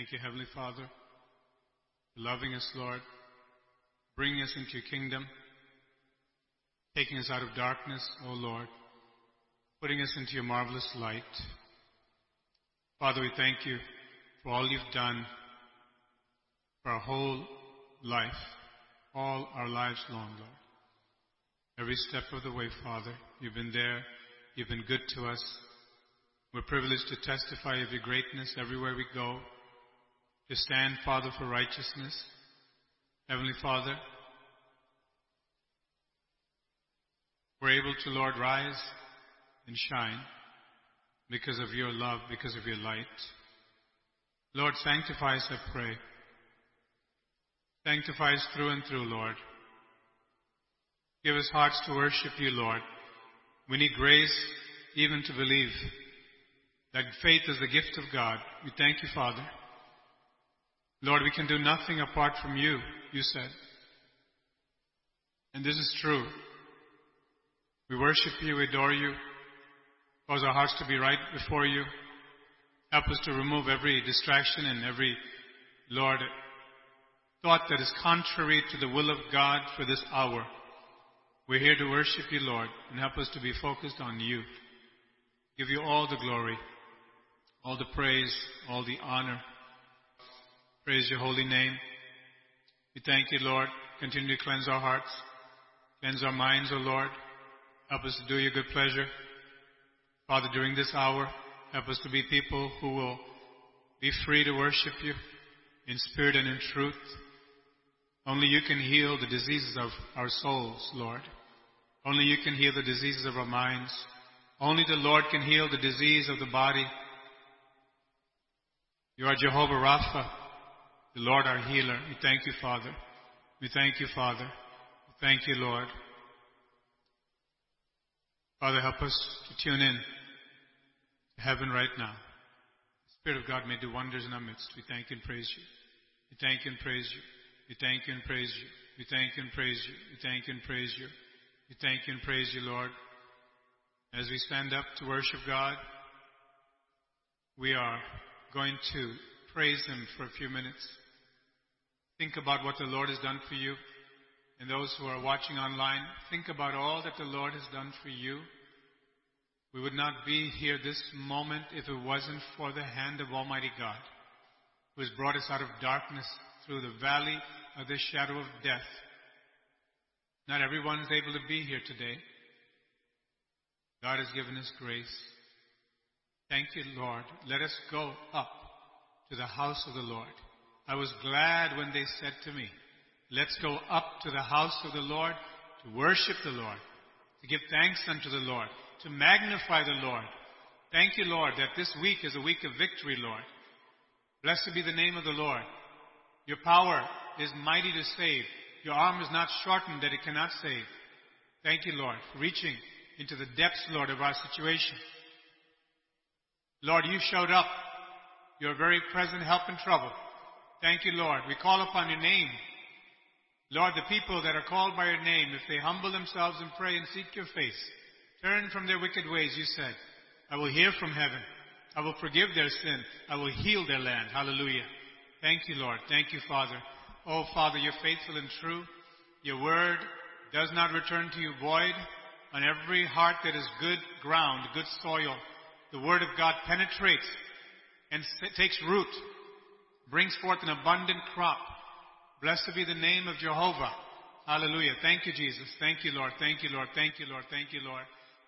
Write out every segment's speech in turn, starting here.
Thank you, Heavenly Father, loving us, Lord, bringing us into your kingdom, taking us out of darkness, O Lord, putting us into your marvelous light. Father, we thank you for all you've done for our whole life, all our lives long, Lord. Every step of the way, Father, you've been there. You've been good to us. We're privileged to testify of your greatness everywhere we go, to stand, Father, for righteousness. Heavenly Father, we're able to, Lord, rise and shine because of your love, because of your light. Lord, sanctify us, I pray. Sanctify us through and through, Lord. Give us hearts to worship you, Lord. We need grace even to believe that faith is the gift of God. We thank you, Father. Lord, we can do nothing apart from you, you said. And this is true. We worship you, we adore you, cause our hearts to be right before you. Help us to remove every distraction and every, Lord, thought that is contrary to the will of God for this hour. We're here to worship you, Lord, and help us to be focused on you. Give you all the glory, all the praise, all the honor. Praise your holy name. We thank you, Lord. Continue to cleanse our hearts, cleanse our minds, O Lord. Help us to do your good pleasure. Father, during this hour, help us to be people who will be free to worship you in spirit and in truth. Only you can heal the diseases of our souls, Lord. Only you can heal the diseases of our minds. Only the Lord can heal the disease of the body. You are Jehovah Rapha, the Lord our healer. We thank you, Father. We thank you, Father. We thank you, Lord. Father, help us to tune in to heaven right now. Spirit of God may do wonders in our midst. We thank and praise you. We thank and praise you. We thank and praise you. We thank and praise you. We thank and praise you. We thank and praise you, Lord. As we stand up to worship God, we are going to praise Him for a few minutes. Think about what the Lord has done for you. And those who are watching online, think about all that the Lord has done for you. We would not be here this moment if it wasn't for the hand of Almighty God, who has brought us out of darkness through the valley of the shadow of death. Not everyone is able to be here today. God has given us grace. Thank you, Lord. Let us go up to the house of the Lord. I was glad when they said to me, Let's go up to the house of the Lord to worship the Lord, to give thanks unto the Lord, to magnify the Lord. Thank you, Lord, that this week is a week of victory, Lord. Blessed be the name of the Lord. Your power is mighty to save. Your arm is not shortened that it cannot save. Thank you, Lord, for reaching into the depths, Lord, of our situation. Lord, you showed up. Your very present help in trouble. Thank you, Lord. We call upon your name. Lord, the people that are called by your name, if they humble themselves and pray and seek your face, turn from their wicked ways, you said, I will hear from heaven. I will forgive their sin. I will heal their land. Hallelujah. Thank you, Lord. Thank you, Father. Oh, Father, you're faithful and true. Your word does not return to you void. On every heart that is good ground, good soil, the word of God penetrates and takes root, brings forth an abundant crop. Blessed be the name of Jehovah. Hallelujah. Thank you, Jesus. Thank you, Lord. Thank you, Lord. Thank you, Lord. Thank you, Lord.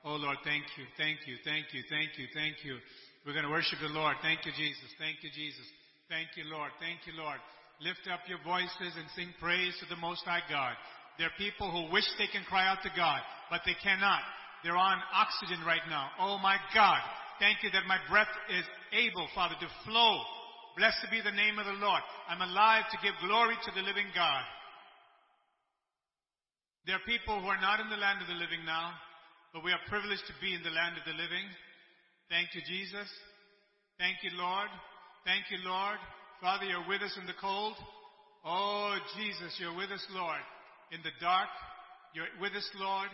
Oh, Lord, thank you. Thank you. Thank you. Thank you. Thank you. We're going to worship the Lord. Thank you, Jesus. Thank you, Jesus. Thank you, Lord. Thank you, Lord. Lift up your voices and sing praise to the Most High God. There are people who wish they can cry out to God, but they cannot. They're on oxygen right now. Oh my God. Thank you that my breath is able, Father, to flow. Blessed be the name of the Lord. I'm alive to give glory to the living God. There are people who are not in the land of the living now, but we are privileged to be in the land of the living. Thank you, Jesus. Thank you, Lord. Thank you, Lord. Father, you're with us in the cold. Oh, Jesus, you're with us, Lord. In the dark, you're with us, Lord.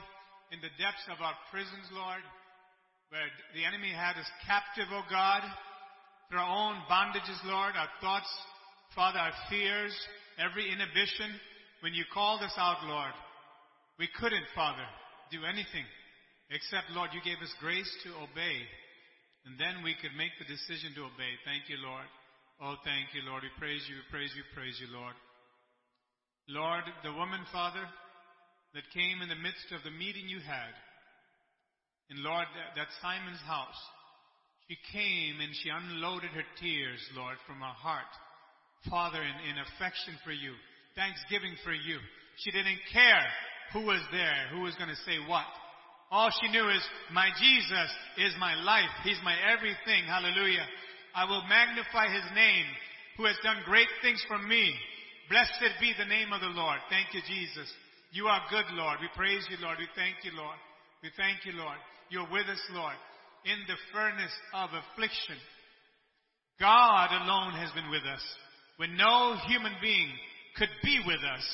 In the depths of our prisons, Lord, where the enemy had us captive, oh God. Our own bondages, Lord, our thoughts, Father, our fears, every inhibition. When you called us out, Lord, we couldn't, Father, do anything except, Lord, you gave us grace to obey. And then we could make the decision to obey. Thank you, Lord. Oh, thank you, Lord. We praise you, we praise you, praise you, Lord. Lord, the woman, Father, that came in the midst of the meeting you had, and Lord, that, that Simon's house, she came and she unloaded her tears, Lord, from her heart. Father, in, in affection for you, thanksgiving for you. She didn't care who was there, who was going to say what. All she knew is, my Jesus is my life. He's my everything. Hallelujah. I will magnify his name who has done great things for me. Blessed be the name of the Lord. Thank you, Jesus. You are good, Lord. We praise you, Lord. We thank you, Lord. We thank you, Lord. You're with us, Lord, in the furnace of affliction. God alone has been with us when no human being could be with us.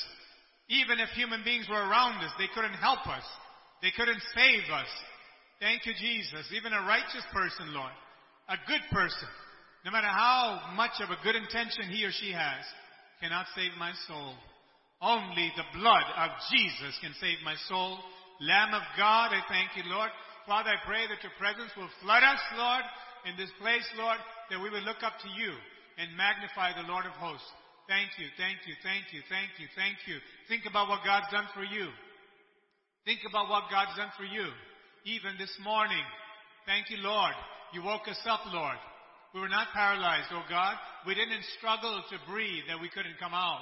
Even if human beings were around us, they couldn't help us. They couldn't save us. Thank you, Jesus. Even a righteous person, Lord, a good person, no matter how much of a good intention he or she has, cannot save my soul. Only the blood of Jesus can save my soul. Lamb of God, I thank you, Lord. Father, I pray that your presence will flood us, Lord, in this place, Lord, that we will look up to you and magnify the Lord of hosts. Thank you, thank you, thank you, thank you, thank you. Think about what God's done for you. Think about what God's done for you. Even this morning. Thank you, Lord. You woke us up, Lord. We were not paralyzed, oh God. We didn't struggle to breathe that we couldn't come out.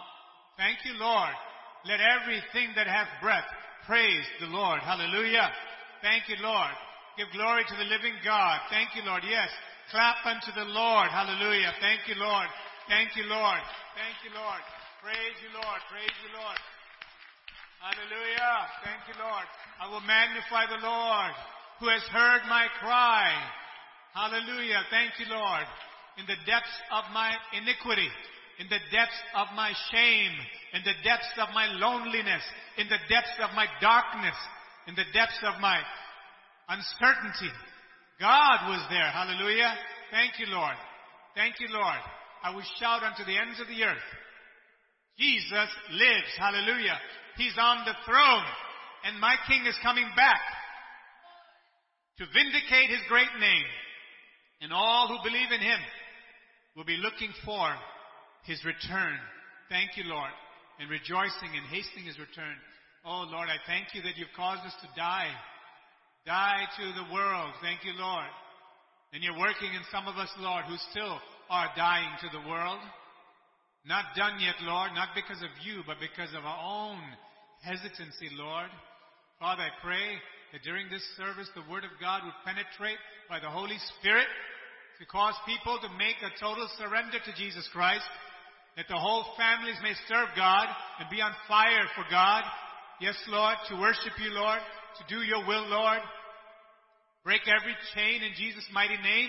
Thank you, Lord. Let everything that hath breath praise the Lord. Hallelujah. Thank you, Lord. Give glory to the living God. Thank you, Lord. Yes. Clap unto the Lord. Hallelujah. Thank you, Lord. Thank you, Lord. Thank you, Lord. Praise you, Lord. Praise you, Lord. Hallelujah. Thank you, Lord. I will magnify the Lord who has heard my cry. Hallelujah. Thank you, Lord. In the depths of my iniquity, in the depths of my shame, in the depths of my loneliness, in the depths of my darkness, in the depths of my uncertainty. God was there. Hallelujah. Thank you, Lord. Thank you, Lord. I will shout unto the ends of the earth. Jesus lives. Hallelujah. He's on the throne. And my King is coming back to vindicate His great name. And all who believe in Him will be looking for His return. Thank you, Lord. And rejoicing and hastening His return. Oh, Lord, I thank you that you've caused us to die. Die to the world. Thank you, Lord. And you're working in some of us, Lord, who still are dying to the world. Not done yet, Lord, not because of you, but because of our own hesitancy, Lord. Father, I pray that during this service the Word of God would penetrate by the Holy Spirit to cause people to make a total surrender to Jesus Christ, that the whole families may serve God and be on fire for God. Yes, Lord, to worship you, Lord, to do your will, Lord. Break every chain in Jesus' mighty name.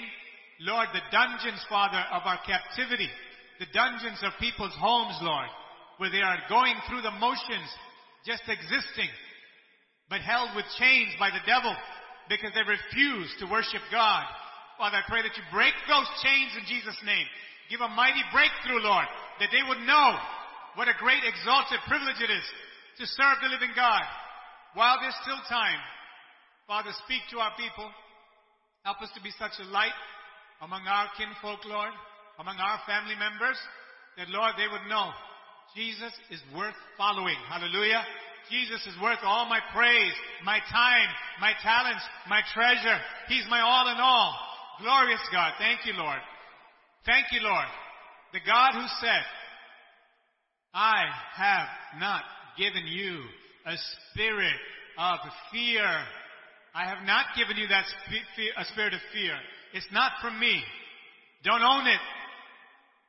Lord, the dungeons, Father, of our captivity the dungeons of people's homes, Lord, where they are going through the motions, just existing, but held with chains by the devil because they refuse to worship God. Father, I pray that you break those chains in Jesus' name. Give a mighty breakthrough, Lord, that they would know what a great exalted privilege it is to serve the living God. While there's still time, Father, speak to our people. Help us to be such a light among our kinfolk, Lord among our family members that, Lord, they would know Jesus is worth following. Hallelujah. Jesus is worth all my praise, my time, my talents, my treasure. He's my all in all. Glorious God. Thank you, Lord. Thank you, Lord. The God who said, I have not given you a spirit of fear. I have not given you that sp- a spirit of fear. It's not from me. Don't own it.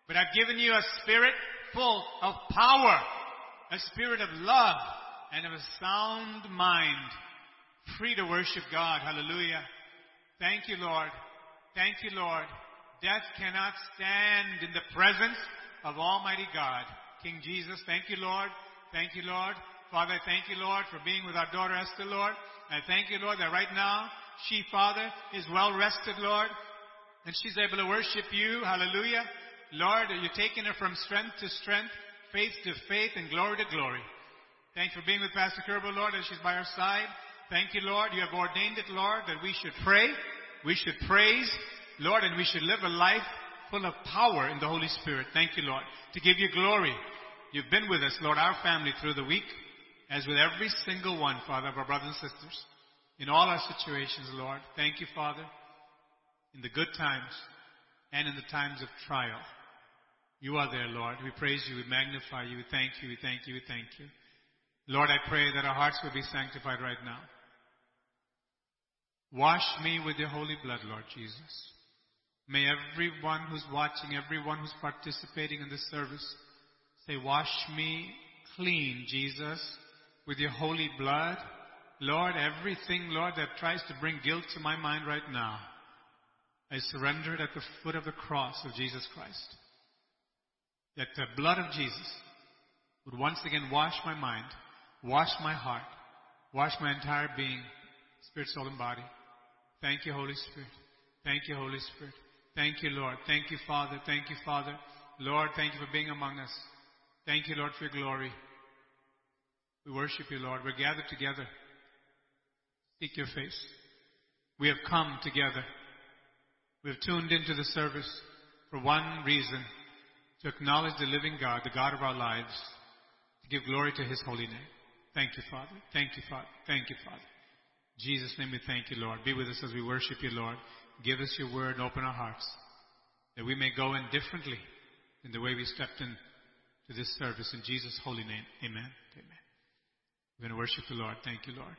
But I've given you a spirit full of power, a spirit of love, and of a sound mind, free to worship God. Hallelujah. Thank you, Lord. Thank you, Lord. Death cannot stand in the presence of Almighty God. King Jesus, thank you, Lord. Thank you, Lord. Father, thank you, Lord, for being with our daughter Esther, Lord. I thank you, Lord, that right now she, Father, is well rested, Lord. And she's able to worship you. Hallelujah. Lord, you're taking her from strength to strength, faith to faith, and glory to glory. Thank you for being with Pastor Kerbo, Lord, as she's by our side. Thank you, Lord. You have ordained it, Lord, that we should pray, we should praise, Lord, and we should live a life full of power in the Holy Spirit. Thank you, Lord, to give you glory. You've been with us, Lord, our family through the week, as with every single one, Father, of our brothers and sisters, in all our situations, Lord. Thank you, Father, in the good times and in the times of trial. You are there, Lord. We praise you, we magnify you, we thank you, we thank you, we thank you. Lord, I pray that our hearts will be sanctified right now. Wash me with your holy blood, Lord Jesus. May everyone who's watching, everyone who's participating in this service say, Wash me clean, Jesus, with your holy blood. Lord, everything, Lord, that tries to bring guilt to my mind right now, I surrender it at the foot of the cross of Jesus Christ. That the blood of Jesus would once again wash my mind, wash my heart, wash my entire being, spirit, soul, and body. Thank you, Holy Spirit. Thank you, Holy Spirit. Thank you, Lord. Thank you, Father. Thank you, Father. Lord, thank you for being among us. Thank you, Lord, for your glory. We worship you, Lord. We're gathered together. Seek your face. We have come together. We have tuned into the service for one reason to acknowledge the living God, the God of our lives, to give glory to his holy name. Thank you, Father. Thank you, Father. Thank you, Father. In Jesus' name we thank you, Lord. Be with us as we worship you, Lord. Give us your word and open our hearts that we may go in differently in the way we stepped in to this service. In Jesus' holy name, amen. Amen. We're going to worship the Lord. Thank you, Lord.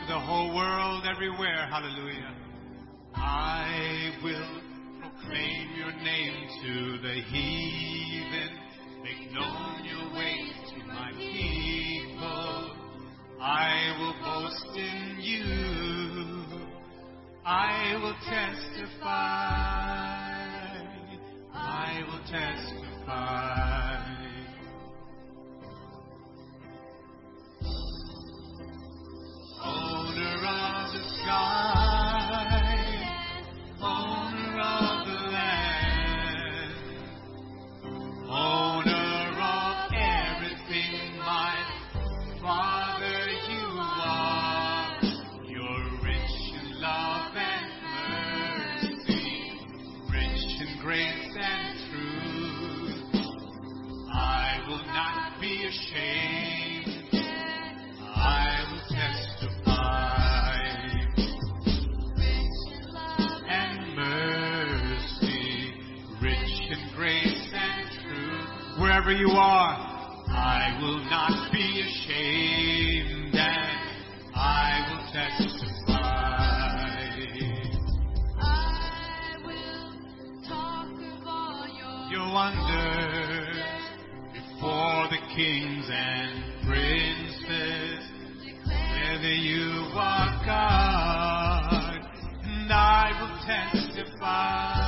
To the whole world everywhere. Hallelujah. I will proclaim your name to the heathen. Make known your ways to my people. I will boast in you. I will testify. I will testify. Of Wherever you are, I will not be ashamed and I will testify. I will talk of all your, Your wonders before the kings and princes. Whether you are God, and I will testify.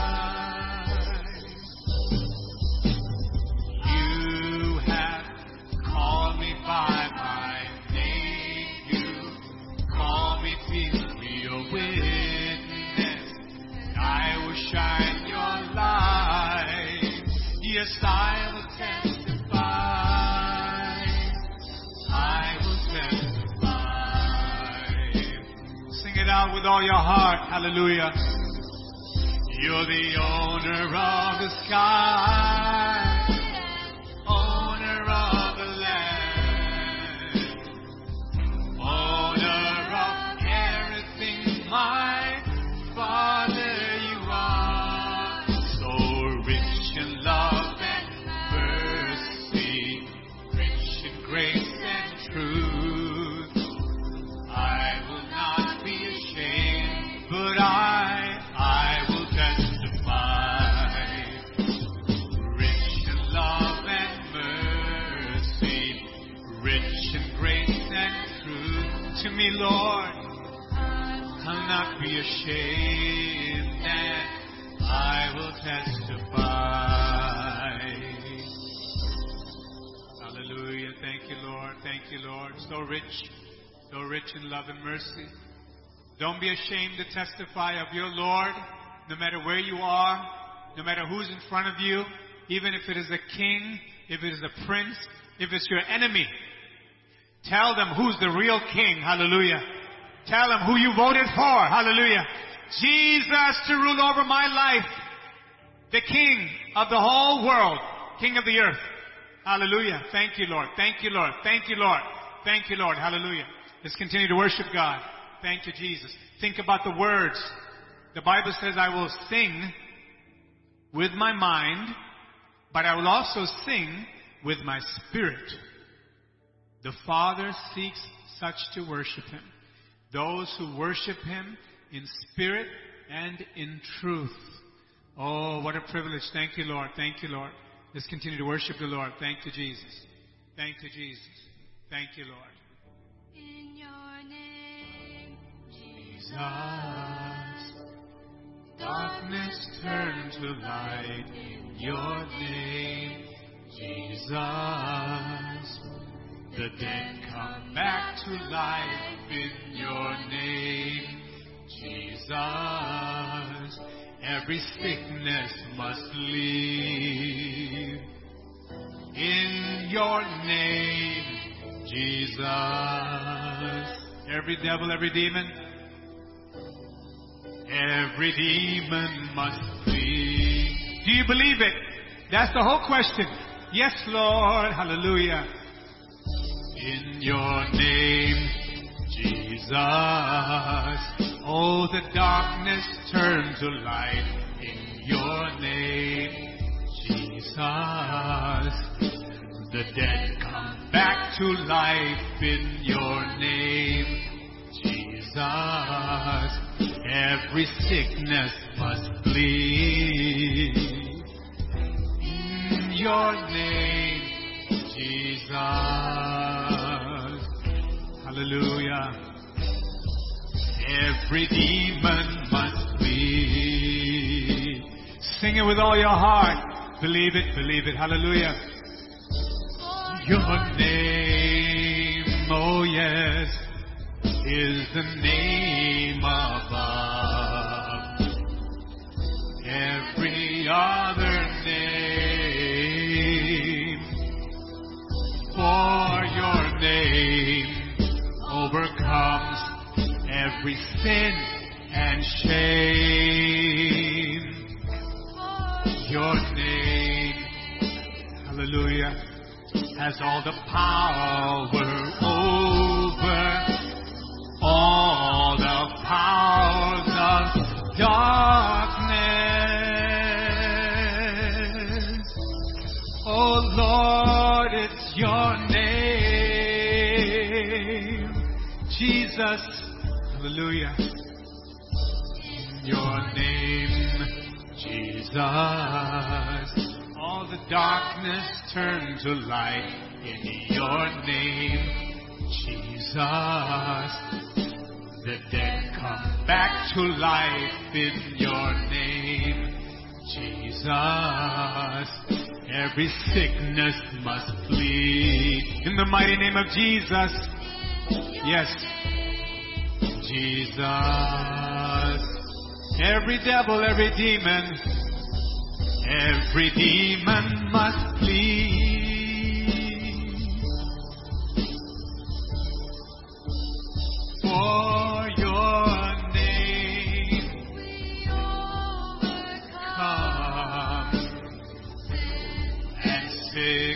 With all your heart. Hallelujah. You're the owner of the sky, not be ashamed, and I will testify. Hallelujah. Thank you, Lord. Thank you, Lord. So rich, so rich in love and mercy. Don't be ashamed to testify of your Lord, no matter where you are, no matter who's in front of you, even if it is a king, if it is a prince, if it's your enemy. Tell them who's the real king. Hallelujah. Tell them who you voted for. Hallelujah. Jesus to rule over my life. The king of the whole world. King of the earth. Hallelujah. Thank you, Lord. Thank you, Lord. Thank you, Lord. Thank you, Lord. Hallelujah. Let's continue to worship God. Thank you, Jesus. Think about the words. The Bible says, I will sing with my mind, but I will also sing with my spirit. The Father seeks such to worship Him. Those who worship Him in spirit and in truth. Oh, what a privilege. Thank you, Lord. Thank you, Lord. Let's continue to worship the Lord. Thank you, Jesus. Thank you, Jesus. Thank you, Lord. In your name, Jesus. Darkness turn to light in your name, Jesus. The dead come back to life in your name, Jesus. Every sickness must leave in your name, Jesus. Every devil, every demon, every demon must flee. Do you believe it? That's the whole question. Yes, Lord. Hallelujah. In your name, Jesus. Oh, the darkness turn to light in your name, Jesus. The dead come back to life in your name, Jesus. Every sickness must flee in your name, Jesus. Hallelujah. Every demon must be. Sing it with all your heart. Believe it, believe it. Hallelujah. Your name, oh yes, is the name above every other name. For your name overcomes every sin and shame. Your name, hallelujah, has all the power over all the powers of darkness. Oh Lord, it's your name, Jesus. Hallelujah. Your name, Jesus. All the darkness turn to light in your name, Jesus. The dead come back to life in your name, Jesus. Every sickness must flee in the mighty name of Jesus. Yes, Jesus. Every devil, every demon, every demon must flee. For your name We overcome and sickness,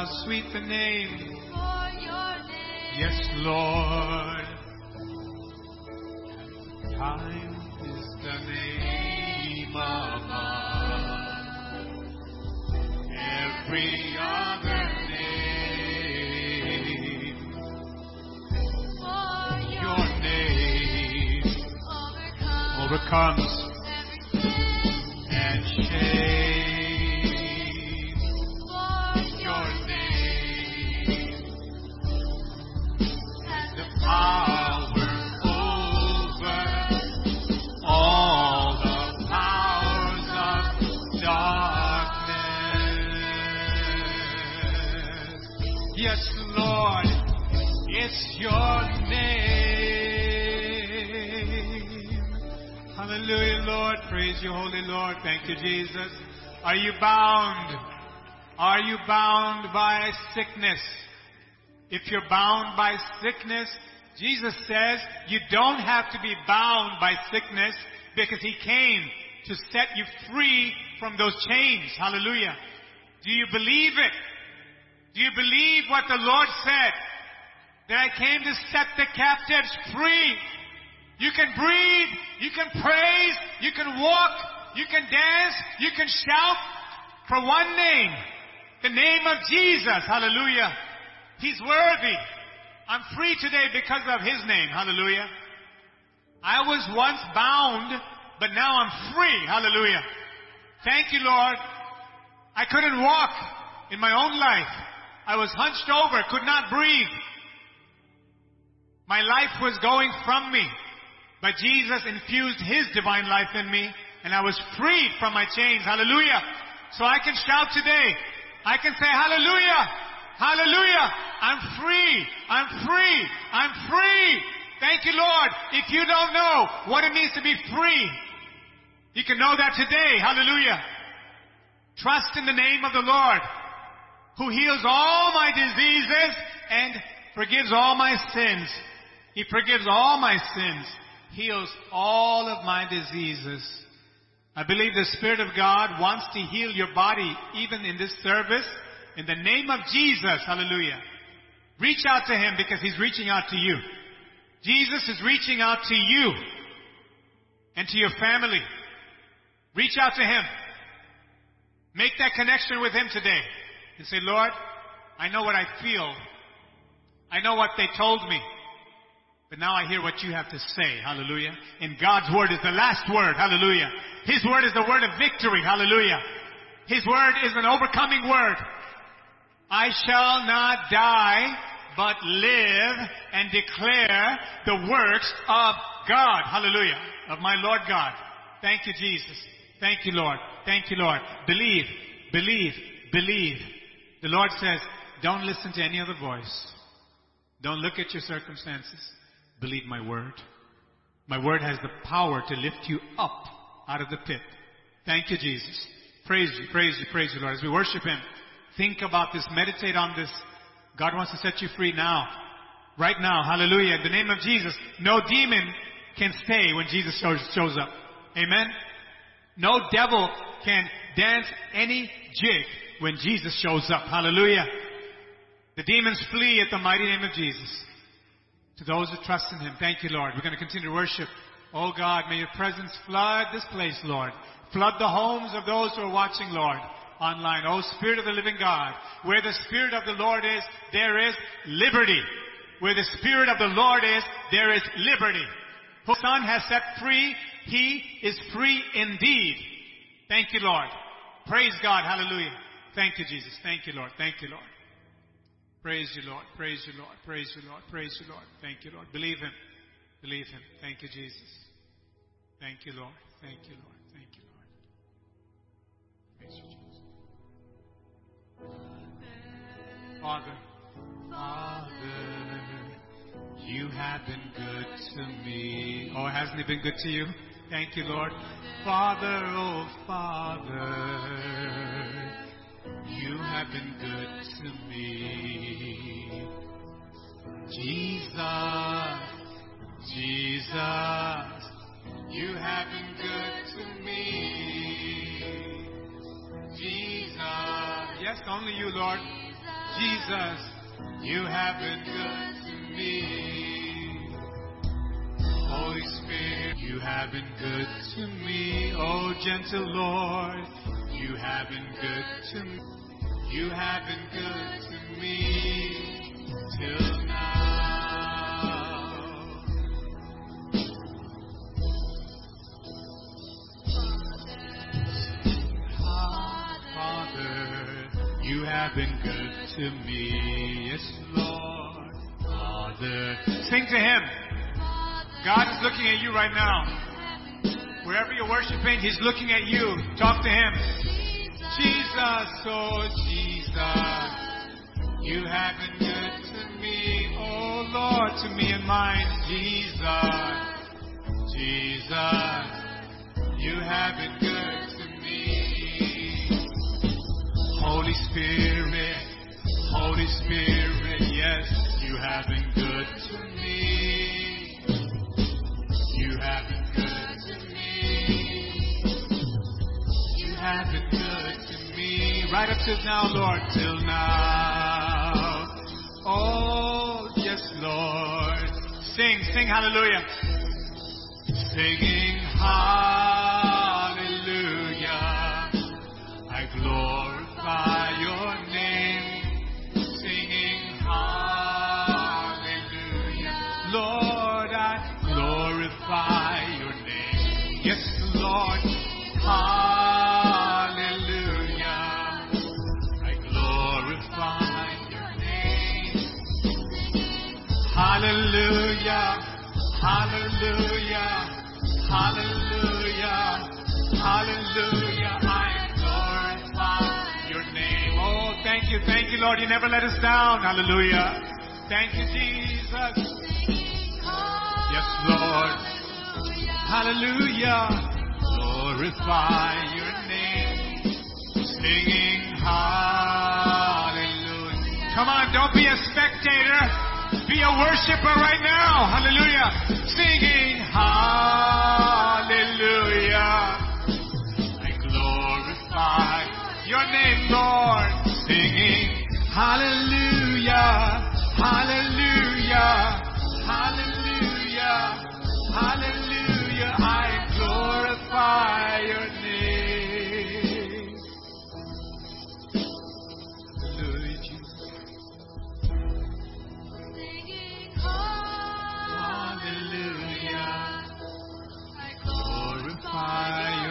how sweet the name. for your name. Yes, Lord. Time is the name above every other name. Your name overcomes Lord. Praise you, Holy Lord. Thank you, Jesus. Are you bound? Are you bound by sickness? If you're bound by sickness, Jesus says you don't have to be bound by sickness because He came to set you free from those chains. Hallelujah. Do you believe it? Do you believe what the Lord said? That I came to set the captives free. You can breathe, you can praise, you can walk, you can dance, you can shout for one name. The name of Jesus. Hallelujah. He's worthy. I'm free today because of His name. Hallelujah. I was once bound, but now I'm free. Hallelujah. Thank you, Lord. I couldn't walk in my own life. I was hunched over, could not breathe. My life was going from me. But Jesus infused His divine life in me, and I was freed from my chains. Hallelujah. So I can shout today. I can say, Hallelujah. Hallelujah. I'm free. I'm free. I'm free. Thank you, Lord. If you don't know what it means to be free, you can know that today. Hallelujah. Trust in the name of the Lord who heals all my diseases and forgives all my sins. He forgives all my sins, heals all of my diseases. I believe the Spirit of God wants to heal your body even in this service. In the name of Jesus, hallelujah. Reach out to Him because He's reaching out to you. Jesus is reaching out to you and to your family. Reach out to Him. Make that connection with Him today. And say, Lord, I know what I feel. I know what they told me. But now I hear what you have to say. Hallelujah. And God's word is the last word. Hallelujah. His word is the word of victory. Hallelujah. His word is an overcoming word. I shall not die, but live and declare the works of God. Hallelujah. Of my Lord God. Thank you, Jesus. Thank you, Lord. Thank you, Lord. Believe, believe, believe. The Lord says, don't listen to any other voice. Don't look at your circumstances. Believe my word. My word has the power to lift you up out of the pit. Thank you, Jesus. Praise you, praise you, praise you, Lord. As we worship Him, think about this, meditate on this. God wants to set you free now. Right now. Hallelujah. In the name of Jesus, no demon can stay when Jesus shows, shows up. Amen? No devil can dance any jig when Jesus shows up. Hallelujah. The demons flee at the mighty name of Jesus. To those who trust in Him, thank you, Lord. We're going to continue to worship. Oh God, may your presence flood this place, Lord. Flood the homes of those who are watching, Lord, online. Oh Spirit of the living God, where the Spirit of the Lord is, there is liberty. Where the Spirit of the Lord is, there is liberty. Who the Son has set free, He is free indeed. Thank you, Lord. Praise God. Hallelujah. Thank you, Jesus. Thank you, Lord. Thank you, Lord. Praise you, Lord. Praise you, Lord. Praise you, Lord. Praise you, Lord. Thank you, Lord. Believe Him. Believe Him. Thank you, Jesus. Thank you, Lord. Thank you, Lord. Thank you, Lord. You, Jesus. Father, Father, you have been good to me. Oh, hasn't He been good to you? Thank you, Lord. Father, oh Father, you have been good to me. Jesus, Jesus, you have been good to me. Jesus, yes, only you, Lord. Jesus, you have been good to me. Holy Spirit, you have been good to me, oh gentle Lord. You have been good to me. You have been good to me till now. Father, you have been good to me, yes, Lord. Father, sing to Him. God is looking at you right now. Wherever you're worshiping, He's looking at you. Talk to Him. Jesus, oh Jesus, you have been good to me, oh Lord, to me and mine. Jesus, Jesus, you have been good to me. Holy Spirit, Holy Spirit, yes, you have been good to me. You have been good to me. You have been. Right up till now, Lord, till now. Oh, yes, Lord. Sing, sing hallelujah. Singing hallelujah. You. Thank you, Lord. You never let us down. Hallelujah. Thank you, Jesus. Yes, Lord. Hallelujah. Glorify your name. Singing hallelujah. Come on, don't be a spectator. Be a worshiper right now. Hallelujah. Singing hallelujah. I glorify your name, Lord. Hallelujah. Hallelujah. Hallelujah. Hallelujah. I glorify your name. Hallelujah.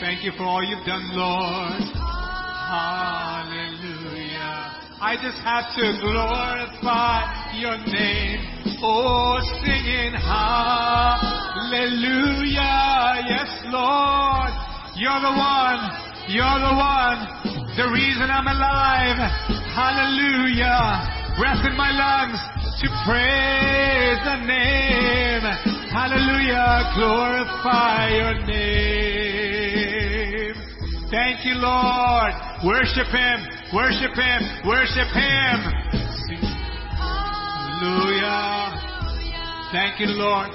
Thank you for all you've done, Lord. Hallelujah. I just have to glorify your name. Oh, singing hallelujah. Yes, Lord. You're the one. You're the one. The reason I'm alive. Hallelujah. Breath in my lungs to praise the name. Hallelujah. Glorify your name. Thank you, Lord. Worship Him. Worship Him. Worship Him. Hallelujah. Thank you, Lord.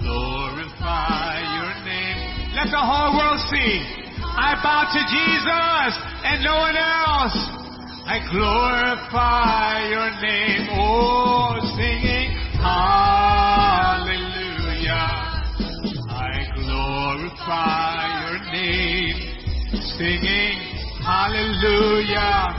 Glorify your name. Let the whole world see. I bow to Jesus and no one else. I glorify your name. Oh, singing hallelujah. I glorify your name. Singing hallelujah.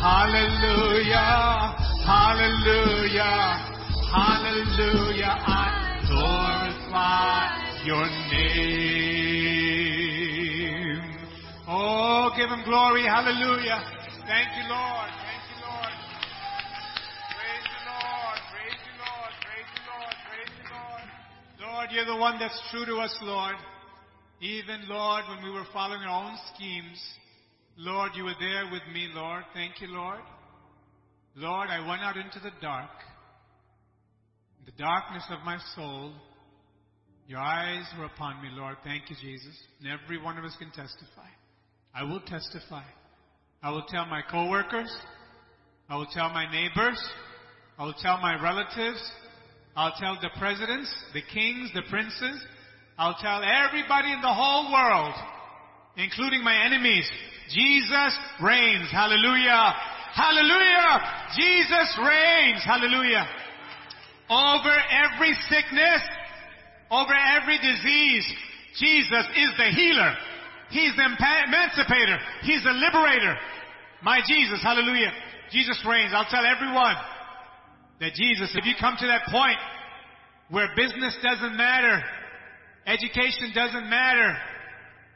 Hallelujah. Hallelujah. Hallelujah. I glorify your name. Oh, give him glory. Hallelujah. Thank you, Lord. Lord, you're the one that's true to us, Lord. Even, Lord, when we were following our own schemes, Lord, you were there with me, Lord. Thank you, Lord. Lord, I went out into the dark, the darkness of my soul. Your eyes were upon me, Lord. Thank you, Jesus. And every one of us can testify. I will testify. I will tell my coworkers. I will tell my neighbors. I will tell my relatives. I'll tell the presidents, the kings, the princes. I'll tell everybody in the whole world, including my enemies, Jesus reigns. Hallelujah. Hallelujah. Jesus reigns. Hallelujah. Over every sickness, Over every disease, Jesus is the healer. He's the emancipator. He's the liberator. My Jesus, hallelujah. Jesus reigns. I'll tell everyone that Jesus, if you come to that point where business doesn't matter, education doesn't matter,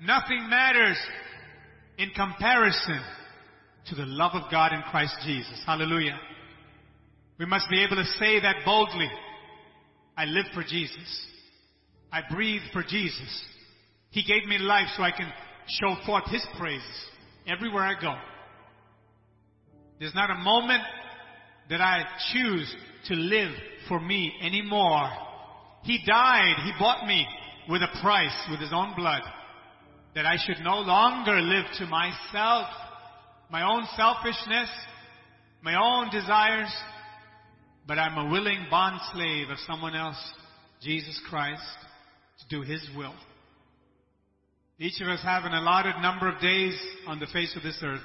nothing matters in comparison to the love of God in Christ Jesus. Hallelujah. We must be able to say that boldly. I live for Jesus. I breathe for Jesus. He gave me life so I can show forth His praises everywhere I go. There's not a moment that I choose to live for me anymore. He died. He bought me with a price, with His own blood, that I should no longer live to myself, my own selfishness, my own desires, but I'm a willing bond slave of someone else, Jesus Christ, to do His will. Each of us have an allotted number of days on the face of this earth.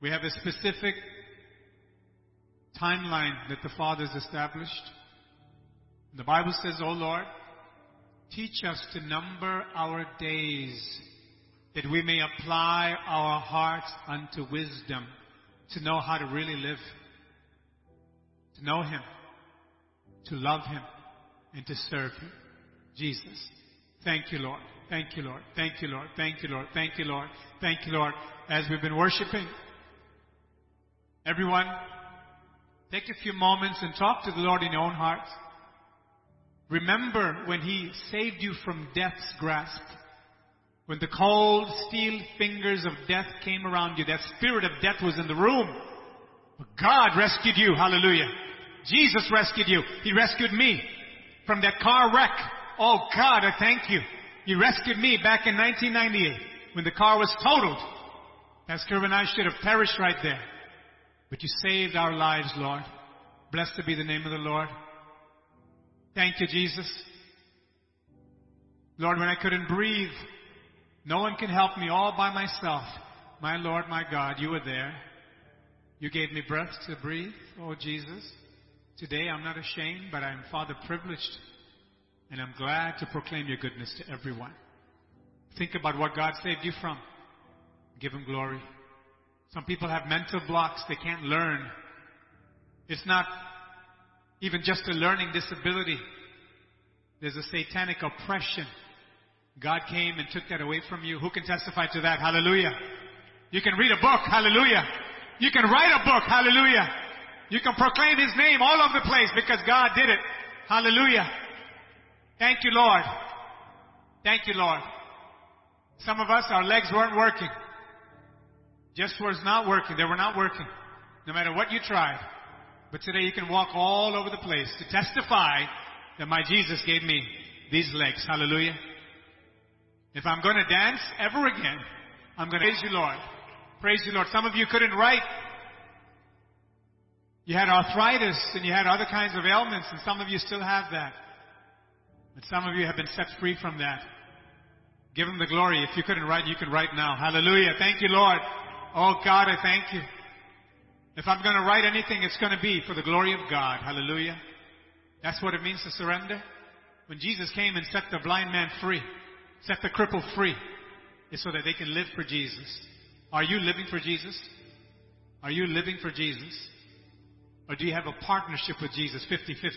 We have a specific timeline that the Father has established. The Bible says, O Lord, teach us to number our days that we may apply our hearts unto wisdom to know how to really live, to know Him, to love Him, and to serve Him. Jesus. Thank you, Lord. Thank you, Lord. Thank you, Lord. Thank you, Lord. Thank you, Lord. Thank you, Lord. As we've been worshiping, everyone, take a few moments and talk to the Lord in your own heart. Remember when He saved you from death's grasp. When the cold steel fingers of death came around you, that spirit of death was in the room. But God rescued you. Hallelujah. Jesus rescued you. He rescued me from that car wreck. Oh God, I thank you. You rescued me back in 1998 when the car was totaled. Pastor and I should have perished right there. But you saved our lives, Lord. Blessed be the name of the Lord. Thank you, Jesus. Lord, when I couldn't breathe, no one can help me all by myself. My Lord, my God, you were there. You gave me breath to breathe, oh Jesus. Today I'm not ashamed, but I'm Father privileged and I'm glad to proclaim your goodness to everyone. Think about what God saved you from. Give him glory. Some people have mental blocks. They can't learn. It's not even just a learning disability. There's a satanic oppression. God came and took that away from you. Who can testify to that? Hallelujah. You can read a book. Hallelujah. You can write a book. Hallelujah. You can proclaim His name all over the place because God did it. Hallelujah. Thank you, Lord. Thank you, Lord. Some of us, our legs weren't working. Just was not working. They were not working. No matter what you tried. But today you can walk all over the place to testify that my Jesus gave me these legs. Hallelujah. If I'm going to dance ever again, I'm going to praise you, Lord. Praise you, Lord. Some of you couldn't write. You had arthritis and you had other kinds of ailments, and some of you still have that. But some of you have been set free from that. Give him the glory. If you couldn't write, you can write now. Hallelujah. Thank you, Lord. Oh God, I thank you. If I'm going to write anything, it's going to be for the glory of God. Hallelujah. That's what it means to surrender. When Jesus came and set the blind man free, set the cripple free, it's so that they can live for Jesus. Are you living for Jesus? Are you living for Jesus? Or do you have a partnership with Jesus 50 50?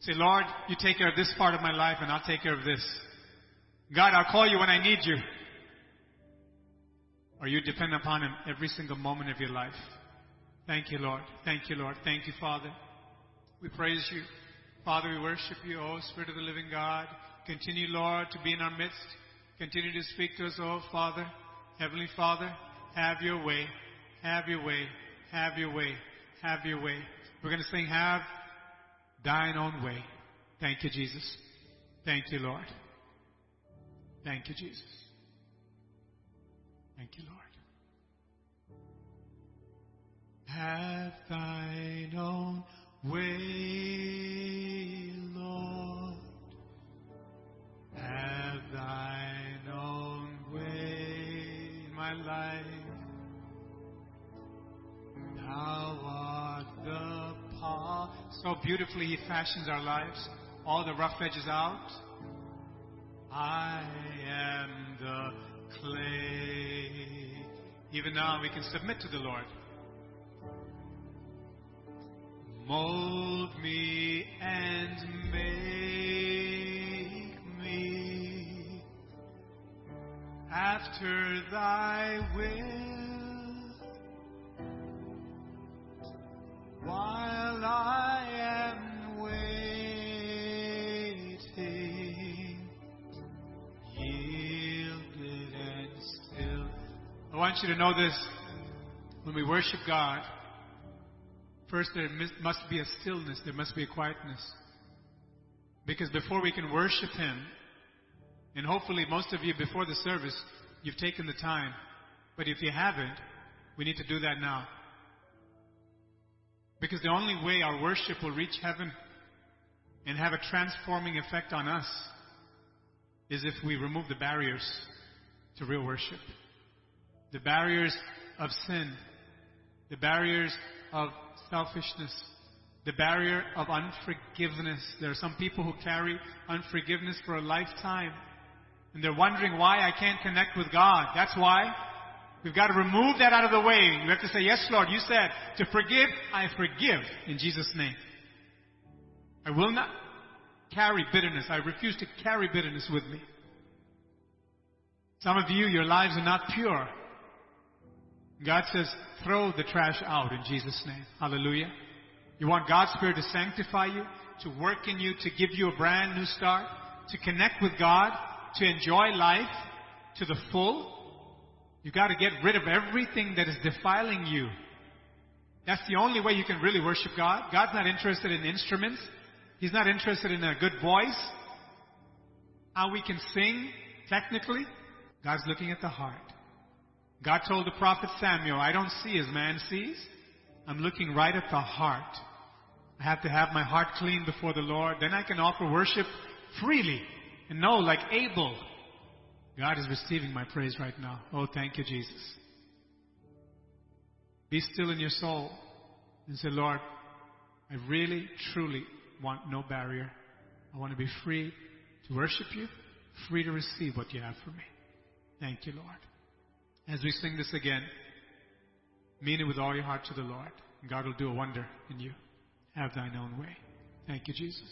Say, Lord, you take care of this part of my life and I'll take care of this. God, I'll call you when I need you. Or you depend upon Him every single moment of your life. Thank you, Lord. Thank you, Lord. Thank you, Father. We praise you. Father, we worship you, oh Spirit of the living God. Continue, Lord, to be in our midst. Continue to speak to us, oh Father. Heavenly Father, have your way. Have your way. Have your way. Have your way. We're going to sing, Have thine own way. Thank you, Jesus. Thank you, Lord. Thank you, Jesus. Thank you, Lord. Have thine own way, Lord. Have thine own way my life. Thou art the power. So beautifully He fashions our lives. all the rough edges out. I am the clay. Even now, we can submit to the Lord. Mold me and make me after thy will while I am waiting, yielded and still. I want you to know this. When we worship God, first there must be a stillness, there must be a quietness. Because before we can worship Him, and hopefully most of you before the service, you've taken the time. But if you haven't, we need to do that now. Because the only way our worship will reach heaven and have a transforming effect on us is if we remove the barriers to real worship. The barriers of sin, the barriers of selfishness, the barrier of unforgiveness. There are some people who carry unforgiveness for a lifetime and they're wondering why I can't connect with God. That's why. We've got to remove that out of the way. We have to say, Yes, Lord, you said to forgive, I forgive in Jesus' name. I will not carry bitterness. I refuse to carry bitterness with me. Some of you, your lives are not pure. God says, throw the trash out in Jesus' name. Hallelujah. You want God's Spirit to sanctify you, to work in you, to give you a brand new start, to connect with God, to enjoy life to the full. You've got to get rid of everything that is defiling you. That's the only way you can really worship God. God's not interested in instruments. He's not interested in a good voice. How we can sing technically. God's looking at the heart. God told the prophet Samuel, I don't see as man sees. I'm looking right at the heart. I have to have my heart clean before the Lord. Then I can offer worship freely. And know, like Abel, God is receiving my praise right now. Oh, thank you, Jesus. Be still in your soul and say, Lord, I really, truly want no barrier. I want to be free to worship you, free to receive what you have for me. Thank you, Lord. As we sing this again, mean it with all your heart to the Lord. God will do a wonder in you. Have thine own way. Thank you, Jesus.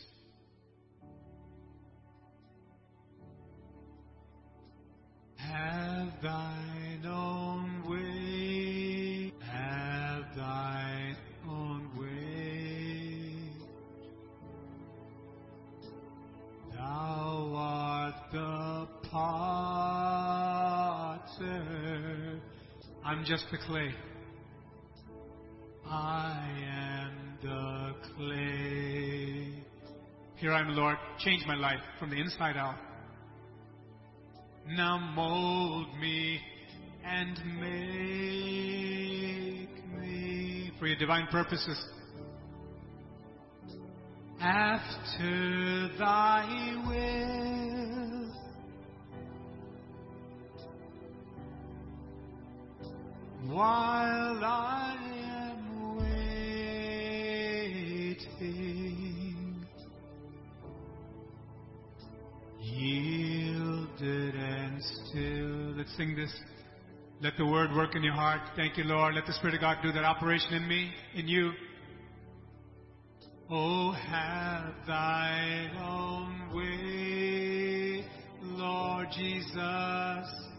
Have thine own way. Have thine own way. Thou art the potter. I'm just the clay. I am the clay. Here I am, Lord. Change my life from the inside out. Now mold me and make me for your divine purposes. After thy will. While I am waiting, yielded and still. Let's sing this. Let the word work in your heart. Thank you, Lord. Let the Spirit of God do that operation in me, in you. Oh, have thine own way, Lord Jesus.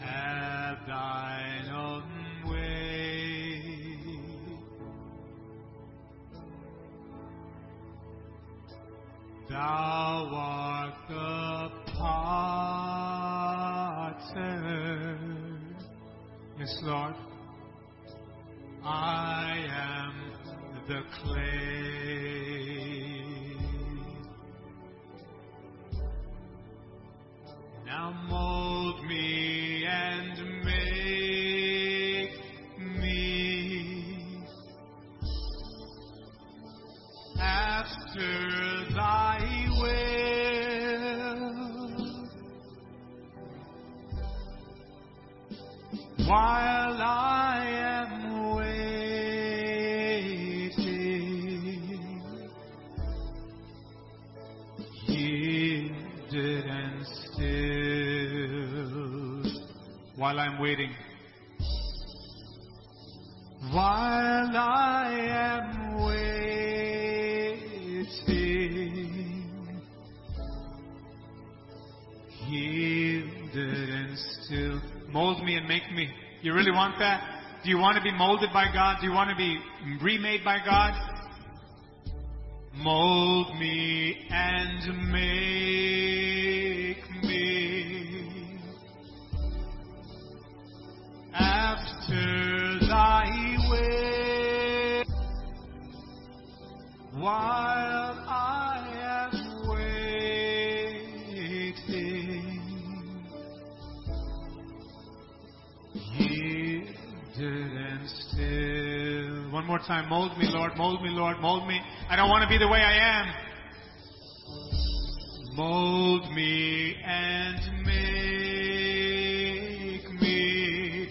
Have thine own way. Thou art the potter. Yes, Lord. I am the clay. Now mold me and make me after thy will. While I I'm waiting. While I am waiting, yielded and still, mold me and make me. You really want that? Do you want to be molded by God? Do you want to be remade by God? Mold me and make me after thy way while I am waiting one more time mold me Lord mold me Lord mold me. I don't want to be the way I am. Mold me and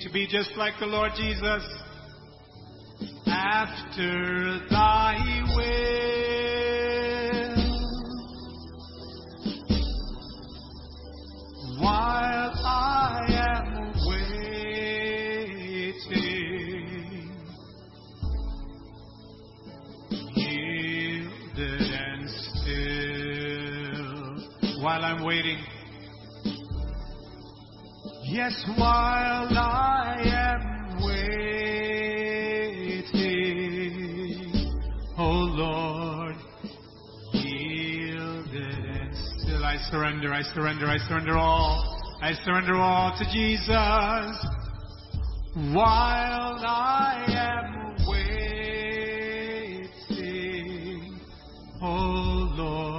to be just like the Lord Jesus. After thy will Yes, while I am waiting, oh Lord, yielded and still I surrender, I surrender, I surrender all, I surrender all to Jesus. While I am waiting, oh Lord,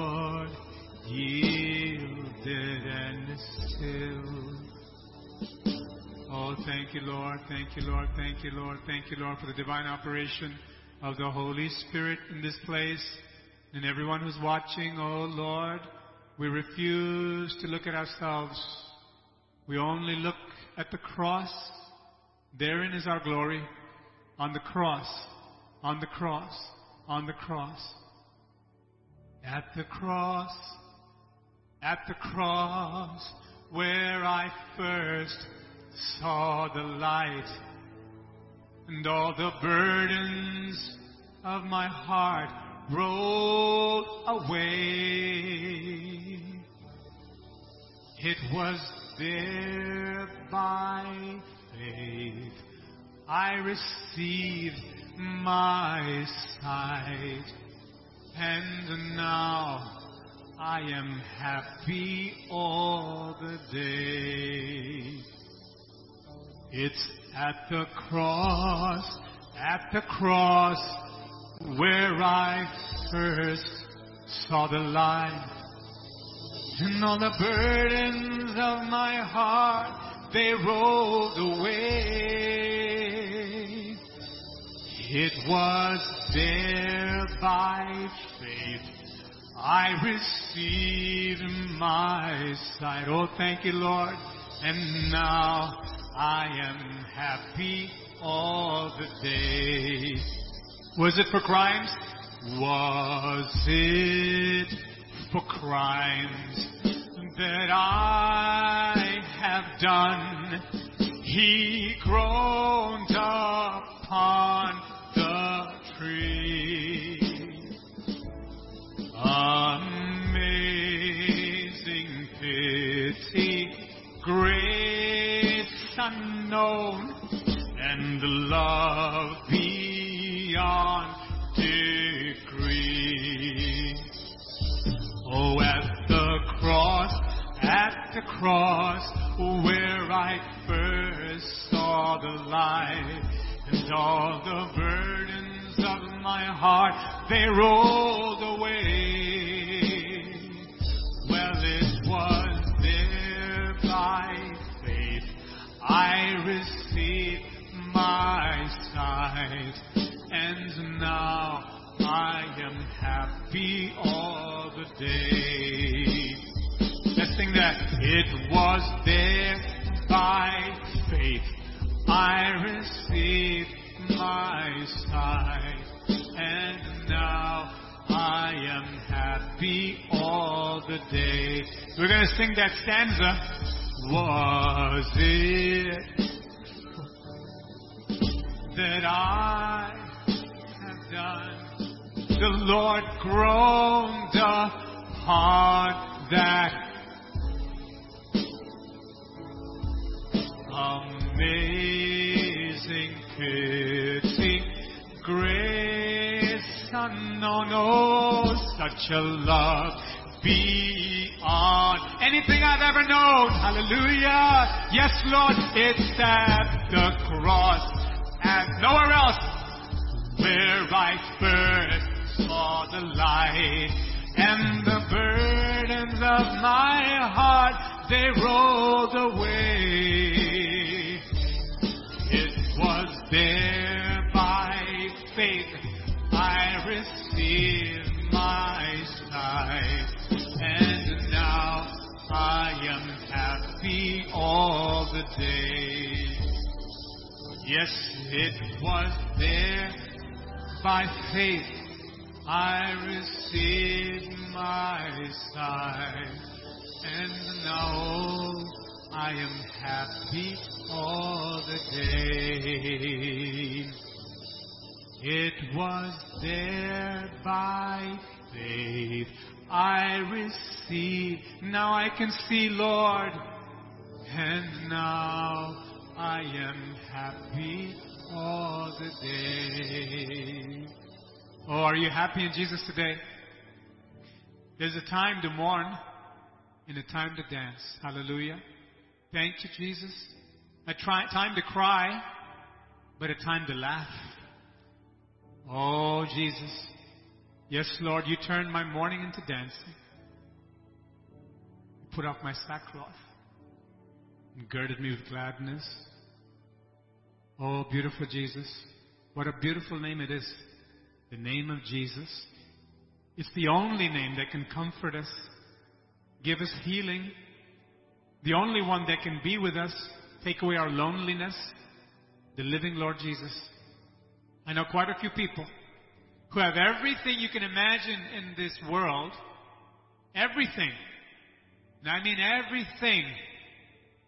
you, Lord. Thank you, Lord. Thank you, Lord. Thank you, Lord, for the divine operation of the Holy Spirit in this place and everyone who's watching. Oh, Lord, we refuse to look at ourselves. We only look at the cross. Therein is our glory. On the cross, on the cross, on the cross. At the cross, at the cross, where I first saw the light and all the burdens of my heart rolled away. It was there by faith I received my sight and now I am happy all the day. It's at the cross, at the cross, where I first saw the light. And all the burdens of my heart, they rolled away. It was there by faith I received my sight. Oh, thank you, Lord. And now I am happy all the day. Was it for crimes? Was it for crimes that I have done? He groaned upon the tree. Amazing pity, grace unknown, and the love beyond degree. Oh, at the cross, at the cross, where I first saw the light, and all the burdens of my heart, they rolled away. I received my sight, and now I am happy all the day. Let's sing that. It was there by faith I received my sight, and now I am happy all the day. We're going to sing that stanza was it that I have done? The Lord groaned upon that amazing pity, grace unknown, oh, such a love beyond anything I've ever known. Hallelujah. Yes, Lord, it's at the cross and nowhere else where I first saw the light and the burdens of my heart, they rolled away. All the day. Yes, it was there by faith I received my sight, and now I am happy all the day. It was there by faith I received. Now I can see, Lord, and now I am happy all the day. Oh, are you happy in Jesus today? There's a time to mourn and a time to dance. Hallelujah. Thank you, Jesus. A try, time to cry, but a time to laugh. Oh, Jesus. Yes, Lord, you turned my mourning into dancing. Put off my sackcloth girded me with gladness. Oh, beautiful Jesus. What a beautiful name it is. The name of Jesus. It's the only name that can comfort us, give us healing, the only one that can be with us, take away our loneliness, the living Lord Jesus. I know quite a few people who have everything you can imagine in this world, everything. And I mean everything,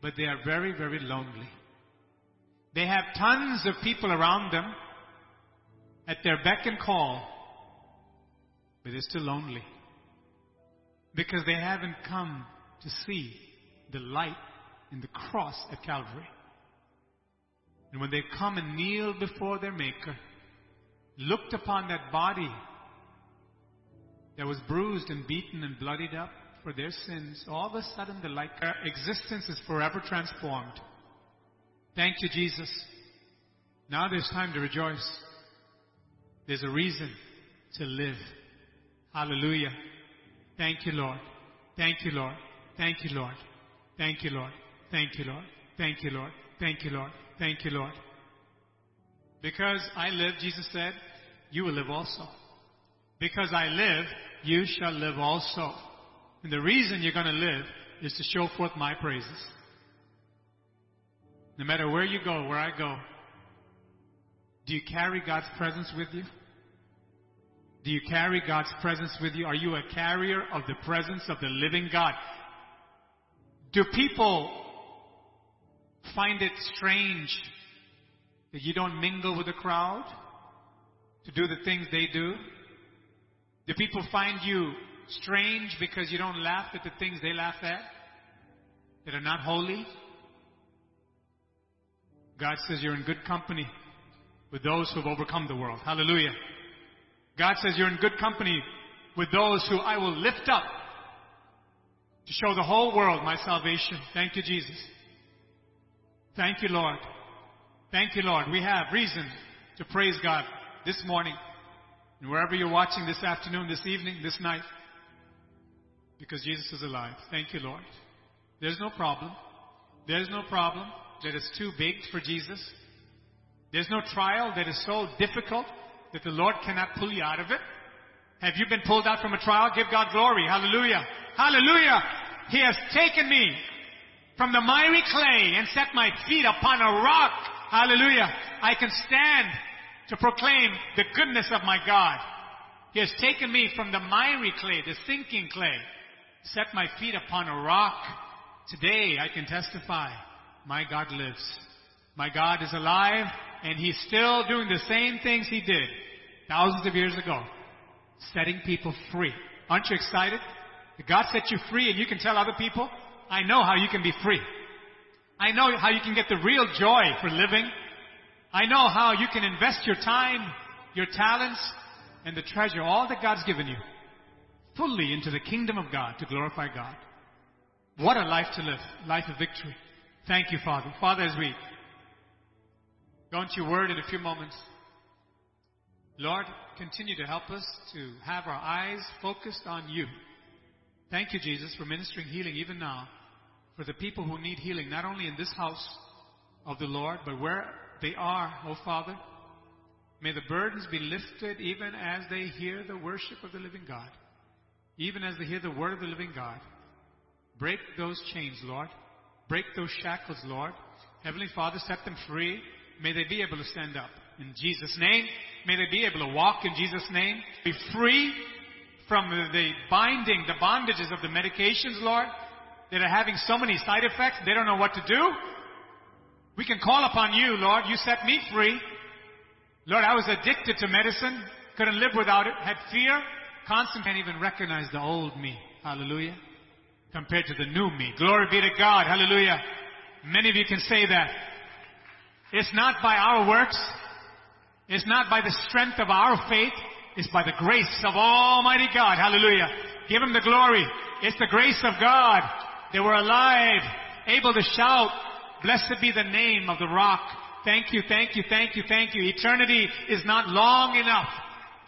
but they are very, very lonely. They have tons of people around them at their beck and call, but they're still lonely because they haven't come to see the light in the cross at Calvary. And when they come and kneel before their Maker, looked upon that body that was bruised and beaten and bloodied up for their sins, all of a sudden the light, uh, their existence is forever transformed. Thank you, Jesus. Now there's time to rejoice. There's a reason to live. Hallelujah. Thank you, Lord. Thank you, Lord. Thank you, Lord. Thank you, Lord. Thank you, Lord. Thank you, Lord. Thank you, Lord. Thank you, Lord. Because I live, Jesus said, you will live also. Because I live, you shall live also. And the reason you're going to live is to show forth my praises. No matter where you go, where I go, do you carry God's presence with you? Do you carry God's presence with you? Are you a carrier of the presence of the living God? Do people find it strange that you don't mingle with the crowd to do the things they do? Do people find you strange because you don't laugh at the things they laugh at that are not holy? God says you're in good company with those who have overcome the world. Hallelujah. God says you're in good company with those who I will lift up to show the whole world my salvation. Thank you, Jesus. Thank you, Lord. Thank you, Lord. We have reason to praise God this morning and wherever you're watching this afternoon, this evening, this night, because Jesus is alive. Thank you, Lord. There's no problem. There's no problem that is too big for Jesus. There's no trial that is so difficult that the Lord cannot pull you out of it. Have you been pulled out from a trial? Give God glory. Hallelujah. Hallelujah. He has taken me from the miry clay and set my feet upon a rock. Hallelujah. I can stand to proclaim the goodness of my God. He has taken me from the miry clay, the sinking clay, set my feet upon a rock, Today I can testify, my God lives. My God is alive and He's still doing the same things He did thousands of years ago. Setting people free. Aren't you excited? God set you free and you can tell other people, I know how you can be free. I know how you can get the real joy for living. I know how you can invest your time, your talents, and the treasure, all that God's given you, fully into the kingdom of God to glorify God. What a life to live. Life of victory. Thank you, Father. Father, as we go into your word in a few moments, Lord, continue to help us to have our eyes focused on you. Thank you, Jesus, for ministering healing even now for the people who need healing, not only in this house of the Lord, but where they are, oh Father. May the burdens be lifted even as they hear the worship of the living God, even as they hear the word of the living God. Break those chains, Lord. Break those shackles, Lord. Heavenly Father, set them free. May they be able to stand up. In Jesus' name, may they be able to walk in Jesus' name. Be free from the binding, the bondages of the medications, Lord, that are having so many side effects. They don't know what to do. We can call upon you, Lord. You set me free. Lord, I was addicted to medicine. Couldn't live without it. Had fear. Constant. Can't even recognize the old me. Hallelujah. Compared to the new me. Glory be to God. Hallelujah. Many of you can say that. It's not by our works. It's not by the strength of our faith. It's by the grace of Almighty God. Hallelujah. Give Him the glory. It's the grace of God. They were alive, able to shout, Blessed be the name of the rock. Thank you, thank you, thank you, thank you. Eternity is not long enough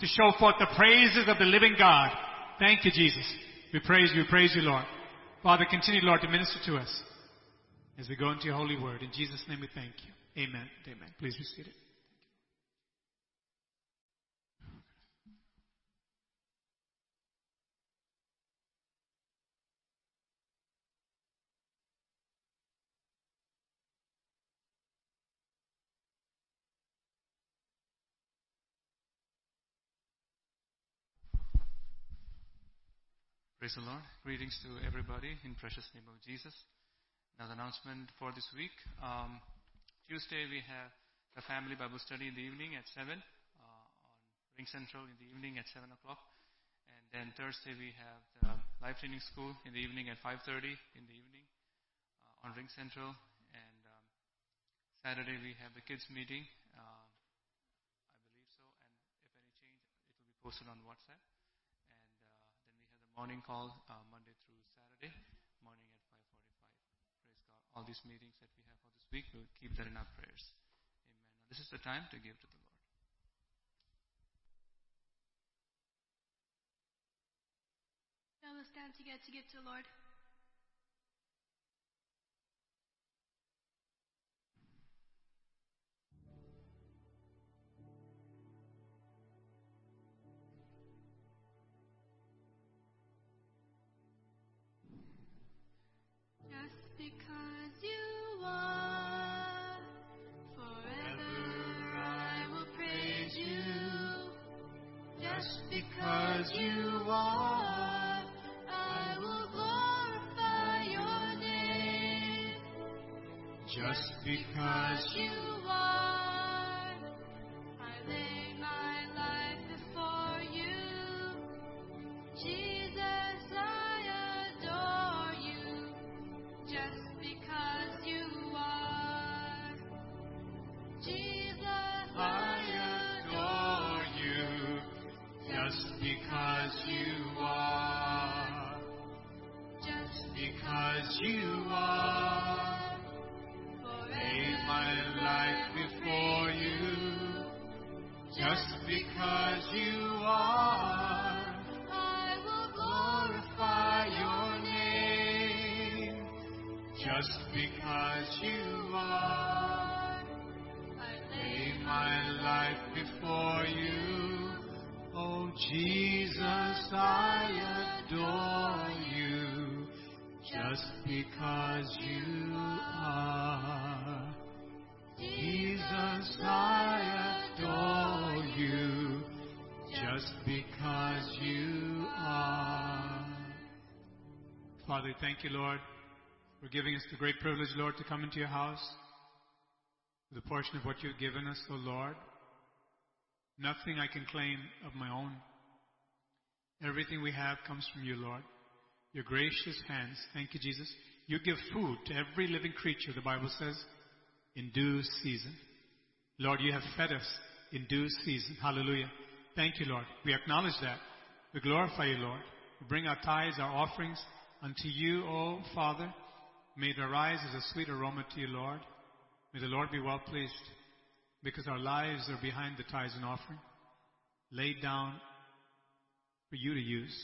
to show forth the praises of the living God. Thank you, Jesus. We praise you, We praise you, Lord. Father, continue, Lord, to minister to us as we go into your holy word. In Jesus' name we thank you. Amen. Amen. Please be seated. Praise the Lord. Greetings to everybody in precious name of Jesus. Another announcement for this week. Um, Tuesday we have the family Bible study in the evening at 7 uh, on RingCentral in the evening at 7 o'clock. And then Thursday we have the life training school in the evening at 5.30 in the evening uh, on RingCentral. And um, Saturday we have the kids meeting. Uh, I believe so. And if any change, it will be posted on WhatsApp morning call uh, Monday through Saturday morning at 5:45. Praise God! All these meetings that we have for this week, we'll keep that in our prayers. Amen. Now, this is the time to give to the Lord. Now let's stand together to give to the Lord. Thank you, Lord, for giving us the great privilege, Lord, to come into your house with a portion of what you've given us, O Lord. Nothing I can claim of my own. Everything we have comes from you, Lord. Your gracious hands. Thank you, Jesus. You give food to every living creature, the Bible says, in due season. Lord, you have fed us in due season. Hallelujah. Thank you, Lord. We acknowledge that. We glorify you, Lord. We bring our tithes, our offerings unto you, O Father. May it arise as a sweet aroma to you, Lord. May the Lord be well pleased because our lives are behind the tithes and offering, laid down for you to use.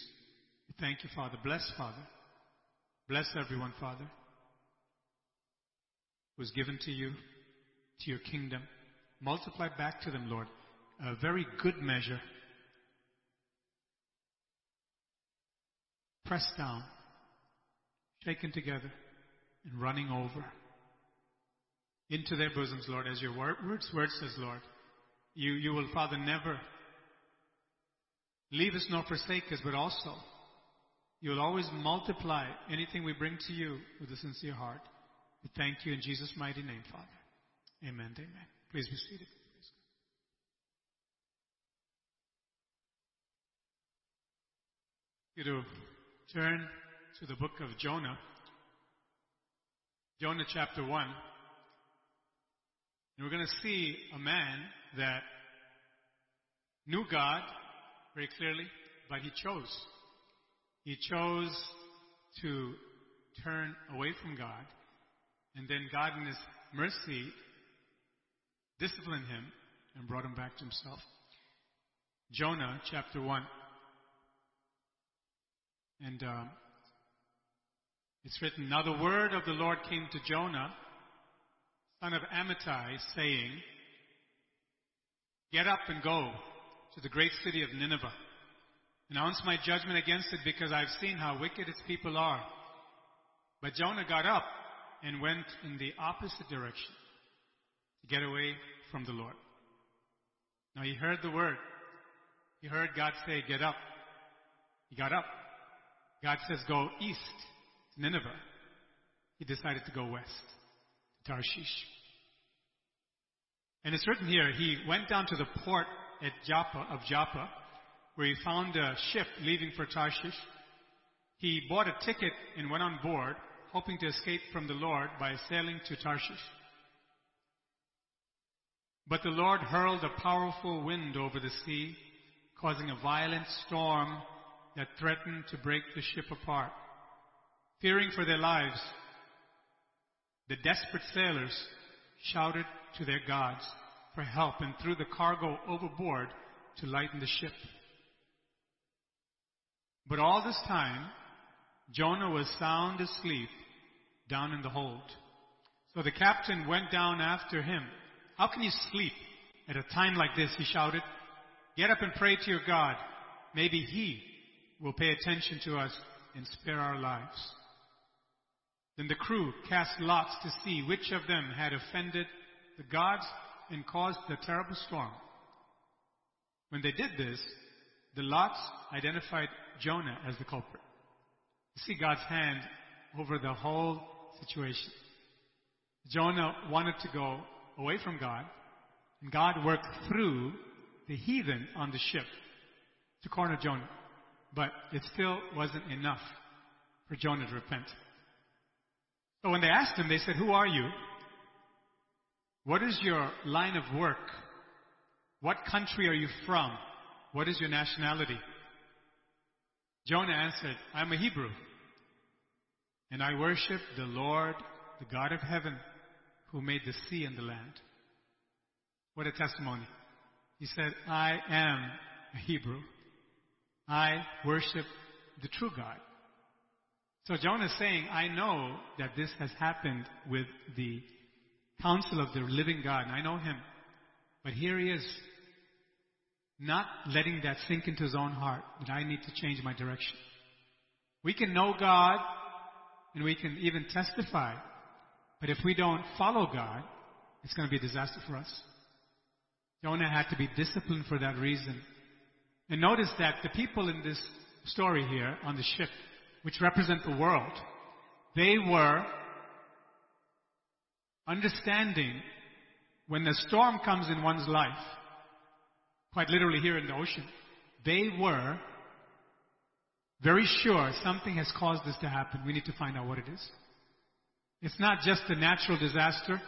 We thank you, Father. Bless, Father. Bless everyone, Father, who's given to you, to your kingdom. Multiply back to them, Lord, a very good measure. Pressed down, shaken together, and running over into their bosoms, Lord, as your word, words, word says, Lord. You, you will, Father, never leave us nor forsake us, but also you will always multiply anything we bring to you with a sincere heart. We thank you in Jesus' mighty name, Father. Amen. Amen. Please be seated. You to turn to the book of Jonah. Jonah chapter 1. And we're going to see a man that knew God very clearly, but he chose. He chose to turn away from God. And then God, in His mercy, disciplined him and brought him back to himself. Jonah chapter 1. And uh, it's written, Now the word of the Lord came to Jonah, son of Amittai, saying, Get up and go to the great city of Nineveh. Announce my judgment against it because I've seen how wicked its people are. But Jonah got up and went in the opposite direction to get away from the Lord. Now he heard the word. He heard God say, get up. He got up. God says, go east Nineveh. He decided to go west to Tarshish. And it's written here, he went down to the port at Joppa, of Joppa, where he found a ship leaving for Tarshish. He bought a ticket and went on board, hoping to escape from the Lord by sailing to Tarshish. But the Lord hurled a powerful wind over the sea, causing a violent storm that threatened to break the ship apart. Fearing for their lives, the desperate sailors shouted to their gods for help and threw the cargo overboard to lighten the ship. But all this time, Jonah was sound asleep down in the hold. So the captain went down after him. How can you sleep at a time like this? He shouted. Get up and pray to your God. Maybe he will pay attention to us and spare our lives. Then the crew cast lots to see which of them had offended the gods and caused the terrible storm. When they did this, the lots identified Jonah as the culprit. You see God's hand over the whole situation. Jonah wanted to go away from God, and God worked through the heathen on the ship to corner Jonah. But it still wasn't enough for Jonah to repent. So when they asked him, they said, Who are you? What is your line of work? What country are you from? What is your nationality? Jonah answered, I'm a Hebrew, and I worship the Lord, the God of heaven, who made the sea and the land. What a testimony. He said, I am a Hebrew. I worship the true God. So Jonah is saying, I know that this has happened with the counsel of the living God, and I know him. But here he is, not letting that sink into his own heart that I need to change my direction. We can know God and we can even testify, but if we don't follow God, it's going to be a disaster for us. Jonah had to be disciplined for that reason. And notice that the people in this story here on the ship, which represent the world, they were understanding when the storm comes in one's life, quite literally here in the ocean, they were very sure something has caused this to happen. We need to find out what it is. It's not just a natural disaster,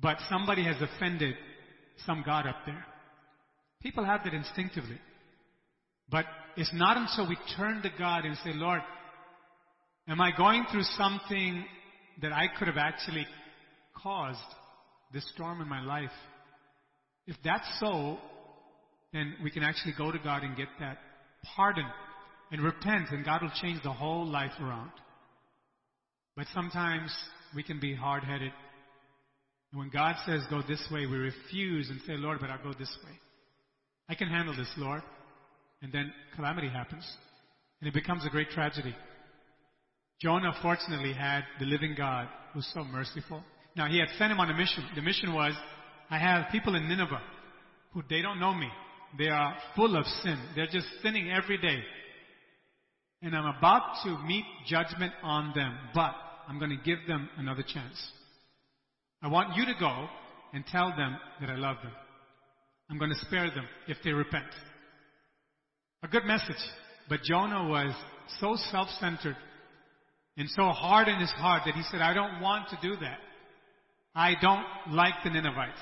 but somebody has offended some God up there. People have that instinctively. But it's not until we turn to God and say, Lord, am I going through something that I could have actually caused this storm in my life? If that's so, then we can actually go to God and get that pardon and repent, and God will change the whole life around. But sometimes we can be hard headed. And when God says go this way, we refuse and say, Lord, but I'll go this way. I can handle this, Lord. And then calamity happens. And it becomes a great tragedy. Jonah fortunately had the living God who's so merciful. Now he had sent him on a mission. The mission was, I have people in Nineveh who they don't know me. They are full of sin. They're just sinning every day. And I'm about to meet judgment on them, but I'm going to give them another chance. I want you to go and tell them that I love them. I'm going to spare them if they repent. A good message. But Jonah was so self-centered and so hard in his heart that he said, I don't want to do that. I don't like the Ninevites.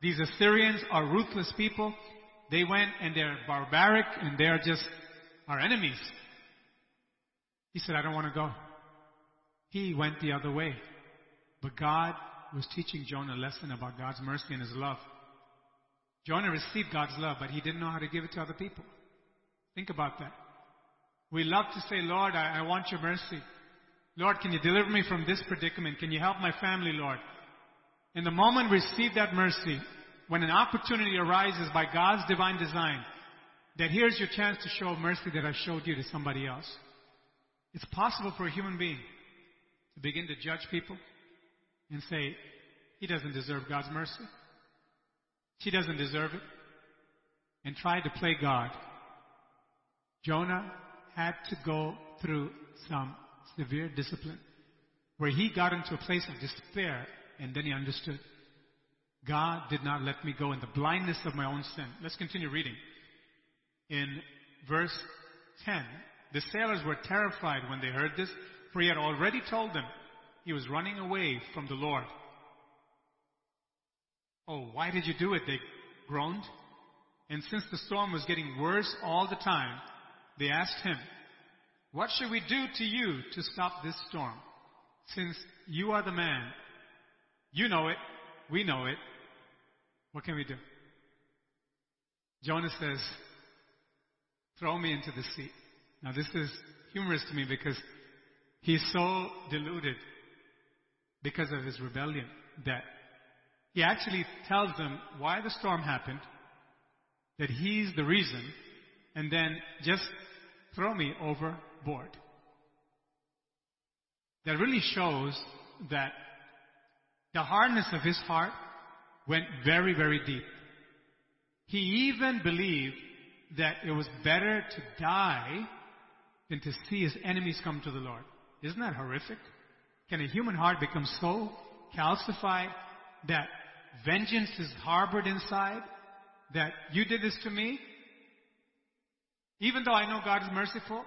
These Assyrians are ruthless people. They went and they're barbaric and they're just our enemies. He said, I don't want to go. He went the other way. But God was teaching Jonah a lesson about God's mercy and His love. Jonah received God's love, but he didn't know how to give it to other people. Think about that. We love to say, Lord, I, I want your mercy. Lord, can you deliver me from this predicament? Can you help my family, Lord? In the moment we receive that mercy, when an opportunity arises by God's divine design, that here's your chance to show mercy that I showed you to somebody else. It's possible for a human being to begin to judge people and say, he doesn't deserve God's mercy. She doesn't deserve it. And try to play God. Jonah had to go through some severe discipline where he got into a place of despair and then he understood. God did not let me go in the blindness of my own sin. Let's continue reading. In verse 10, the sailors were terrified when they heard this, for he had already told them he was running away from the Lord. Oh, why did you do it? They groaned. And since the storm was getting worse all the time, they asked him, What should we do to you to stop this storm? Since you are the man, you know it, we know it, what can we do? Jonah says, Throw me into the sea. Now, this is humorous to me because he's so deluded because of his rebellion that he actually tells them why the storm happened, that he's the reason, and then just throw me overboard. That really shows that the hardness of his heart went very, very deep. He even believed that it was better to die than to see his enemies come to the Lord. Isn't that horrific? Can a human heart become so calcified that vengeance is harbored inside? That you did this to me? Even though I know God is merciful,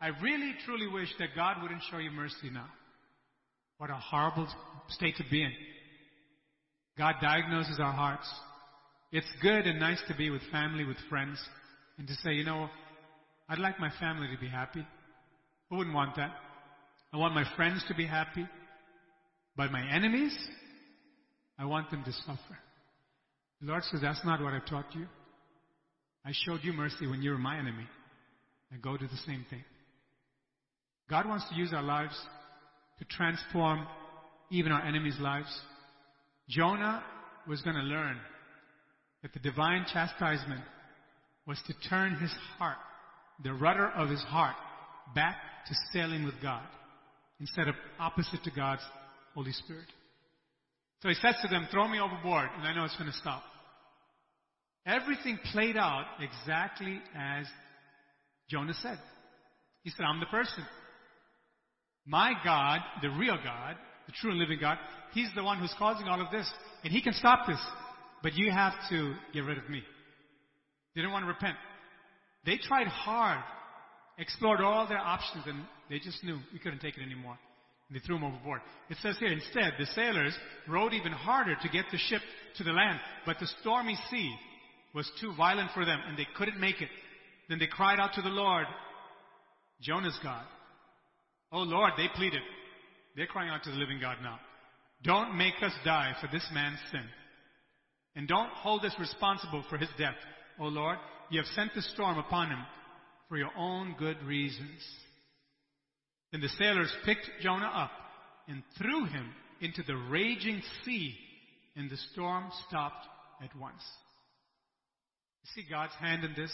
I really truly wish that God wouldn't show you mercy now. What a horrible state to be in. God diagnoses our hearts. It's good and nice to be with family, with friends, and to say, you know, I'd like my family to be happy. Who wouldn't want that? I want my friends to be happy. But my enemies, I want them to suffer. The Lord says, that's not what I taught you. I showed you mercy when you were my enemy. And go do the same thing. God wants to use our lives to transform even our enemies' lives. Jonah was going to learn that the divine chastisement was to turn his heart, the rudder of his heart, back to sailing with God instead of opposite to God's Holy Spirit. So he says to them, throw me overboard and I know it's going to stop. Everything played out exactly as Jonah said. He said, I'm the person. My God, the real God, the true and living God. He's the one who's causing all of this. And He can stop this. But you have to get rid of me. They didn't want to repent. They tried hard, explored all their options, and they just knew we couldn't take it anymore. And they threw him overboard. It says here, instead, the sailors rowed even harder to get the ship to the land, but the stormy sea was too violent for them, and they couldn't make it. Then they cried out to the Lord, Jonah's God. Oh Lord, they pleaded. They're crying out to the living God now. Don't make us die for this man's sin. And don't hold us responsible for his death. O Lord, you have sent the storm upon him for your own good reasons. Then the sailors picked Jonah up and threw him into the raging sea, and the storm stopped at once. You see God's hand in this?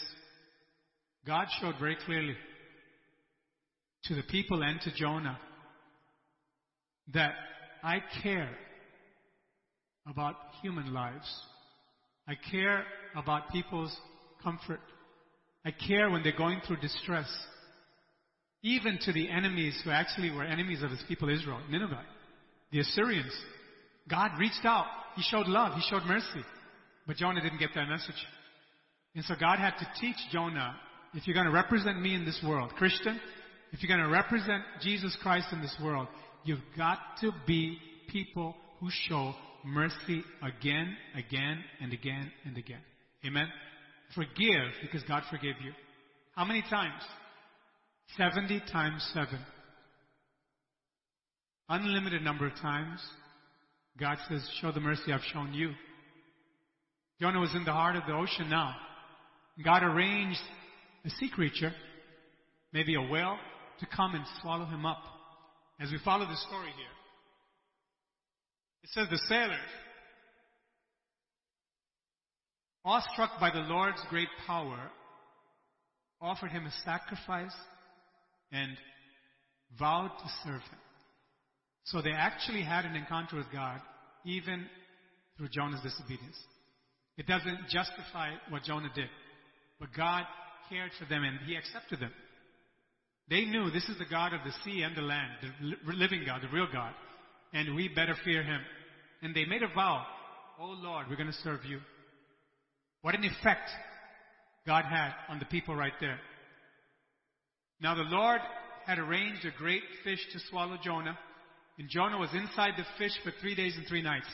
God showed very clearly to the people and to Jonah that I care about human lives. I care about people's comfort. I care when they're going through distress. Even to the enemies who actually were enemies of his people Israel, Nineveh, the Assyrians. God reached out. He showed love. He showed mercy. But Jonah didn't get that message. And so God had to teach Jonah, if you're going to represent me in this world, Christian, if you're going to represent Jesus Christ in this world, you've got to be people who show mercy again, again, and again, and again. Amen? Forgive because God forgave you. How many times? 70 times 7. Unlimited number of times. God says, show the mercy I've shown you. Jonah was in the heart of the ocean now. God arranged a sea creature, maybe a whale, to come and swallow him up. As we follow the story here, it says the sailors, awestruck by the Lord's great power, offered him a sacrifice and vowed to serve him. So they actually had an encounter with God, even through Jonah's disobedience. It doesn't justify what Jonah did, but God cared for them and he accepted them. They knew this is the God of the sea and the land, the living God, the real God, and we better fear him. And they made a vow, Oh Lord, we're going to serve you. What an effect God had on the people right there. Now the Lord had arranged a great fish to swallow Jonah, and Jonah was inside the fish for three days and three nights.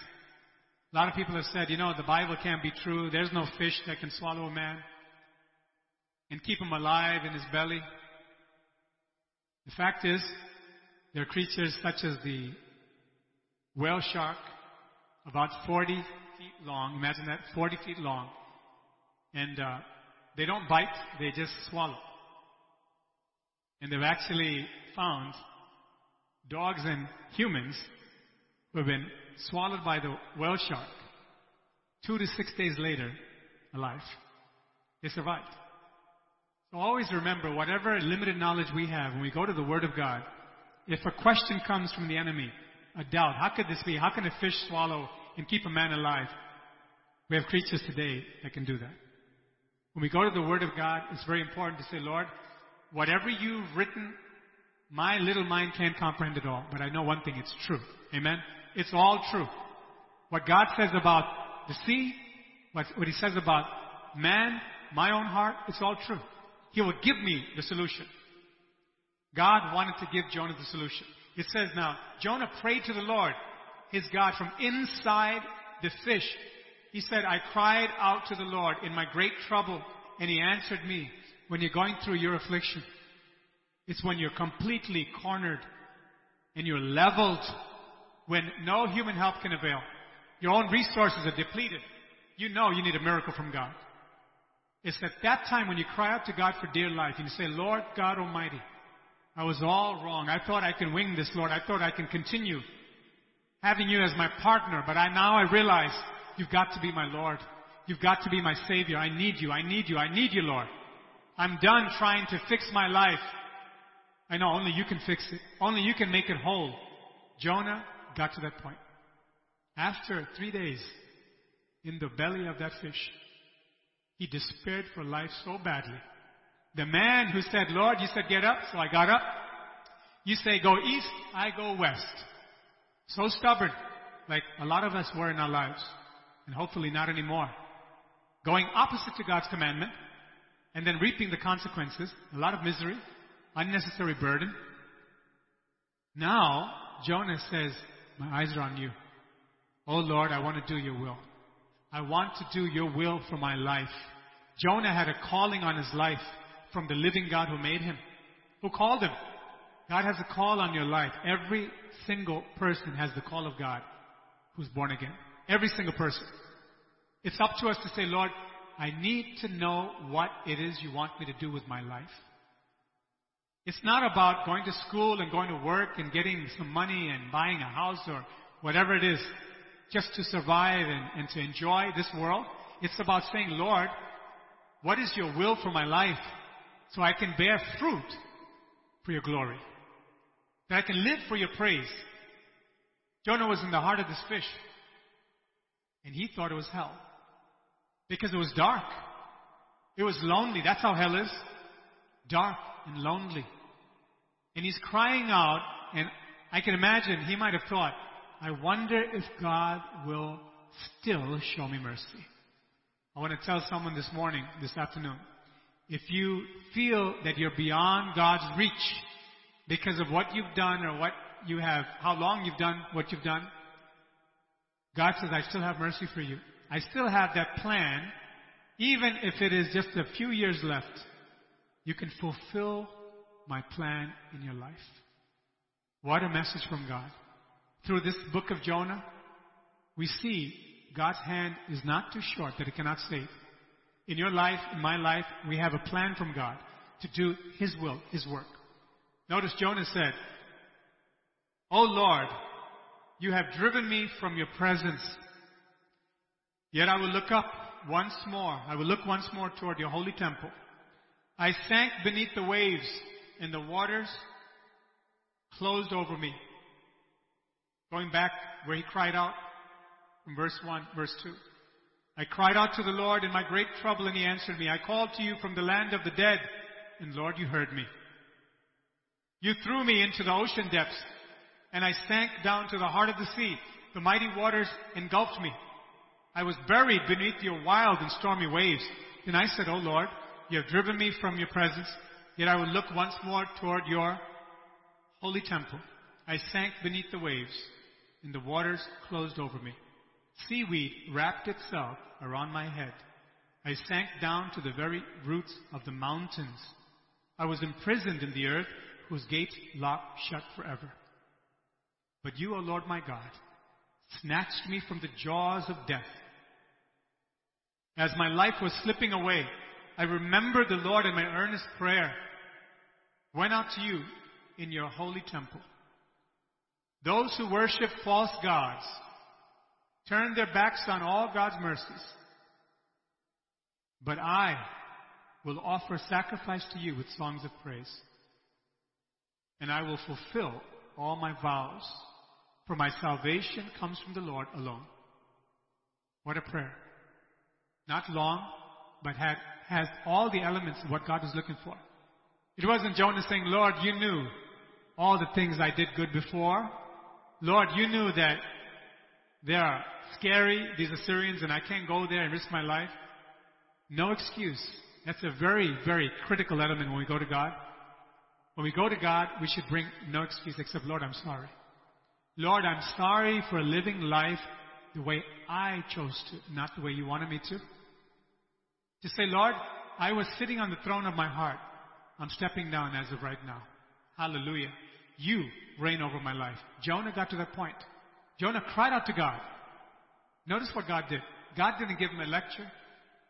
A lot of people have said, you know, the Bible can't be true. There's no fish that can swallow a man and keep him alive in his belly. The fact is, there are creatures such as the whale shark, about 40 feet long. Imagine that, 40 feet long. And uh, they don't bite, they just swallow. And they've actually found dogs and humans who have been swallowed by the whale shark two to six days later alive. They survived. So always remember, whatever limited knowledge we have, when we go to the Word of God, if a question comes from the enemy, a doubt, how could this be? How can a fish swallow and keep a man alive? We have creatures today that can do that. When we go to the Word of God, it's very important to say, Lord, whatever you've written, my little mind can't comprehend it all. But I know one thing, it's true. Amen? It's all true. What God says about the sea, what, what He says about man, my own heart, it's all true. He will give me the solution. God wanted to give Jonah the solution. It says now, Jonah prayed to the Lord, his God, from inside the fish. He said, I cried out to the Lord in my great trouble, and he answered me. When you're going through your affliction, it's when you're completely cornered and you're leveled, when no human help can avail. Your own resources are depleted. You know you need a miracle from God. It's at that time when you cry out to God for dear life and you say, Lord God Almighty, I was all wrong. I thought I can wing this, Lord. I thought I can continue having you as my partner, but I now I realize you've got to be my Lord. You've got to be my Savior. I need you. I need you. I need you, Lord. I'm done trying to fix my life. I know only you can fix it. Only you can make it whole. Jonah got to that point. After three days in the belly of that fish, he despaired for life so badly. The man who said, Lord, you said get up, so I got up. You say go east, I go west. So stubborn, like a lot of us were in our lives, and hopefully not anymore. Going opposite to God's commandment, and then reaping the consequences, a lot of misery, unnecessary burden. Now, Jonah says, My eyes are on you. Oh Lord, I want to do your will. I want to do your will for my life. Jonah had a calling on his life from the living God who made him, who called him. God has a call on your life. Every single person has the call of God who's born again. Every single person. It's up to us to say, Lord, I need to know what it is you want me to do with my life. It's not about going to school and going to work and getting some money and buying a house or whatever it is just to survive and, and to enjoy this world. It's about saying, Lord, what is your will for my life so I can bear fruit for your glory? That I can live for your praise. Jonah was in the heart of this fish. And he thought it was hell. Because it was dark. It was lonely. That's how hell is. Dark and lonely. And he's crying out, and I can imagine he might have thought, I wonder if God will still show me mercy. I want to tell someone this morning, this afternoon, if you feel that you're beyond God's reach because of what you've done or what you have, how long you've done what you've done, God says, I still have mercy for you. I still have that plan, even if it is just a few years left. You can fulfill my plan in your life. What a message from God. Through this book of Jonah, we see God's hand is not too short that it cannot save. In your life, in my life, we have a plan from God to do His will, His work. Notice Jonah said, O Lord, you have driven me from your presence. Yet I will look up once more. I will look once more toward your holy temple. I sank beneath the waves and the waters closed over me. Going back where he cried out from verse 1, verse 2. I cried out to the Lord in my great trouble and he answered me. I called to you from the land of the dead and Lord, you heard me. You threw me into the ocean depths and I sank down to the heart of the sea. The mighty waters engulfed me. I was buried beneath your wild and stormy waves. Then I said, O Lord, you have driven me from your presence, yet I will look once more toward your holy temple. I sank beneath the waves, and the waters closed over me. Seaweed wrapped itself around my head. I sank down to the very roots of the mountains. I was imprisoned in the earth, whose gates locked shut forever. But you, O Lord my God, snatched me from the jaws of death. As my life was slipping away, I remembered the Lord in my earnest prayer, went out to you in your holy temple. Those who worship false gods turn their backs on all God's mercies. But I will offer sacrifice to you with songs of praise. And I will fulfill all my vows, for my salvation comes from the Lord alone. What a prayer. Not long, but had, has all the elements of what God was looking for. It wasn't Jonah saying, Lord, you knew all the things I did good before. Lord, you knew that they are scary, these Assyrians, and I can't go there and risk my life. No excuse. That's a very, very critical element when we go to God. When we go to God, we should bring no excuse except, Lord, I'm sorry. Lord, I'm sorry for living life the way I chose to, not the way you wanted me to. To say, Lord, I was sitting on the throne of my heart. I'm stepping down as of right now. Hallelujah. You reign over my life. Jonah got to that point. Jonah cried out to God. Notice what God did. God didn't give him a lecture.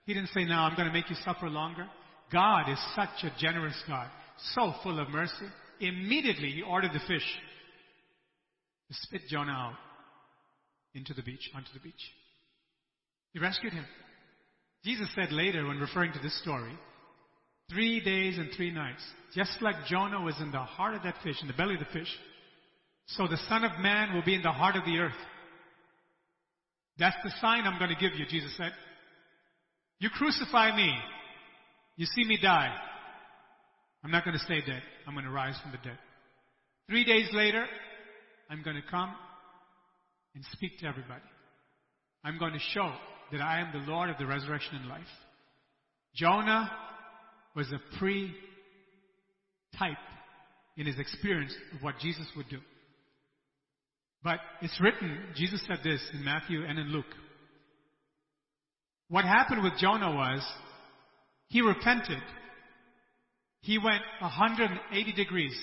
He didn't say, now I'm going to make you suffer longer. God is such a generous God, so full of mercy. Immediately he ordered the fish to spit Jonah out into the beach, onto the beach. He rescued him. Jesus said later when referring to this story, three days and three nights, just like Jonah was in the heart of that fish, in the belly of the fish, so the Son of Man will be in the heart of the earth. That's the sign I'm going to give you, Jesus said. You crucify me. You see me die. I'm not going to stay dead. I'm going to rise from the dead. Three days later, I'm going to come and speak to everybody. I'm going to show that I am the Lord of the resurrection and life. Jonah was a pre type in his experience of what Jesus would do. But it's written, Jesus said this in Matthew and in Luke. What happened with Jonah was he repented. He went 180 degrees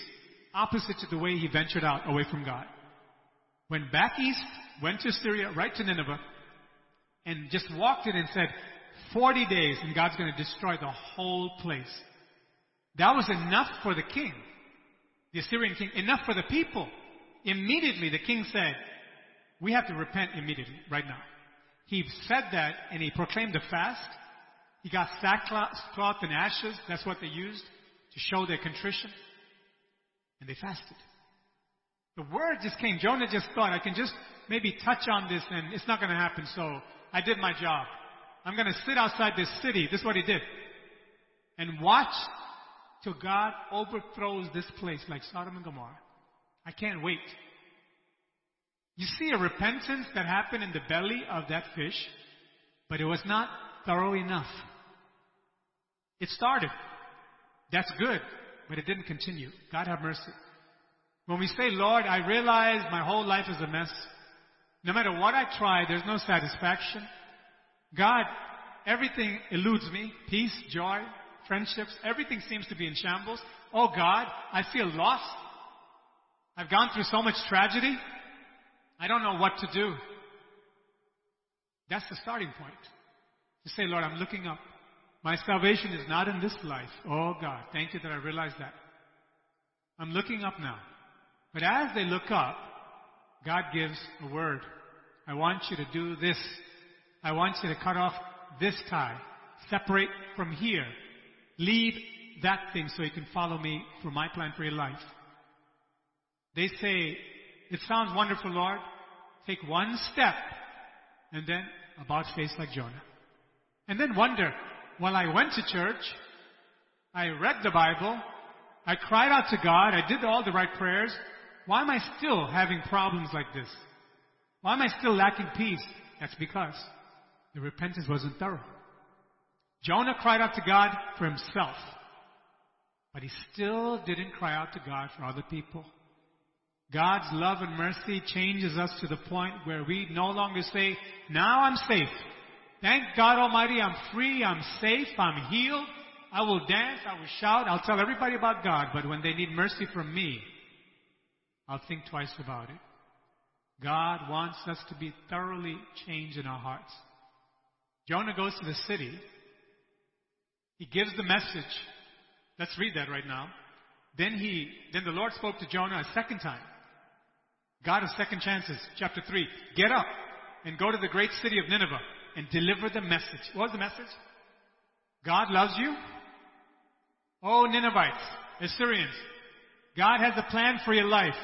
opposite to the way he ventured out away from God. Went back east, went to Syria, right to Nineveh, and just walked in and said, 40 days and God's going to destroy the whole place. That was enough for the king, the Assyrian king, enough for the people. Immediately the king said, we have to repent immediately, right now. He said that and he proclaimed a fast. He got sackcloth and ashes. That's what they used to show their contrition. And they fasted. The word just came. Jonah just thought, I can just maybe touch on this and it's not going to happen. So I did my job. I'm going to sit outside this city. This is what he did. And watch till God overthrows this place like Sodom and Gomorrah. I can't wait. You see a repentance that happened in the belly of that fish, but it was not thorough enough. It started. That's good, but it didn't continue. God have mercy. When we say, Lord, I realize my whole life is a mess. No matter what I try, there's no satisfaction. God, everything eludes me. Peace, joy, friendships, everything seems to be in shambles. Oh God, I feel lost. I've gone through so much tragedy. I don't know what to do. That's the starting point. To say, Lord, I'm looking up. My salvation is not in this life. Oh God, thank you that I realize that. I'm looking up now. But as they look up, God gives a word. I want you to do this. I want you to cut off this tie. Separate from here. Leave that thing so you can follow me for my plan for your life. They say, it sounds wonderful, Lord. Take one step and then about face like Jonah. And then wonder, while I went to church, I read the Bible, I cried out to God, I did all the right prayers, why am I still having problems like this? Why am I still lacking peace? That's because the repentance wasn't thorough. Jonah cried out to God for himself, but he still didn't cry out to God for other people. God's love and mercy changes us to the point where we no longer say, now I'm safe. Thank God Almighty, I'm free, I'm safe, I'm healed. I will dance, I will shout, I'll tell everybody about God, but when they need mercy from me, I'll think twice about it. God wants us to be thoroughly changed in our hearts. Jonah goes to the city. He gives the message. Let's read that right now. Then he, then the Lord spoke to Jonah a second time. God of second chances, chapter 3. Get up and go to the great city of Nineveh and deliver the message. What was the message? God loves you. Oh, Ninevites, Assyrians, God has a plan for your life.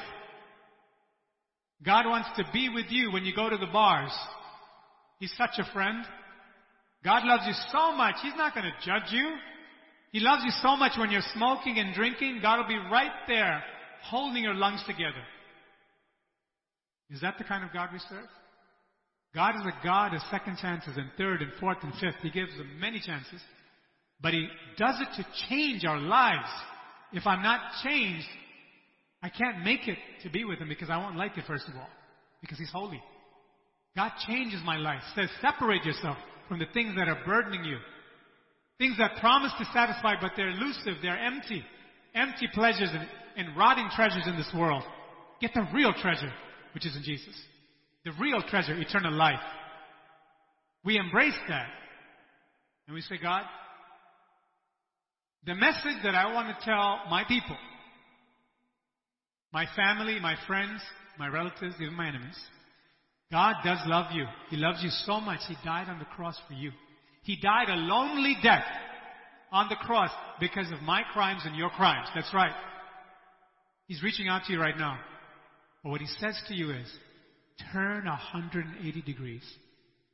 God wants to be with you when you go to the bars. He's such a friend. God loves you so much, He's not going to judge you. He loves you so much when you're smoking and drinking, God will be right there holding your lungs together. Is that the kind of God we serve? God is a God of second chances and third and fourth and fifth. He gives them many chances. But He does it to change our lives. If I'm not changed, I can't make it to be with Him because I won't like it, first of all. Because He's holy. God changes my life. Says, separate yourself from the things that are burdening you. Things that promise to satisfy, but they're elusive, they're empty. Empty pleasures and, and rotting treasures in this world. Get the real treasure, which is in Jesus. The real treasure, eternal life. We embrace that. And we say, God, the message that I want to tell my people, my family, my friends, my relatives, even my enemies, God does love you. He loves you so much, He died on the cross for you. He died a lonely death on the cross because of my crimes and your crimes. That's right. He's reaching out to you right now. But what He says to you is, turn 180 degrees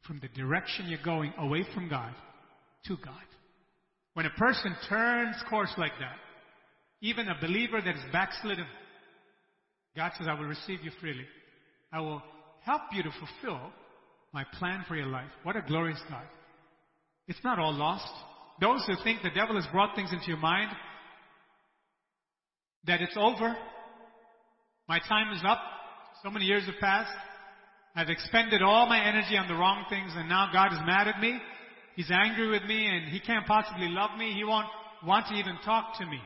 from the direction you're going away from God to God. When a person turns course like that, even a believer that is backslidden, God says, I will receive you freely. I will help you to fulfill my plan for your life. What a glorious God. It's not all lost. Those who think the devil has brought things into your mind, that it's over, my time is up, so many years have passed, I've expended all my energy on the wrong things and now God is mad at me, He's angry with me and He can't possibly love me, He won't want to even talk to me.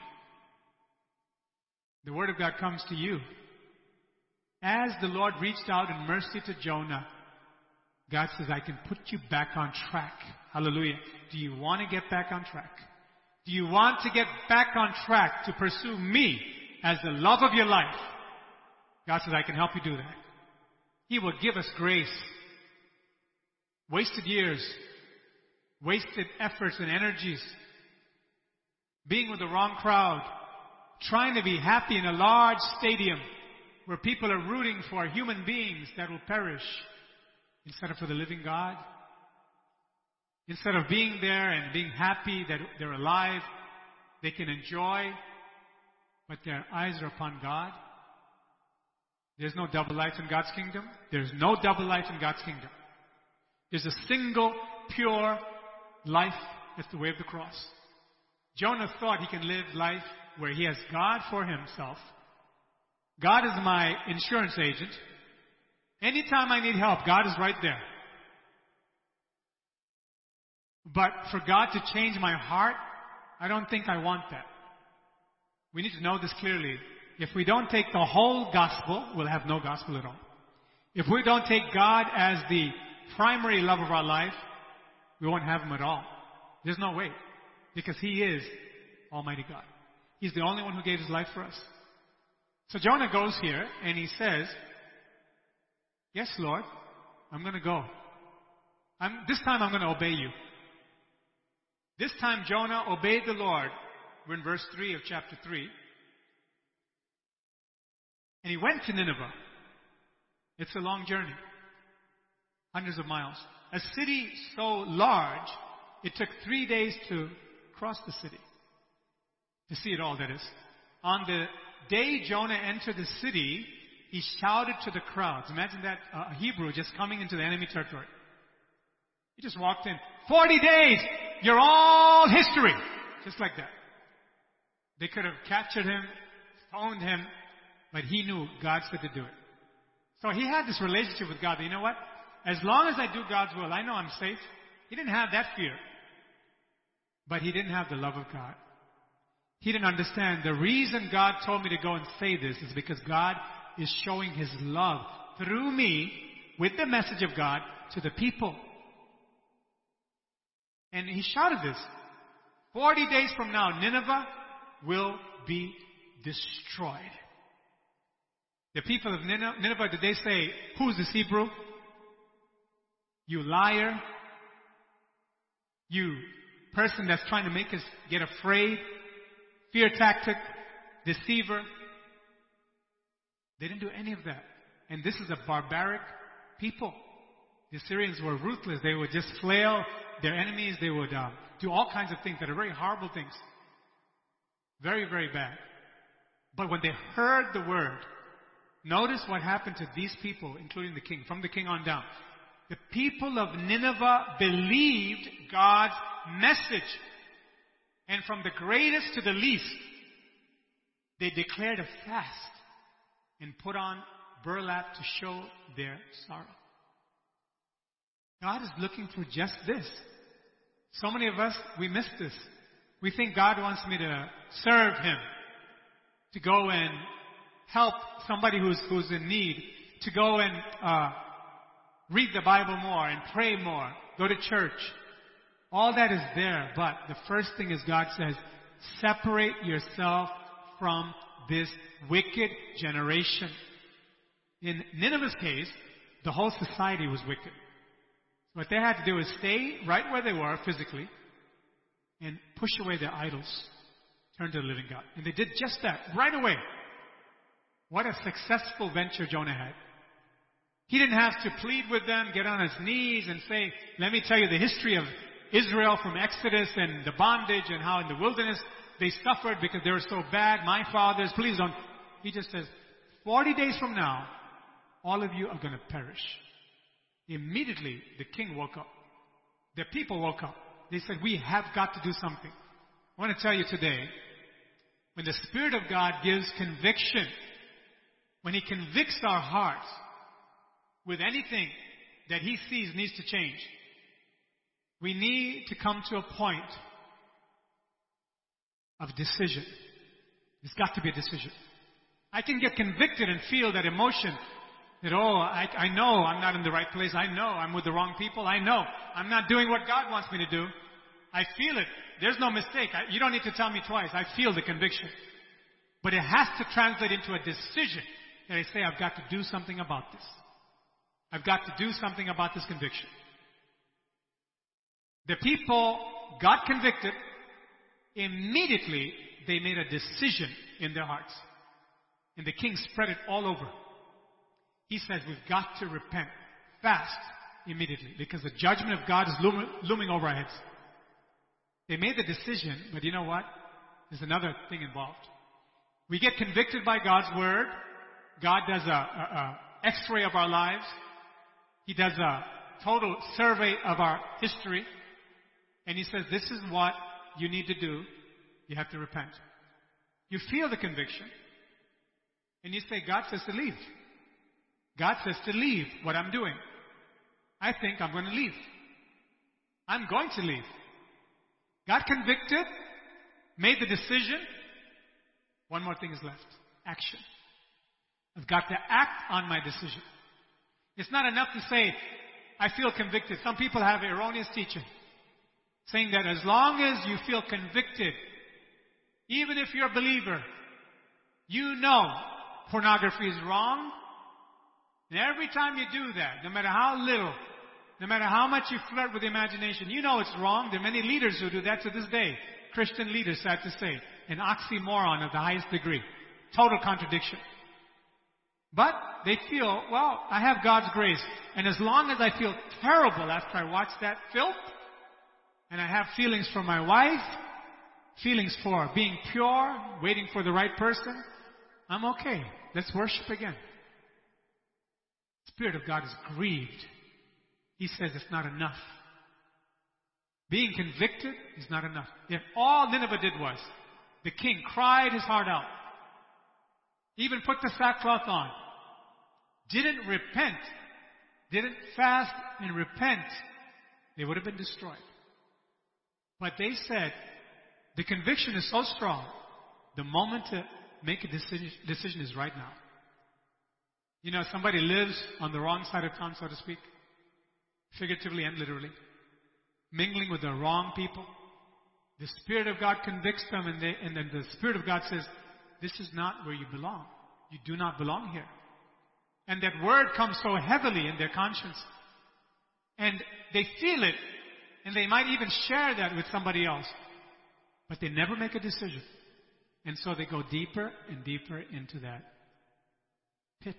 The Word of God comes to you. As the Lord reached out in mercy to Jonah, God says, I can put you back on track. Hallelujah. Do you want to get back on track? Do you want to get back on track to pursue me as the love of your life? God says, I can help you do that. He will give us grace. Wasted years, wasted efforts and energies, being with the wrong crowd, trying to be happy in a large stadium where people are rooting for human beings that will perish instead of for the living God. Instead of being there and being happy that they're alive, they can enjoy, but their eyes are upon God. There's no double life in God's kingdom. There's no double life in God's kingdom. There's a single, pure life. That's the way of the cross. Jonah thought he can live life where he has God for himself. God is my insurance agent. Anytime I need help, God is right there. But for God to change my heart, I don't think I want that. We need to know this clearly. If we don't take the whole gospel, we'll have no gospel at all. If we don't take God as the primary love of our life, we won't have Him at all. There's no way. Because He is Almighty God. He's the only one who gave His life for us. So Jonah goes here and he says, Yes, Lord, I'm going to go. I'm, this time I'm going to obey you. This time Jonah obeyed the Lord. We're in verse 3 of chapter 3. And he went to Nineveh. It's a long journey. Hundreds of miles. A city so large, it took three days to cross the city. To see it all, that is. On the day Jonah entered the city, he shouted to the crowds. Imagine that uh, Hebrew just coming into the enemy territory. He just walked in. 40 days! You're all history! Just like that. They could have captured him, stoned him, but he knew God said to do it. So he had this relationship with God. You know what? As long as I do God's will, I know I'm safe. He didn't have that fear. But he didn't have the love of God. He didn't understand the reason God told me to go and say this is because God is showing His love through me with the message of God to the people. And he shouted this. 40 days from now, Nineveh will be destroyed. The people of Nineveh, did they say, who's this Hebrew? You liar. You person that's trying to make us get afraid. Fear tactic. Deceiver. They didn't do any of that. And this is a barbaric people. The Assyrians were ruthless. They would just flail their enemies. They would um, do all kinds of things that are very horrible things. Very, very bad. But when they heard the word, notice what happened to these people, including the king, from the king on down. The people of Nineveh believed God's message. And from the greatest to the least, they declared a fast and put on burlap to show their sorrow. God is looking for just this. So many of us, we miss this. We think God wants me to serve Him, to go and help somebody who's, who's in need, to go and uh, read the Bible more and pray more, go to church. All that is there, but the first thing is God says, separate yourself from this wicked generation. In Nineveh's case, the whole society was wicked. What they had to do is stay right where they were physically and push away their idols, turn to the living God. And they did just that right away. What a successful venture Jonah had. He didn't have to plead with them, get on his knees and say, let me tell you the history of Israel from Exodus and the bondage and how in the wilderness they suffered because they were so bad. My fathers, please don't. He just says, 40 days from now, all of you are going to perish. Immediately, the king woke up. The people woke up. They said, We have got to do something. I want to tell you today, when the Spirit of God gives conviction, when He convicts our hearts with anything that He sees needs to change, we need to come to a point of decision. There's got to be a decision. I can get convicted and feel that emotion that, oh, I, I know I'm not in the right place. I know I'm with the wrong people. I know I'm not doing what God wants me to do. I feel it. There's no mistake. I, you don't need to tell me twice. I feel the conviction. But it has to translate into a decision that I say, I've got to do something about this. I've got to do something about this conviction. The people got convicted. Immediately, they made a decision in their hearts. And the king spread it all over. He says, We've got to repent fast immediately because the judgment of God is looming, over our heads. They made the decision, but you know what? There's another thing involved. We get convicted by God's word. God does a, a, a x-ray of our lives. He does a total survey of our history. And he says, this is what you need to do. You have to repent. You feel the conviction. And you say, God says to leave. God says to leave what I'm doing. I think I'm going to leave. I'm going to leave. Got convicted, made the decision. One more thing is left action. I've got to act on my decision. It's not enough to say, I feel convicted. Some people have erroneous teaching saying that as long as you feel convicted, even if you're a believer, you know pornography is wrong. And every time you do that, no matter how little, no matter how much you flirt with the imagination, you know it's wrong. There are many leaders who do that to this day. Christian leaders, sad to say. An oxymoron of the highest degree. Total contradiction. But they feel, well, I have God's grace. And as long as I feel terrible after I watch that filth, and I have feelings for my wife, feelings for being pure, waiting for the right person, I'm okay. Let's worship again. The Spirit of God is grieved. He says it's not enough. Being convicted is not enough. If all Nineveh did was, the king cried his heart out, even put the sackcloth on, didn't repent, didn't fast and repent, they would have been destroyed. But they said, the conviction is so strong, the moment to make a decision, is right now. You know, somebody lives on the wrong side of town, so to speak, figuratively and literally, mingling with the wrong people. The Spirit of God convicts them, and, they, and then the Spirit of God says, This is not where you belong. You do not belong here. And that word comes so heavily in their conscience. And they feel it, and they might even share that with somebody else. But they never make a decision. And so they go deeper and deeper into that pit.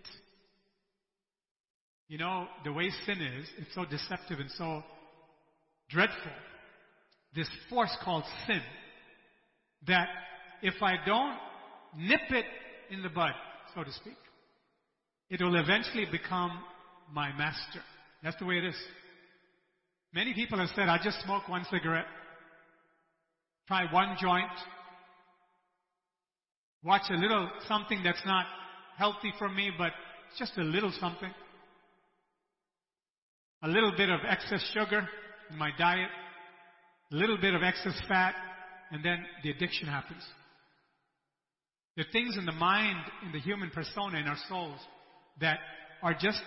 You know, the way sin is, it's so deceptive and so dreadful. This force called sin. That if I don't nip it in the bud, so to speak, it will eventually become my master. That's the way it is. Many people have said, I just smoke one cigarette, try one joint, watch a little something that's not healthy for me, but just a little something. A little bit of excess sugar in my diet, a little bit of excess fat, and then the addiction happens. Are things in the mind, in the human persona, in our souls, that are just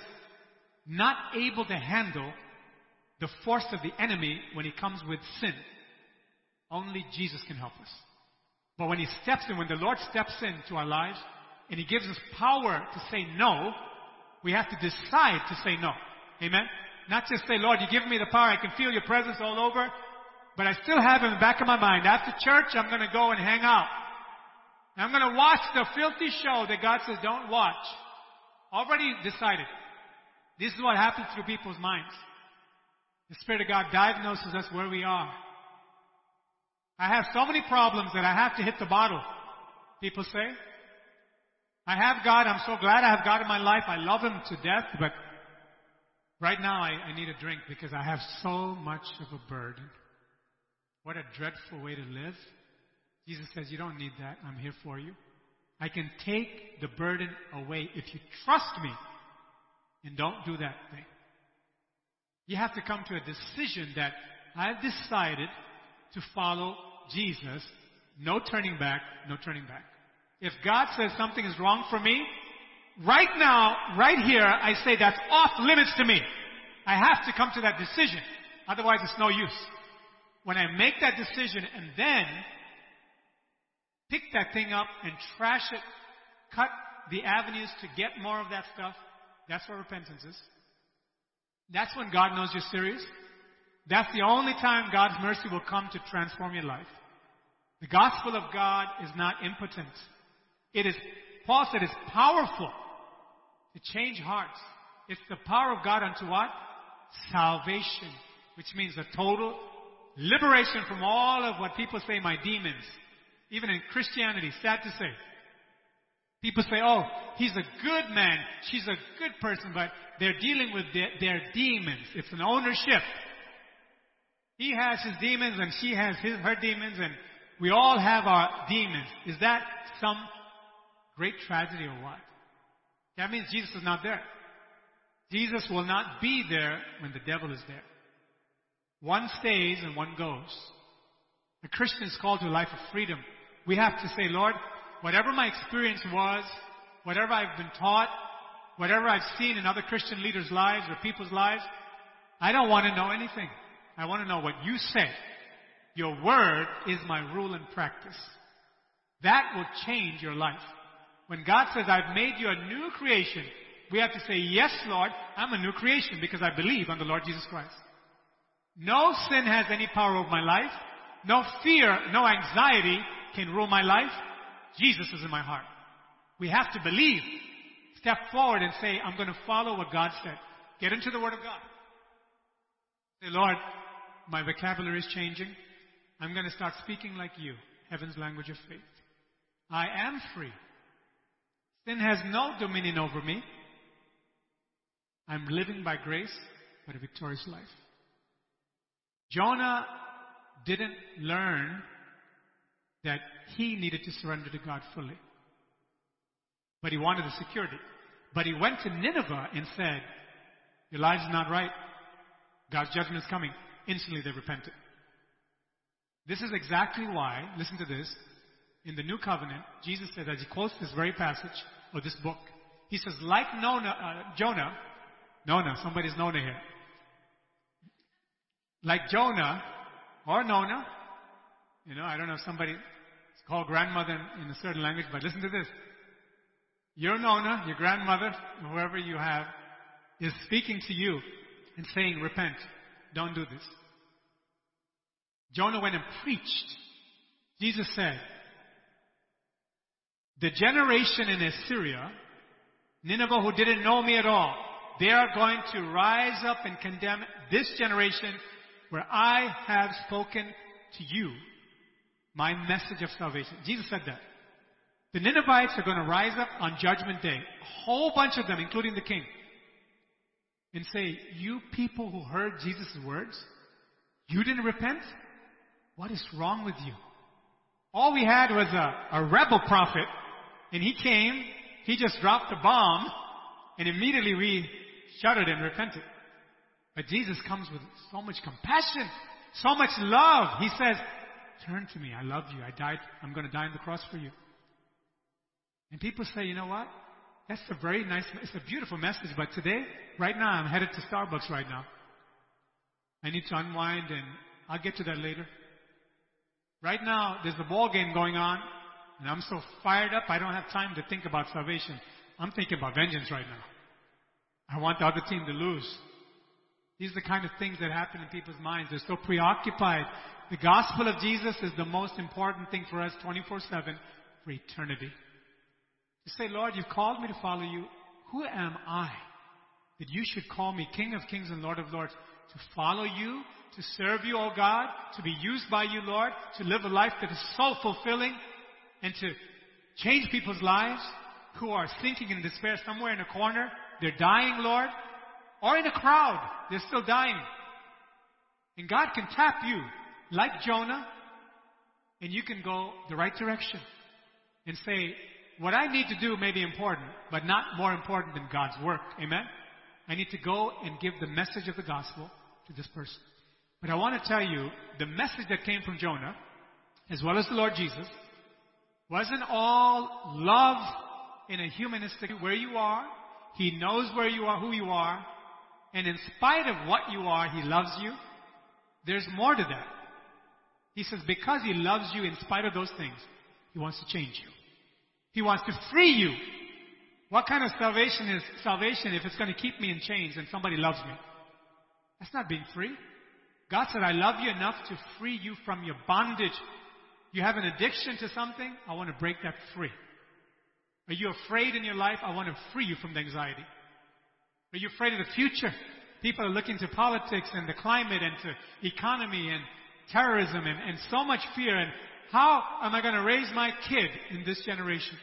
not able to handle the force of the enemy when he comes with sin. Only Jesus can help us. But when he steps in, when the Lord steps into our lives, and he gives us power to say no, we have to decide to say no. Amen? Not just say, Lord, you give me the power, I can feel your presence all over, but I still have in the back of my mind, after church, I'm gonna go and hang out. I'm gonna watch the filthy show that God says don't watch. Already decided. This is what happens through people's minds. The Spirit of God diagnoses us where we are. I have so many problems that I have to hit the bottle. People say. I have God. I'm so glad I have God in my life. I love Him to death, but right now I, I need a drink because I have so much of a burden. What a dreadful way to live. Jesus says, You don't need that. I'm here for you. I can take the burden away if you trust me and don't do that thing. You have to come to a decision that I've decided to follow Jesus. No turning back, no turning back. If God says something is wrong for me, right now, right here, I say that's off limits to me. I have to come to that decision. Otherwise, it's no use. When I make that decision and then pick that thing up and trash it, cut the avenues to get more of that stuff, that's what repentance is. That's when God knows you're serious. That's the only time God's mercy will come to transform your life. The gospel of God is not impotent. It is, Paul said, it's powerful to change hearts. It's the power of God unto what? Salvation, which means a total liberation from all of what people say my demons. Even in Christianity, sad to say. People say, oh, he's a good man, she's a good person, but they're dealing with their, their demons. It's an ownership. He has his demons and she has his, her demons and we all have our demons. Is that some great tragedy or what? That means Jesus is not there. Jesus will not be there when the devil is there. One stays and one goes. A Christian is called to a life of freedom. We have to say, Lord, whatever my experience was, whatever I've been taught, whatever I've seen in other Christian leaders' lives or people's lives, I don't want to know anything. I want to know what you say. Your word is my rule and practice. That will change your life. When God says, I've made you a new creation, we have to say, Yes, Lord, I'm a new creation because I believe on the Lord Jesus Christ. No sin has any power over my life. No fear, no anxiety can rule my life. Jesus is in my heart. We have to believe. Step forward and say, I'm going to follow what God said. Get into the Word of God. Say, Lord, my vocabulary is changing. I'm going to start speaking like you, heaven's language of faith. I am free. Sin has no dominion over me. I'm living by grace, but a victorious life. Jonah didn't learn that he needed to surrender to God fully. But he wanted the security. But he went to Nineveh and said, Your lives is not right. God's judgment is coming. Instantly they repented. This is exactly why, listen to this, in the New Covenant, Jesus said, as he quotes this very passage or this book, he says, like Nona, uh, Jonah, Nona, somebody's Nona here. Like Jonah or Nona, you know, I don't know if somebody called grandmother in a certain language, but listen to this. Your Nona, your grandmother, whoever you have, is speaking to you and saying, repent. Don't do this. Jonah went and preached. Jesus said, the generation in Assyria, Nineveh who didn't know me at all, they are going to rise up and condemn this generation where I have spoken to you my message of salvation. Jesus said that. The Ninevites are going to rise up on judgment day. A whole bunch of them, including the king. And say, you people who heard Jesus' words, you didn't repent? What is wrong with you? All we had was a, a rebel prophet, and he came, he just dropped a bomb, and immediately we shuddered and repented. But Jesus comes with so much compassion, so much love. He says, turn to me. I love you. I died. I'm going to die on the cross for you. And people say, you know what? That's a very nice, it's a beautiful message, but today, right now, I'm headed to Starbucks right now. I need to unwind and I'll get to that later. Right now, there's a ball game going on, and I'm so fired up, I don't have time to think about salvation. I'm thinking about vengeance right now. I want the other team to lose. These are the kind of things that happen in people's minds. They're so preoccupied. The gospel of Jesus is the most important thing for us 24 7 for eternity. You say, Lord, you've called me to follow you. Who am I that you should call me King of Kings and Lord of Lords? To follow you, to serve you, O God, to be used by you, Lord, to live a life that is so fulfilling and to change people's lives. who are sinking in despair somewhere in a corner. They're dying, Lord. Or in a crowd. They're still dying. And God can tap you like Jonah and you can go the right direction and say, what I need to do may be important, but not more important than God's work. Amen? I need to go and give the message of the gospel to this person. But I want to tell you, the message that came from Jonah, as well as the Lord Jesus, wasn't all love in a humanistic where you are. He knows where you are, who you are. And in spite of what you are, He loves you. There's more to that. He says, because He loves you in spite of those things, He wants to change you. He wants to free you. What kind of salvation is salvation if it's going to keep me in chains and somebody loves me? That's not being free. God said, I love you enough to free you from your bondage. You have an addiction to something, I want to break that free. Are you afraid in your life? I want to free you from the anxiety. Are you afraid of the future? People are looking to politics and the climate and to economy and terrorism and, and so much fear and how am I going to raise my kid in this generation?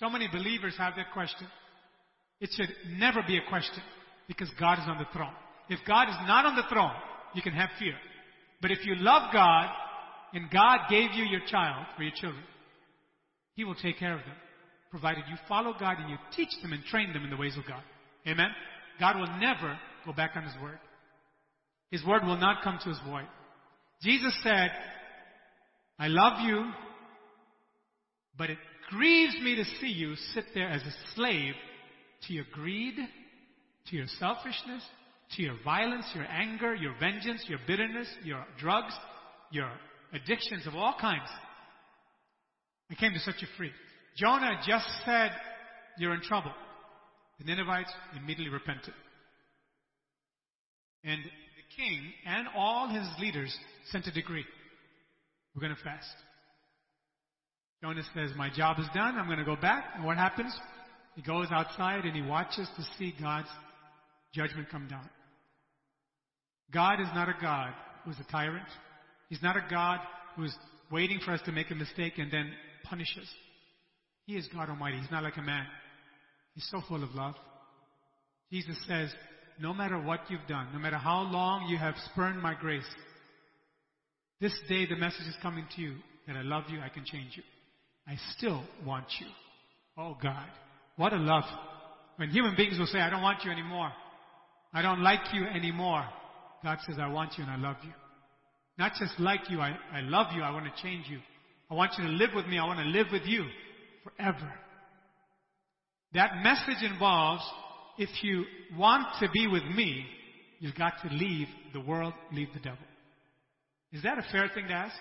So many believers have that question. It should never be a question because God is on the throne. If God is not on the throne, you can have fear. But if you love God and God gave you your child or your children, He will take care of them, provided you follow God and you teach them and train them in the ways of God. Amen? God will never go back on His word. His word will not come to His void. Jesus said, I love you, but it grieves me to see you sit there as a slave to your greed, to your selfishness, to your violence, your anger, your vengeance, your bitterness, your drugs, your addictions of all kinds. I came to set you free. Jonah just said, You're in trouble. The Ninevites immediately repented. And the king and all his leaders sent a decree. We're going to fast. Jonah says, My job is done. I'm going to go back. And what happens? He goes outside and he watches to see God's judgment come down. God is not a God who's a tyrant. He's not a God who's waiting for us to make a mistake and then punish us. He is God Almighty. He's not like a man. He's so full of love. Jesus says, no matter what you've done, no matter how long you have spurned my grace, this day the message is coming to you that I love you, I can change you. I still want you. Oh God, what a love. When human beings will say, I don't want you anymore. I don't like you anymore. God says, I want you and I love you. Not just like you, I, I love you, I want to change you. I want you to live with me, I want to live with you forever. That message involves if you want to be with me, you've got to leave the world, leave the devil. Is that a fair thing to ask?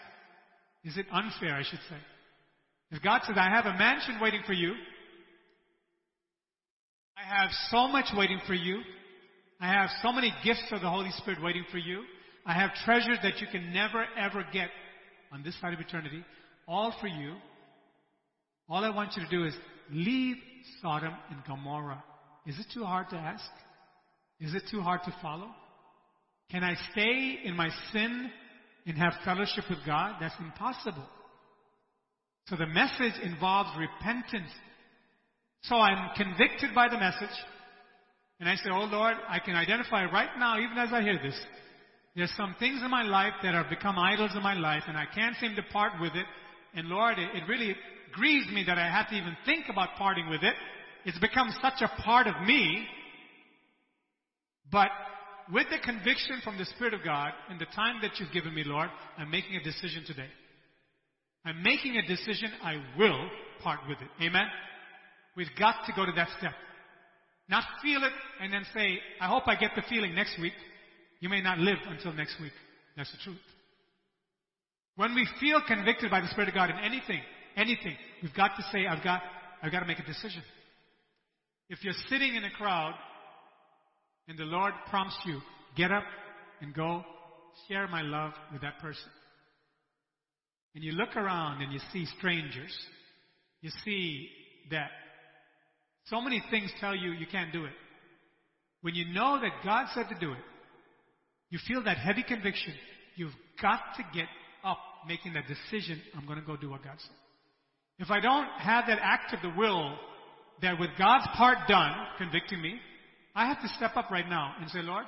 Is it unfair, I should say? If God says, I have a mansion waiting for you, I have so much waiting for you, I have so many gifts of the Holy Spirit waiting for you, I have treasures that you can never ever get on this side of eternity, all for you. All I want you to do is leave Sodom and Gomorrah. Is it too hard to ask? Is it too hard to follow? Can I stay in my sin and have fellowship with God? That's impossible. So the message involves repentance. So I'm convicted by the message. And I say, Oh Lord, I can identify right now, even as I hear this, there's some things in my life that have become idols in my life and I can't seem to part with it. And Lord, it, it really grieves me that I have to even think about parting with it. It's become such a part of me. But with the conviction from the Spirit of God and the time that you've given me, Lord, I'm making a decision today. I'm making a decision I will part with it. Amen? We've got to go to that step. Not feel it and then say, I hope I get the feeling next week. You may not live until next week. That's the truth. When we feel convicted by the Spirit of God in anything, anything, we've got to say, I've got, I've got to make a decision. If you're sitting in a crowd and the Lord prompts you, get up and go share my love with that person. And you look around and you see strangers. You see that so many things tell you you can't do it. When you know that God said to do it, you feel that heavy conviction. You've got to get up making that decision. I'm going to go do what God said. If I don't have that act of the will that with God's part done, convicting me, I have to step up right now and say, Lord,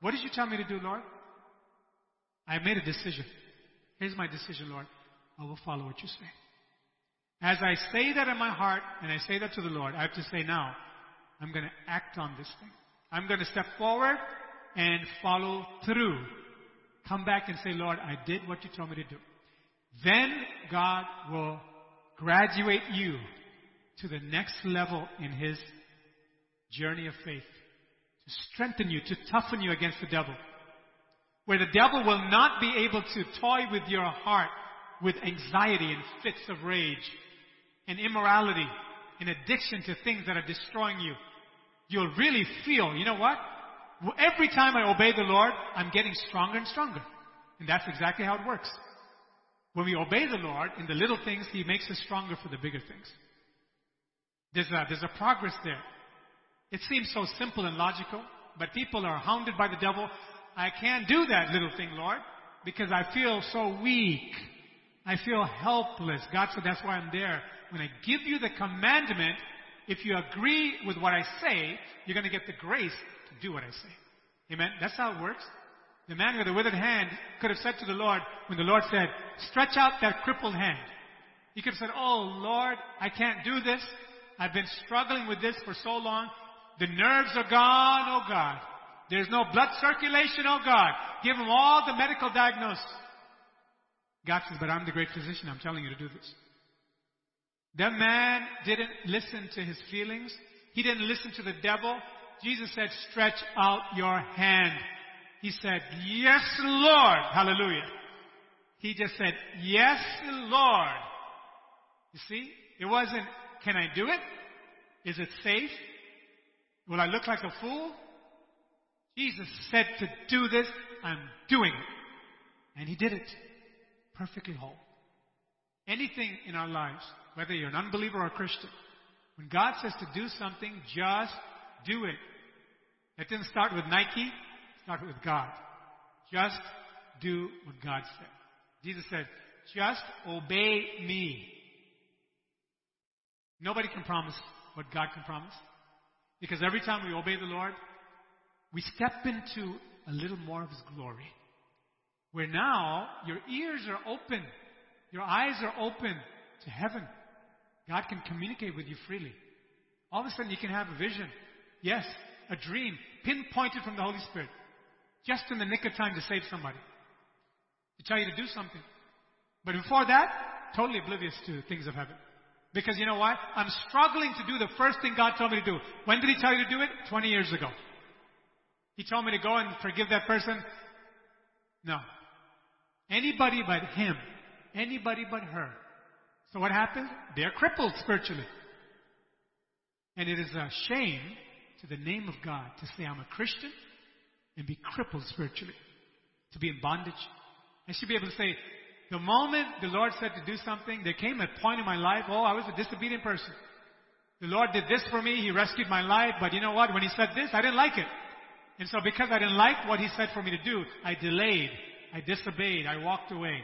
what did you tell me to do, Lord? I made a decision. Here's my decision, Lord. I will follow what you say. As I say that in my heart and I say that to the Lord, I have to say now, I'm going to act on this thing. I'm going to step forward and follow through. Come back and say, Lord, I did what you told me to do. Then God will graduate you to the next level in His journey of faith. To strengthen you, to toughen you against the devil. Where the devil will not be able to toy with your heart with anxiety and fits of rage and immorality and addiction to things that are destroying you. You'll really feel, you know what? Every time I obey the Lord, I'm getting stronger and stronger. And that's exactly how it works. When we obey the Lord in the little things, He makes us stronger for the bigger things. There's a, there's a progress there. It seems so simple and logical, but people are hounded by the devil. I can't do that little thing, Lord, because I feel so weak. I feel helpless. God said that's why I'm there. When I give you the commandment, if you agree with what I say, you're going to get the grace to do what I say. Amen? That's how it works. The man with the withered hand could have said to the Lord, when the Lord said, stretch out that crippled hand. He could have said, oh Lord, I can't do this. I've been struggling with this for so long. The nerves are gone, oh God. There's no blood circulation, oh God. Give him all the medical diagnosis. God says, but I'm the great physician. I'm telling you to do this. That man didn't listen to his feelings. He didn't listen to the devil. Jesus said, stretch out your hand. He said, yes, Lord. Hallelujah. He just said, yes, Lord. You see, it wasn't, can I do it? Is it safe? Will I look like a fool? Jesus said to do this. I'm doing it. And he did it. Perfectly whole. Anything in our lives, whether you're an unbeliever or a Christian, when God says to do something, just do it. It didn't start with Nike, start with God. Just do what God said. Jesus said, just obey me. Nobody can promise what God can promise. Because every time we obey the Lord, we step into a little more of His glory. Where now your ears are open, your eyes are open to heaven. God can communicate with you freely. All of a sudden you can have a vision. Yes, a dream, pinpointed from the Holy Spirit. Just in the nick of time to save somebody. To tell you to do something. But before that, totally oblivious to things of heaven. Because you know why? I'm struggling to do the first thing God told me to do. When did He tell you to do it? 20 years ago. He told me to go and forgive that person. No. Anybody but Him. Anybody but her. So what happened? They're crippled spiritually. And it is a shame to the name of God to say I'm a Christian and be crippled spiritually. To be in bondage. I should be able to say, the moment the Lord said to do something, there came a point in my life, oh, I was a disobedient person. The Lord did this for me, He rescued my life, but you know what? When He said this, I didn't like it. And so because I didn't like what He said for me to do, I delayed, I disobeyed, I walked away.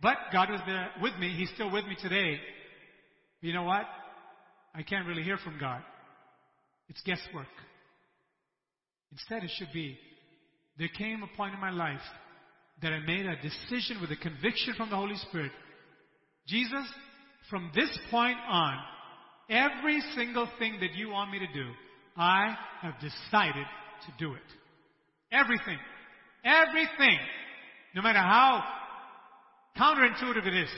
But God was there with me, He's still with me today. You know what? I can't really hear from God. It's guesswork. Instead, it should be, there came a point in my life that I made a decision with a conviction from the Holy Spirit. Jesus, from this point on, every single thing that you want me to do, I have decided to do it. Everything. Everything. No matter how counterintuitive it is.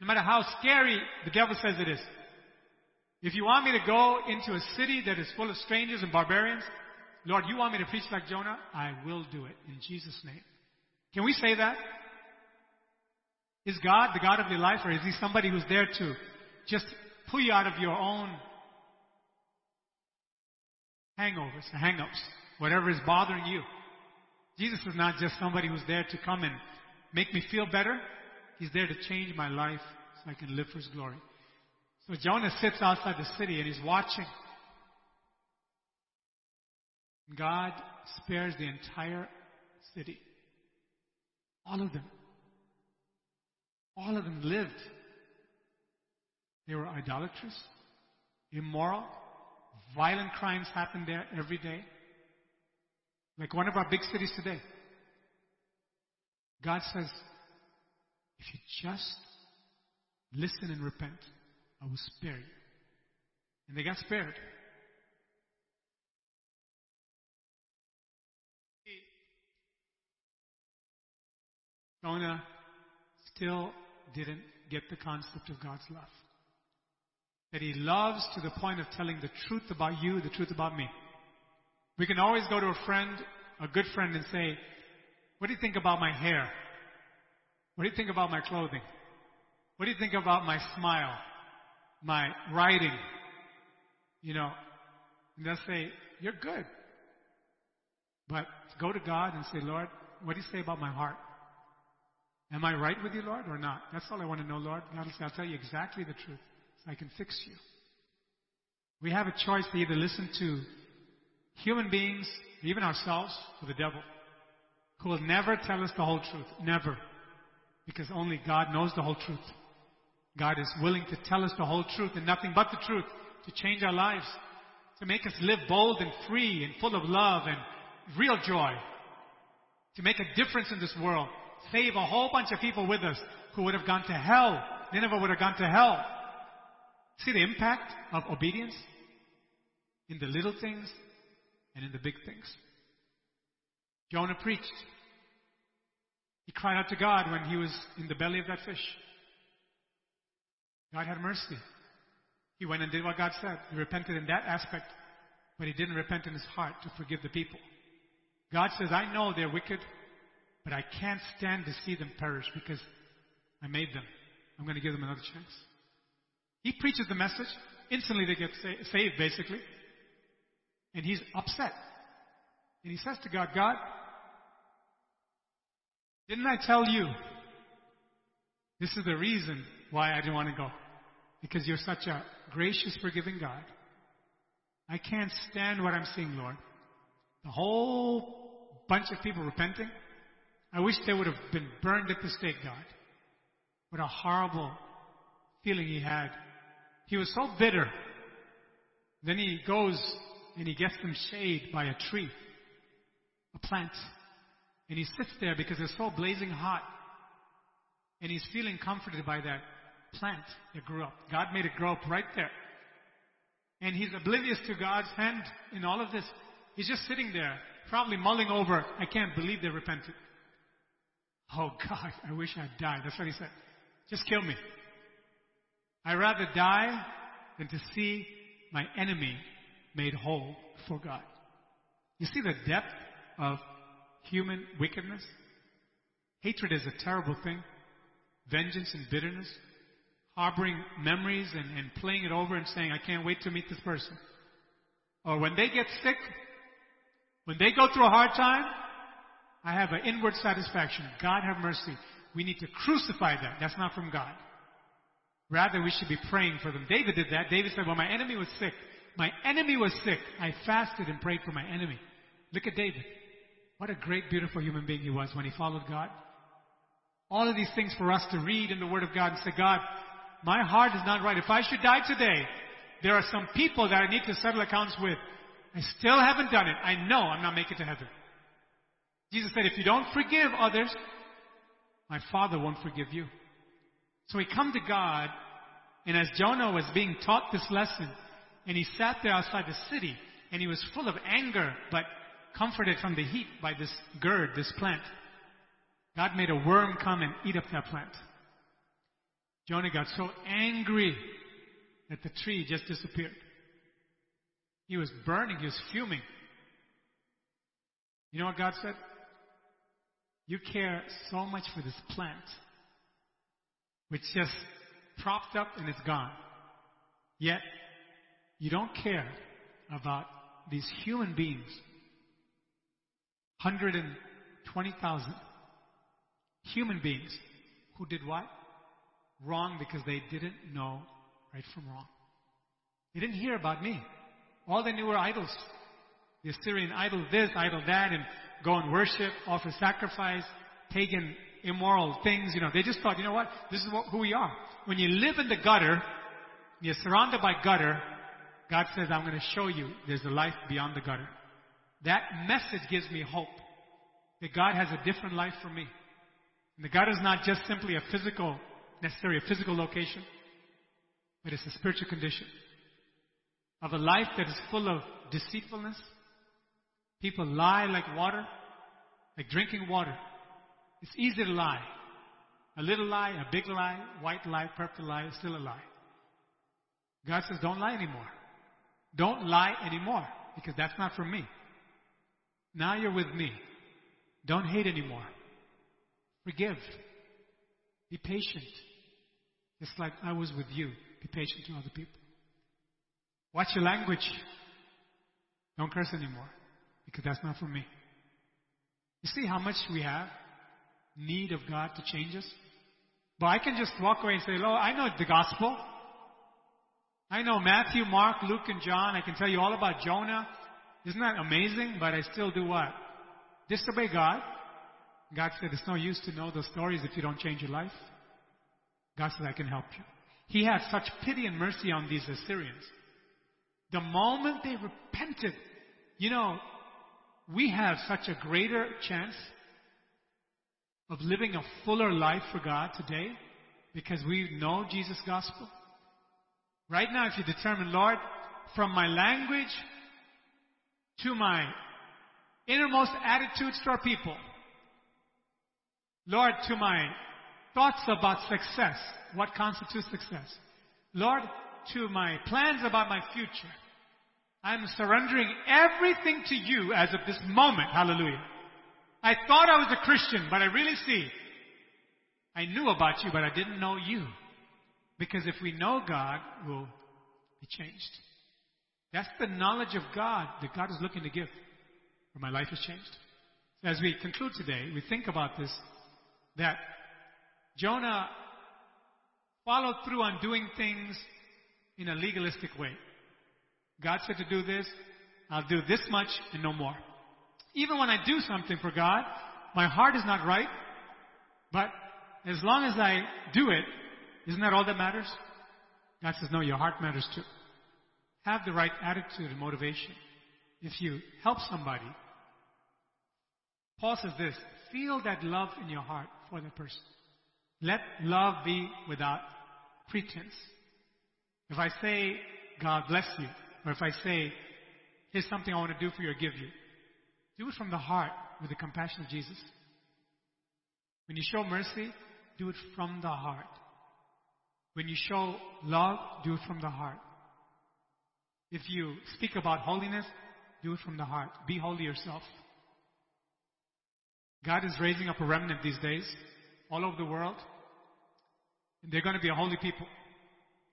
No matter how scary the devil says it is. If you want me to go into a city that is full of strangers and barbarians, Lord, you want me to preach like Jonah? I will do it in Jesus' name. Can we say that? Is God the God of your life or is He somebody who's there to just pull you out of your own hangovers, hangups, whatever is bothering you? Jesus is not just somebody who's there to come and make me feel better. He's there to change my life so I can live for His glory. So Jonah sits outside the city and he's watching. God spares the entire city. All of them. All of them lived. They were idolatrous, immoral. Violent crimes happen there every day. Like one of our big cities today. God says, if you just listen and repent, I will spare you. And they got spared. Jonah still didn't get the concept of God's love. That He loves to the point of telling the truth about you, the truth about me. We can always go to a friend, a good friend, and say, What do you think about my hair? What do you think about my clothing? What do you think about my smile? My writing? You know, and they'll say, You're good. But go to God and say, Lord, what do you say about my heart? Am I right with you, Lord, or not? That's all I want to know, Lord. God will say, I'll tell you exactly the truth so I can fix you. We have a choice to either listen to human beings, even ourselves, or the devil, who will never tell us the whole truth. Never. Because only God knows the whole truth. God is willing to tell us the whole truth and nothing but the truth to change our lives, to make us live bold and free and full of love and real joy, to make a difference in this world, save a whole bunch of people with us who would have gone to hell. Nineveh would have gone to hell. See the impact of obedience in the little things and in the big things. Jonah preached. He cried out to God when he was in the belly of that fish. God had mercy. He went and did what God said. He repented in that aspect, but he didn't repent in his heart to forgive the people. God says, I know they're wicked, but I can't stand to see them perish because I made them. I'm going to give them another chance. He preaches the message. Instantly they get sa- saved, basically. And he's upset. And he says to God, God, didn't I tell you this is the reason why I didn't want to go? Because you're such a gracious, forgiving God. I can't stand what I'm seeing, Lord. The whole bunch of people repenting. I wish they would have been burned at the stake, God. What a horrible feeling he had. He was so bitter. Then he goes and he gets some shade by a tree, a plant. And he sits there because it's so blazing hot. And he's feeling comforted by that plant that grew up. God made it grow up right there. And he's oblivious to God's hand in all of this. He's just sitting there, probably mulling over, I can't believe they repented. Oh God, I wish I'd died. That's what he said. Just kill me. I'd rather die than to see my enemy made whole for God. You see the depth of human wickedness? Hatred is a terrible thing. Vengeance and bitterness. Harboring memories and, and playing it over and saying, I can't wait to meet this person. Or when they get sick, when they go through a hard time, I have an inward satisfaction. God have mercy. We need to crucify that. That's not from God. Rather, we should be praying for them. David did that. David said, When my enemy was sick, my enemy was sick. I fasted and prayed for my enemy. Look at David. What a great, beautiful human being he was when he followed God. All of these things for us to read in the Word of God and say, God, my heart is not right. If I should die today, there are some people that I need to settle accounts with. I still haven't done it. I know I'm not making it to heaven. Jesus said, if you don't forgive others, my Father won't forgive you. So he come to God, and as Jonah was being taught this lesson, and he sat there outside the city, and he was full of anger, but comforted from the heat by this gourd, this plant. God made a worm come and eat up that plant. Jonah got so angry that the tree just disappeared. He was burning, he was fuming. You know what God said? You care so much for this plant, which just propped up and it's gone. Yet, you don't care about these human beings. 120,000 human beings who did what? Wrong because they didn't know right from wrong. They didn't hear about me. All they knew were idols. The Assyrian idol this, idol that, and go and worship, offer sacrifice, pagan, immoral things. You know, they just thought, you know what? This is what, who we are. When you live in the gutter, you're surrounded by gutter, God says, I'm going to show you there's a life beyond the gutter. That message gives me hope that God has a different life for me. And the gutter is not just simply a physical, necessarily a physical location, but it's a spiritual condition of a life that is full of deceitfulness. People lie like water, like drinking water. It's easy to lie. A little lie, a big lie, white lie, purple lie, it's still a lie. God says, don't lie anymore. Don't lie anymore, because that's not for me. Now you're with me. Don't hate anymore. Forgive. Be patient. It's like I was with you. Be patient to other people. Watch your language. Don't curse anymore, because that's not for me. You see how much we have need of God to change us? But I can just walk away and say, Lord, I know the gospel. I know Matthew, Mark, Luke, and John. I can tell you all about Jonah. Isn't that amazing? But I still do what? Disobey God. God said, it's no use to know those stories if you don't change your life. God said, I can help you. He had such pity and mercy on these Assyrians. The moment they repented, you know, we have such a greater chance of living a fuller life for God today because we know Jesus' gospel. Right now, if you determine, Lord, from my language to my innermost attitudes to our people, Lord, to my thoughts about success, what constitutes success, Lord, to my plans about my future, I'm surrendering everything to you as of this moment. Hallelujah. I thought I was a Christian, but I really see. I knew about you, but I didn't know you. Because if we know God, we'll be changed. That's the knowledge of God that God is looking to give. Where my life has changed. As we conclude today, we think about this, that Jonah followed through on doing things in a legalistic way. God said to do this, I'll do this much and no more. Even when I do something for God, my heart is not right, but as long as I do it, isn't that all that matters? God says, no, your heart matters too. Have the right attitude and motivation. If you help somebody, Paul says this, feel that love in your heart for the person. Let love be without pretense. If I say, God bless you, or if I say, here's something I want to do for you or give you, do it from the heart with the compassion of Jesus. When you show mercy, do it from the heart. When you show love, do it from the heart. If you speak about holiness, do it from the heart. Be holy yourself. God is raising up a remnant these days, all over the world. And they're going to be a holy people.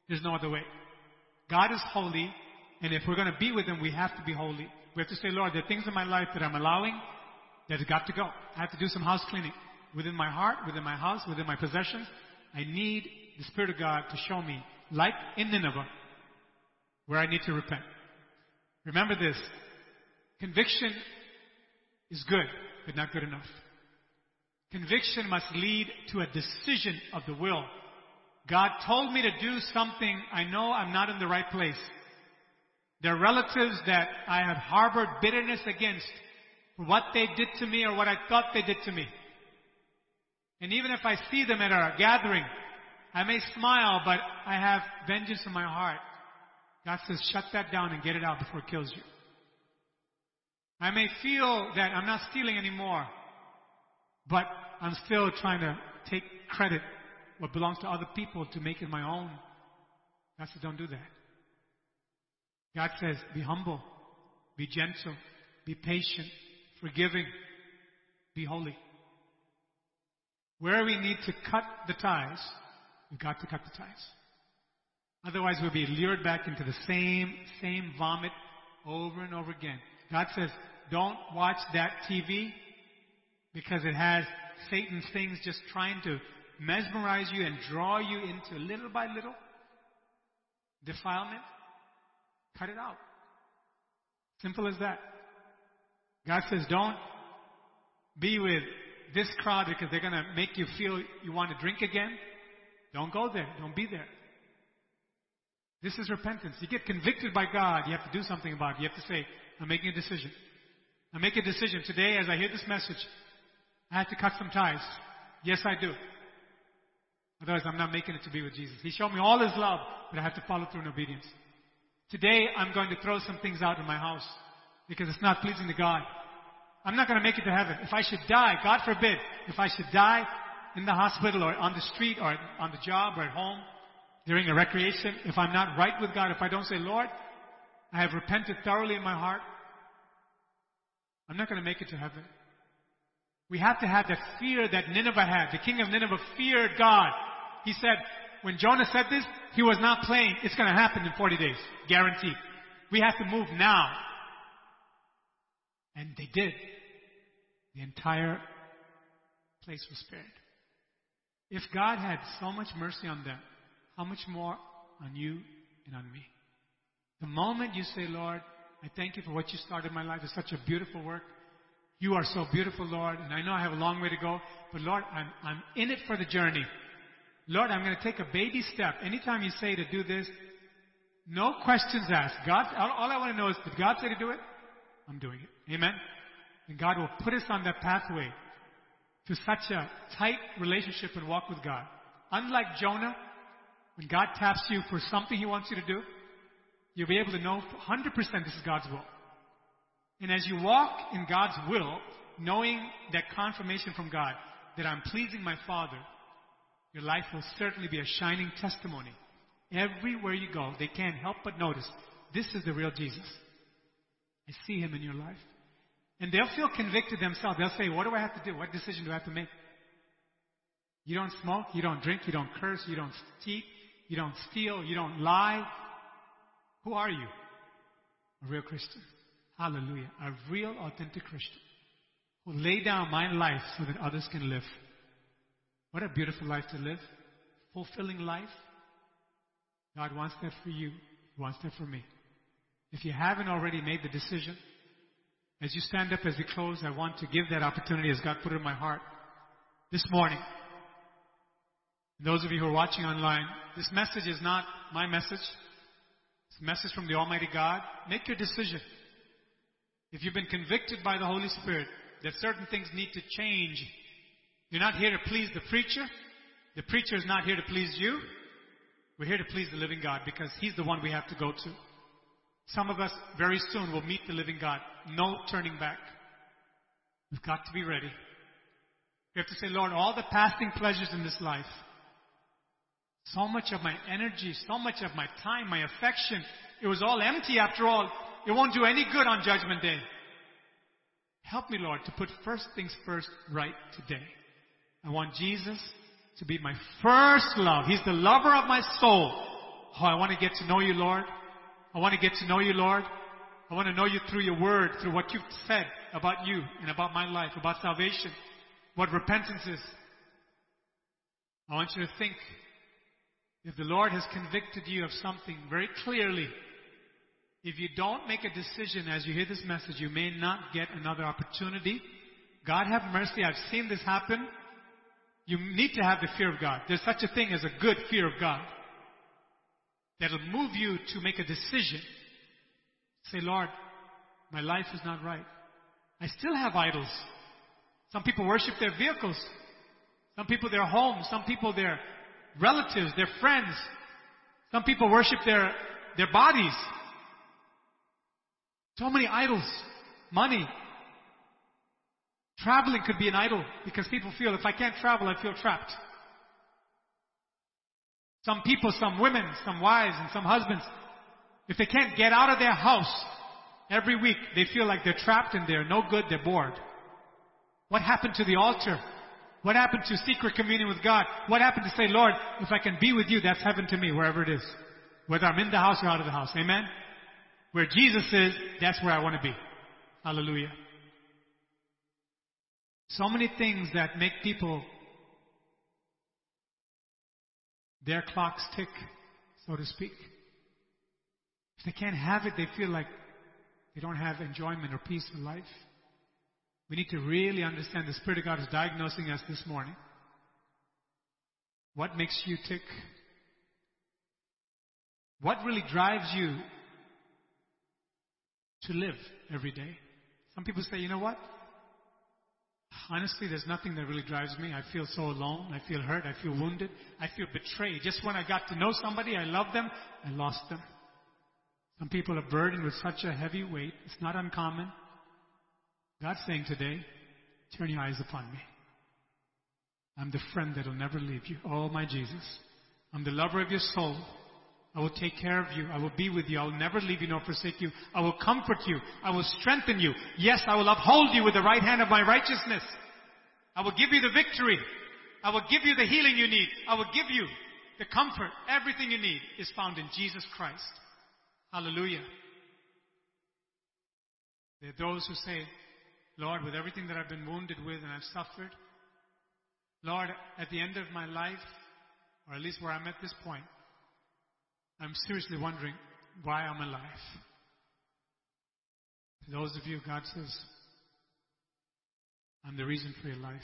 There's no other way. God is holy, and if we're going to be with Him, we have to be holy. We have to say, Lord, there are things in my life that I'm allowing that have got to go. I have to do some house cleaning within my heart, within my house, within my possessions. I need the Spirit of God to show me, like in Nineveh, where I need to repent. Remember this. Conviction is good, but not good enough. Conviction must lead to a decision of the will. God told me to do something I know I'm not in the right place. There are relatives that I have harbored bitterness against for what they did to me or what I thought they did to me. And even if I see them at a gathering, I may smile, but I have vengeance in my heart. God says, shut that down and get it out before it kills you. I may feel that I'm not stealing anymore, but I'm still trying to take credit what belongs to other people to make it my own. God says, don't do that. God says, be humble, be gentle, be patient, forgiving, be holy. Where we need to cut the ties, we've got to cut the ties. Otherwise we'll be lured back into the same, same vomit over and over again. God says, don't watch that TV because it has Satan's things just trying to mesmerize you and draw you into little by little defilement. Cut it out. Simple as that. God says, don't be with this crowd because they're going to make you feel you want to drink again. Don't go there. Don't be there. This is repentance. You get convicted by God, you have to do something about it. You have to say, I'm making a decision. I make a decision. Today, as I hear this message, I have to cut some ties. Yes, I do. Otherwise, I'm not making it to be with Jesus. He showed me all His love, but I have to follow through in obedience. Today, I'm going to throw some things out in my house because it's not pleasing to God. I'm not going to make it to heaven. If I should die, God forbid, if I should die in the hospital or on the street or on the job or at home during a recreation, if I'm not right with God, if I don't say, Lord, I have repented thoroughly in my heart, I'm not going to make it to heaven. We have to have that fear that Nineveh had. The king of Nineveh feared God. He said, when Jonah said this, he was not playing. It's going to happen in 40 days. Guaranteed. We have to move now. And they did. The entire place was spared. If God had so much mercy on them, how much more on you and on me? The moment you say, Lord, I thank you for what you started in my life. It's such a beautiful work. You are so beautiful, Lord, and I know I have a long way to go, but Lord, I'm, I'm in it for the journey. Lord, I'm going to take a baby step. Anytime you say to do this, no questions asked. God, all, all I want to know is, did God say to do it? I'm doing it. Amen? And God will put us on that pathway to such a tight relationship and walk with God. Unlike Jonah, when God taps you for something He wants you to do, you'll be able to know 100% this is God's will. And as you walk in God's will, knowing that confirmation from God that I'm pleasing my Father, your life will certainly be a shining testimony. Everywhere you go, they can't help but notice this is the real Jesus. I see him in your life. And they'll feel convicted themselves. They'll say, What do I have to do? What decision do I have to make? You don't smoke, you don't drink, you don't curse, you don't cheat, you don't steal, you don't lie. Who are you? A real Christian. Hallelujah. A real, authentic Christian who lay down my life so that others can live. What a beautiful life to live. Fulfilling life. God wants that for you. He wants that for me. If you haven't already made the decision, as you stand up as we close, I want to give that opportunity as God put it in my heart this morning. And those of you who are watching online, this message is not my message. It's a message from the Almighty God. Make your decision. If you've been convicted by the Holy Spirit that certain things need to change, you're not here to please the preacher. The preacher is not here to please you. We're here to please the living God because He's the one we have to go to. Some of us very soon will meet the living God. No turning back. We've got to be ready. We have to say, Lord, all the passing pleasures in this life, so much of my energy, so much of my time, my affection, it was all empty after all. It won't do any good on Judgment Day. Help me, Lord, to put first things first right today. I want Jesus to be my first love. He's the lover of my soul. Oh, I want to get to know you, Lord. I want to get to know you, Lord. I want to know you through your word, through what you've said about you and about my life, about salvation, what repentance is. I want you to think if the Lord has convicted you of something very clearly, if you don't make a decision as you hear this message, you may not get another opportunity. God have mercy. I've seen this happen. You need to have the fear of God. There's such a thing as a good fear of God that'll move you to make a decision. Say, Lord, my life is not right. I still have idols. Some people worship their vehicles. Some people their homes. Some people their relatives, their friends. Some people worship their, their bodies. So many idols. Money. Traveling could be an idol because people feel if I can't travel, I feel trapped. Some people, some women, some wives, and some husbands, if they can't get out of their house every week, they feel like they're trapped and they're no good, they're bored. What happened to the altar? What happened to secret communion with God? What happened to say, Lord, if I can be with you, that's heaven to me, wherever it is. Whether I'm in the house or out of the house. Amen? Where Jesus is, that's where I want to be. Hallelujah. So many things that make people, their clocks tick, so to speak. If they can't have it, they feel like they don't have enjoyment or peace in life. We need to really understand the Spirit of God is diagnosing us this morning. What makes you tick? What really drives you to live every day? Some people say, you know what? Honestly, there's nothing that really drives me. I feel so alone. I feel hurt. I feel wounded. I feel betrayed. Just when I got to know somebody, I love them, I lost them. Some people are burdened with such a heavy weight. It's not uncommon. God's saying today, turn your eyes upon me. I'm the friend that will never leave you. Oh, my Jesus. I'm the lover of your soul. I will take care of you. I will be with you. I will never leave you nor forsake you. I will comfort you. I will strengthen you. Yes, I will uphold you with the right hand of my righteousness. I will give you the victory. I will give you the healing you need. I will give you the comfort. Everything you need is found in Jesus Christ. Hallelujah. There are those who say, Lord, with everything that I've been wounded with and I've suffered, Lord, at the end of my life, or at least where I'm at this point, I'm seriously wondering why I'm alive. To those of you, God says, I'm the reason for your life.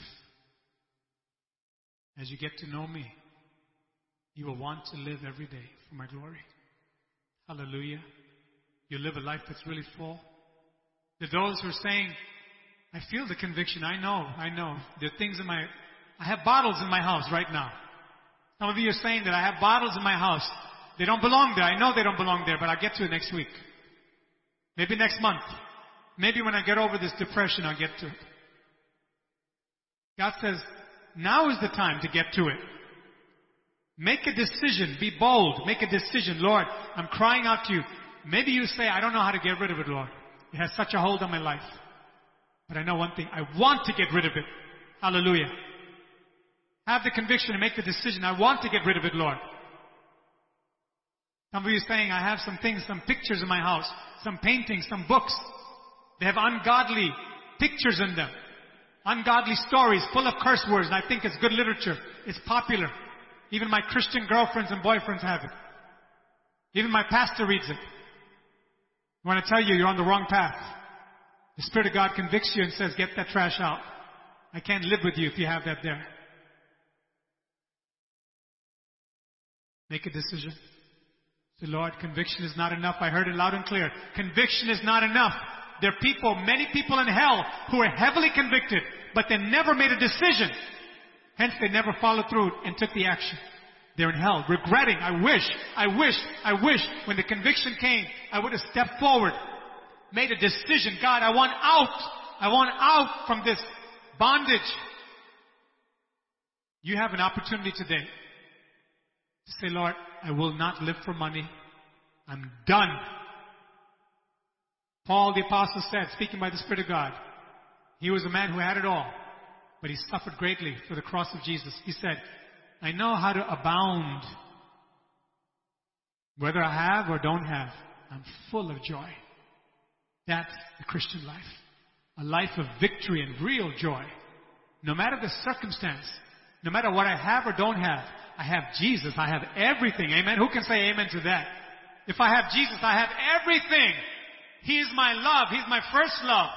As you get to know me, you will want to live every day for my glory. Hallelujah. You live a life that's really full. To those who are saying, I feel the conviction. I know, I know. There are things in my, I have bottles in my house right now. Some of you are saying that I have bottles in my house. They don't belong there. I know they don't belong there, but I'll get to it next week. Maybe next month. Maybe when I get over this depression, I'll get to it. God says, now is the time to get to it. Make a decision. Be bold. Make a decision. Lord, I'm crying out to you. Maybe you say, I don't know how to get rid of it, Lord. It has such a hold on my life. But I know one thing. I want to get rid of it. Hallelujah. Have the conviction and make the decision. I want to get rid of it, Lord. Some of you saying, I have some things, some pictures in my house, some paintings, some books. They have ungodly pictures in them. Ungodly stories full of curse words, and I think it's good literature. It's popular. Even my Christian girlfriends and boyfriends have it. Even my pastor reads it. I want to tell you, you're on the wrong path. The Spirit of God convicts you and says, get that trash out. I can't live with you if you have that there. Make a decision. Say, Lord, conviction is not enough. I heard it loud and clear. Conviction is not enough. There are people, many people in hell who are heavily convicted, but they never made a decision. Hence they never followed through and took the action. They're in hell, regretting, I wish, I wish, I wish, when the conviction came, I would have stepped forward, made a decision. God, I want out. I want out from this bondage. You have an opportunity today to say, Lord, I will not live for money. I'm done. Paul the apostle said, speaking by the Spirit of God, he was a man who had it all, but he suffered greatly for the cross of Jesus. He said, I know how to abound. Whether I have or don't have, I'm full of joy. That's the Christian life. A life of victory and real joy. No matter the circumstance, no matter what I have or don't have, I have Jesus. I have everything. Amen. Who can say amen to that? If I have Jesus, I have everything. He is my love. He's my first love.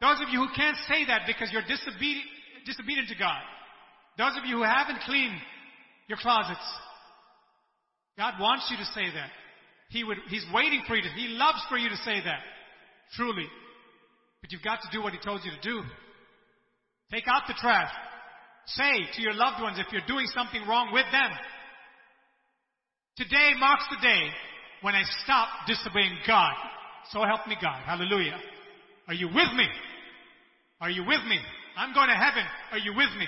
Those of you who can't say that because you're disobedient, disobedient to God. Those of you who haven't cleaned your closets. God wants you to say that. He would, He's waiting for you to, He loves for you to say that. Truly. But you've got to do what He told you to do. Take out the trash. Say to your loved ones if you're doing something wrong with them. Today marks the day when I stop disobeying God. So help me God. Hallelujah. Are you with me? Are you with me? I'm going to heaven. Are you with me?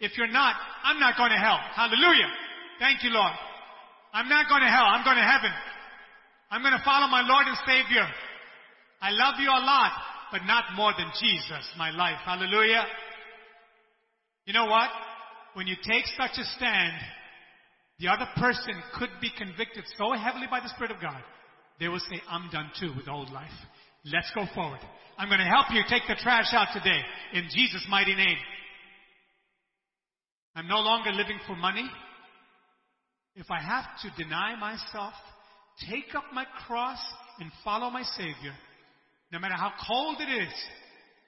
If you're not, I'm not going to hell. Hallelujah. Thank you, Lord. I'm not going to hell. I'm going to heaven. I'm going to follow my Lord and Savior. I love you a lot, but not more than Jesus, my life. Hallelujah. You know what? When you take such a stand, the other person could be convicted so heavily by the Spirit of God, they will say, I'm done too with old life. Let's go forward. I'm going to help you take the trash out today in Jesus' mighty name. I'm no longer living for money. If I have to deny myself, take up my cross and follow my Savior, no matter how cold it is,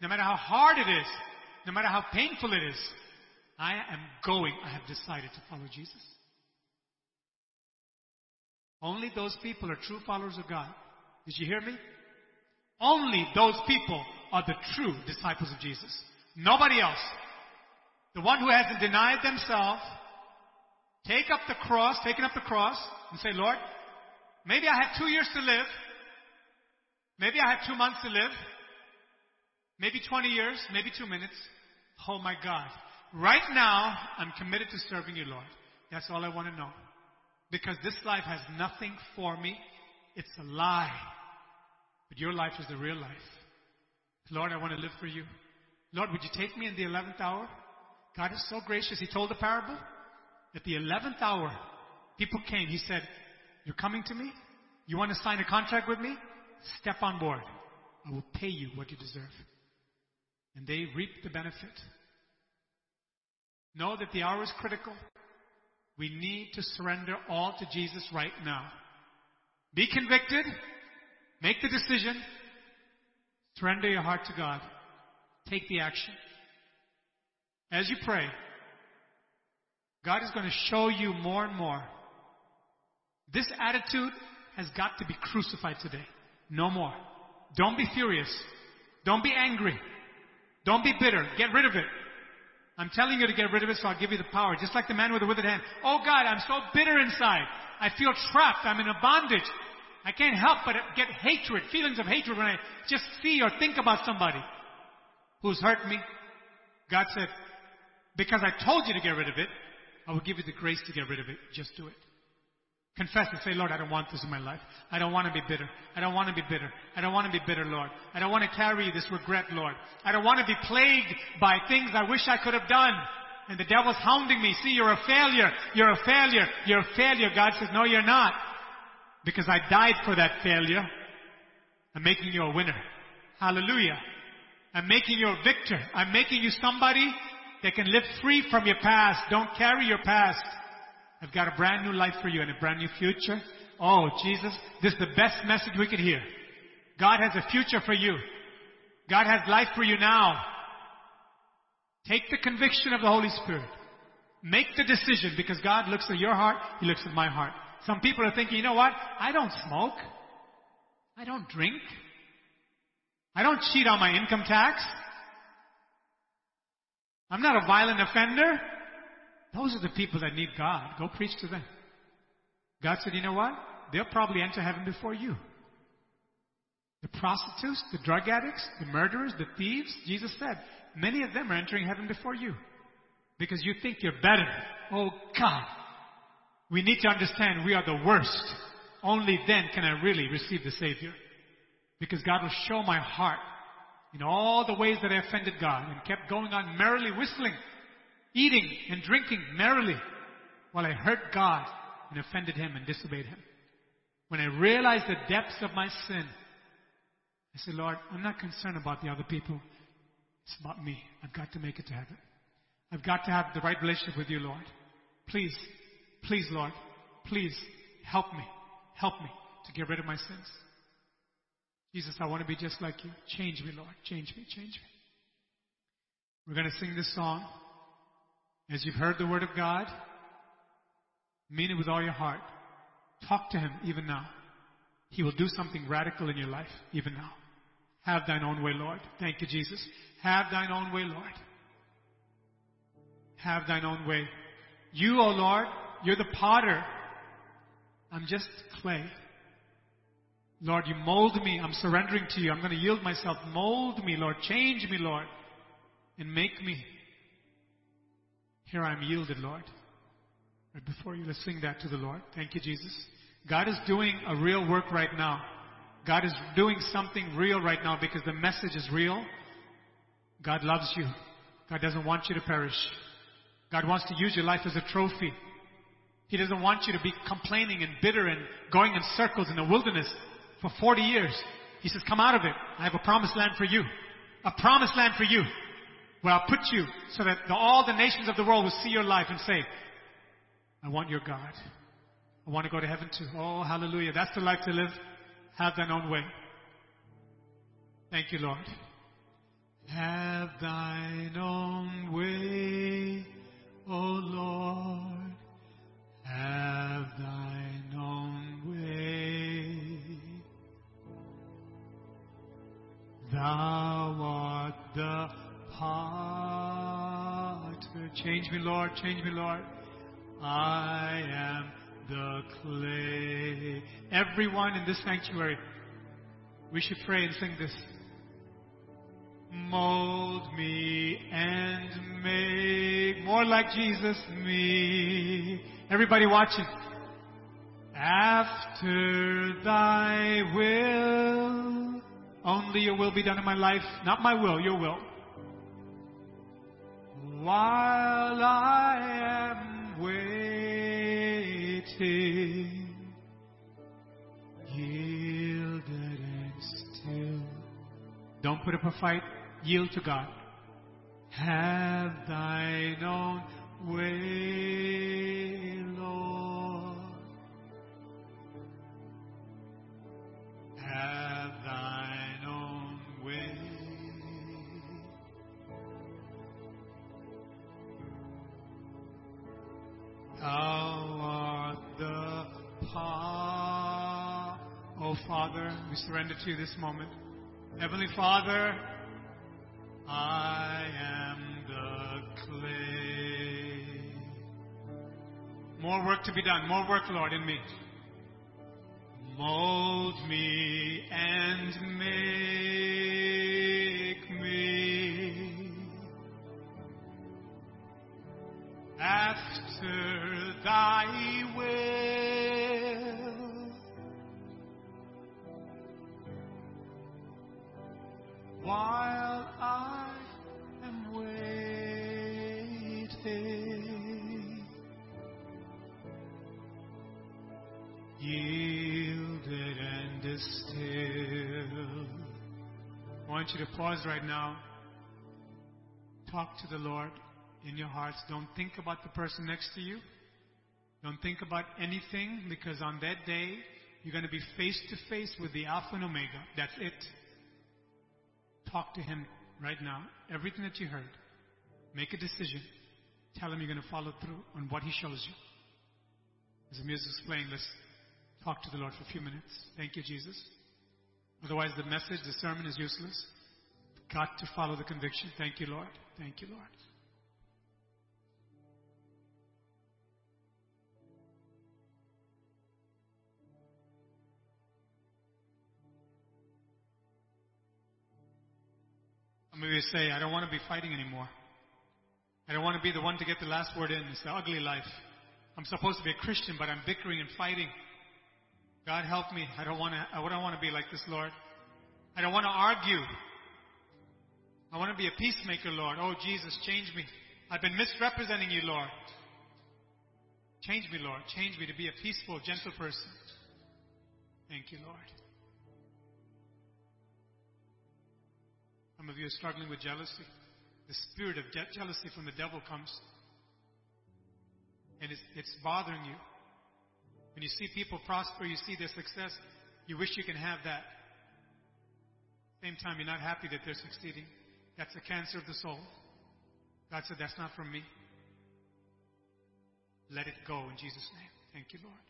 no matter how hard it is, no matter how painful it is, I am going. I have decided to follow Jesus. Only those people are true followers of God. Did you hear me? Only those people are the true disciples of Jesus. Nobody else. The one who hasn't denied themselves, take up the cross, taken up the cross, and say, Lord, maybe I have two years to live. Maybe I have two months to live. Maybe 20 years, maybe two minutes. Oh my God. Right now, I'm committed to serving you, Lord. That's all I want to know. Because this life has nothing for me. It's a lie. But your life is the real life. Lord, I want to live for you. Lord, would you take me in the 11th hour? God is so gracious. He told the parable. At the 11th hour, people came. He said, You're coming to me? You want to sign a contract with me? Step on board. I will pay you what you deserve. And they reaped the benefit. Know that the hour is critical. We need to surrender all to Jesus right now. Be convicted. Make the decision. Surrender your heart to God. Take the action. As you pray, God is going to show you more and more. This attitude has got to be crucified today. No more. Don't be furious. Don't be angry. Don't be bitter. Get rid of it. I'm telling you to get rid of it, so I'll give you the power. Just like the man with the withered hand. Oh God, I'm so bitter inside. I feel trapped. I'm in a bondage. I can't help but get hatred, feelings of hatred when I just see or think about somebody who's hurt me. God said, because I told you to get rid of it, I will give you the grace to get rid of it. Just do it. Confess and say, Lord, I don't want this in my life. I don't want to be bitter. I don't want to be bitter. I don't want to be bitter, Lord. I don't want to carry this regret, Lord. I don't want to be plagued by things I wish I could have done. And the devil's hounding me. See, you're a failure. You're a failure. You're a failure. God says, no, you're not. Because I died for that failure. I'm making you a winner. Hallelujah. I'm making you a victor. I'm making you somebody that can live free from your past. Don't carry your past. I've got a brand new life for you and a brand new future. Oh, Jesus, this is the best message we could hear. God has a future for you. God has life for you now. Take the conviction of the Holy Spirit. Make the decision because God looks at your heart, He looks at my heart. Some people are thinking, you know what? I don't smoke. I don't drink. I don't cheat on my income tax. I'm not a violent offender. Those are the people that need God. Go preach to them. God said, you know what? They'll probably enter heaven before you. The prostitutes, the drug addicts, the murderers, the thieves, Jesus said, many of them are entering heaven before you. Because you think you're better. Oh God. We need to understand we are the worst. Only then can I really receive the Savior. Because God will show my heart in all the ways that I offended God and kept going on merrily whistling, eating and drinking merrily while I hurt God and offended Him and disobeyed Him. When I realized the depths of my sin, I said, Lord, I'm not concerned about the other people. It's about me. I've got to make it to heaven. I've got to have the right relationship with you, Lord. Please, please, Lord, please help me. Help me to get rid of my sins. Jesus, I want to be just like you. Change me, Lord. Change me, change me. We're going to sing this song. As you've heard the word of God, mean it with all your heart. Talk to Him even now. He will do something radical in your life even now. Have thine own way, Lord. Thank you, Jesus. Have thine own way, Lord. Have thine own way. You, O oh Lord, you're the potter. I'm just clay. Lord, you mold me. I'm surrendering to you. I'm going to yield myself. Mold me, Lord. Change me, Lord. And make me. Here I am yielded, Lord. Right before you, let's sing that to the Lord. Thank you, Jesus. God is doing a real work right now. God is doing something real right now because the message is real. God loves you. God doesn't want you to perish. God wants to use your life as a trophy. He doesn't want you to be complaining and bitter and going in circles in the wilderness for 40 years. He says, come out of it. I have a promised land for you. A promised land for you where I'll put you so that the, all the nations of the world will see your life and say, I want your God. I want to go to heaven too. Oh, hallelujah. That's the life to live. Have thine own way. Thank you, Lord. Have thine own way, O Lord. Have thine own way. Thou art the potter. Change me, Lord. Change me, Lord. I am the clay. Everyone in this sanctuary, we should pray and sing this. Mold me and make more like Jesus me. Everybody watching. After thy will, only your will be done in my life, not my will, your will. While I am waiting, yielded and still. Don't put up a fight, yield to God. Have thine own way, Lord. Have thine Thou art the power. Oh Father, we surrender to you this moment. Heavenly Father, I am the clay. More work to be done. More work, Lord, in me. Mold me and make me after thy will. While I am waiting, yielded and still. I want you to pause right now. Talk to the Lord in your hearts. Don't think about the person next to you. Don't think about anything because on that day, you're going to be face to face with the Alpha and Omega. That's it. Talk to Him right now. Everything that you heard. Make a decision. Tell Him you're going to follow through on what He shows you. As the music's playing, let's talk to the Lord for a few minutes. Thank you, Jesus. Otherwise, the message, the sermon is useless. Got to follow the conviction. Thank you, Lord. Thank you, Lord. Of you say, I don't want to be fighting anymore. I don't want to be the one to get the last word in. It's the ugly life. I'm supposed to be a Christian, but I'm bickering and fighting. God help me. I don't want to, I don't want to be like this, Lord. I don't want to argue. I want to be a peacemaker, Lord. Oh, Jesus, change me. I've been misrepresenting you, Lord. Change me, Lord. Change me to be a peaceful, gentle person. Thank you, Lord. Some of you are struggling with jealousy. The spirit of je- jealousy from the devil comes. And it's, it's bothering you. When you see people prosper, you see their success, you wish you can have that. Same time, you're not happy that they're succeeding. That's a cancer of the soul. God said, That's not from me. Let it go in Jesus' name. Thank you, Lord.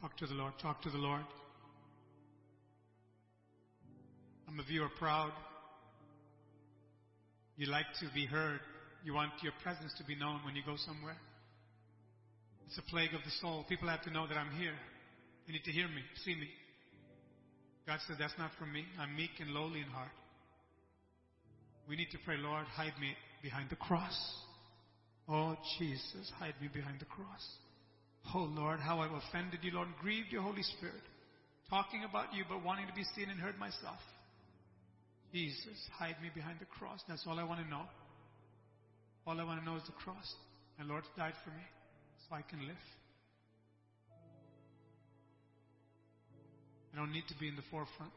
Talk to the Lord. Talk to the Lord. Some of you are proud. You like to be heard. You want your presence to be known when you go somewhere. It's a plague of the soul. People have to know that I'm here. They need to hear me, see me. God said, That's not for me. I'm meek and lowly in heart. We need to pray, Lord, hide me behind the cross. Oh, Jesus, hide me behind the cross. Oh, Lord, how I've offended you, Lord, grieved your Holy Spirit. Talking about you, but wanting to be seen and heard myself. Jesus, hide me behind the cross. That's all I want to know. All I want to know is the cross. My Lord died for me so I can live. I don't need to be in the forefront.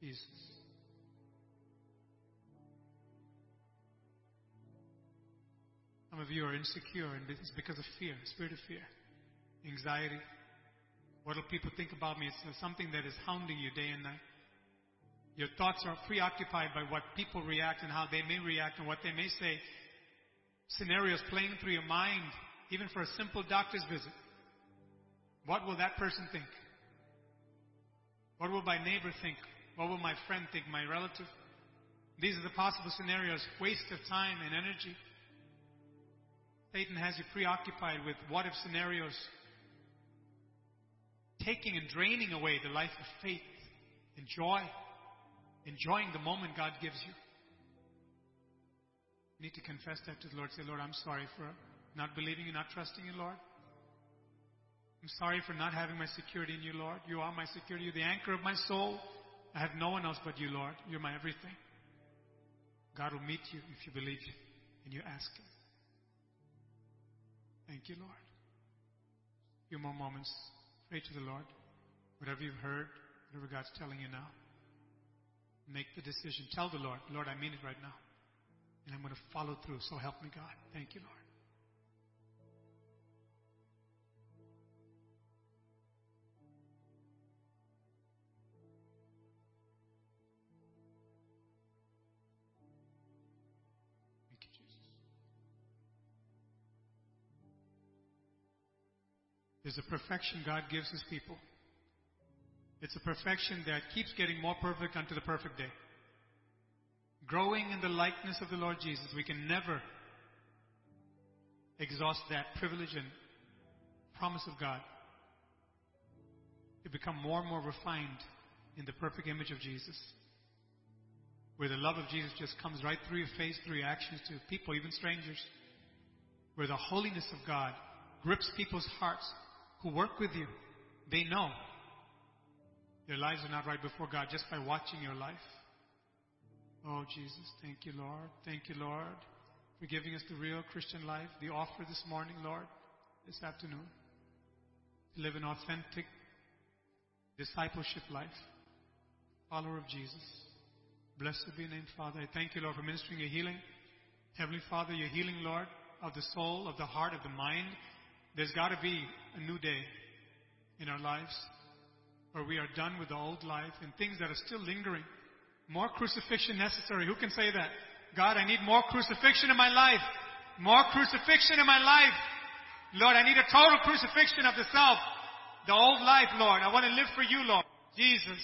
Jesus. Some of you are insecure, and it's because of fear, spirit of fear, anxiety. What will people think about me? It's something that is hounding you day and night. Your thoughts are preoccupied by what people react and how they may react and what they may say. scenarios playing through your mind, even for a simple doctor's visit. What will that person think? What will my neighbor think? What will my friend think? My relative? These are the possible scenarios. Waste of time and energy. Satan has you preoccupied with what if scenarios, taking and draining away the life of faith and joy, enjoying the moment God gives you. You need to confess that to the Lord. Say, Lord, I'm sorry for not believing you, not trusting you, Lord. I'm sorry for not having my security in you, Lord. You are my security. You're the anchor of my soul. I have no one else but you, Lord. You're my everything. God will meet you if you believe and you ask Him. Thank you, Lord. A few more moments. Pray to the Lord. Whatever you've heard, whatever God's telling you now, make the decision. Tell the Lord, Lord, I mean it right now. And I'm going to follow through. So help me, God. Thank you, Lord. There's a perfection God gives His people. It's a perfection that keeps getting more perfect unto the perfect day. Growing in the likeness of the Lord Jesus, we can never exhaust that privilege and promise of God to become more and more refined in the perfect image of Jesus. Where the love of Jesus just comes right through your face, through your actions to people, even strangers. Where the holiness of God grips people's hearts who work with you. They know their lives are not right before God just by watching your life. Oh, Jesus, thank you, Lord. Thank you, Lord, for giving us the real Christian life, the offer this morning, Lord, this afternoon. To live an authentic discipleship life, follower of Jesus. Blessed be your name, Father. I thank you, Lord, for ministering your healing. Heavenly Father, your healing, Lord, of the soul, of the heart, of the mind. There's got to be a new day in our lives where we are done with the old life and things that are still lingering. More crucifixion necessary. Who can say that? God, I need more crucifixion in my life. More crucifixion in my life. Lord, I need a total crucifixion of the self. The old life, Lord. I want to live for you, Lord. Jesus.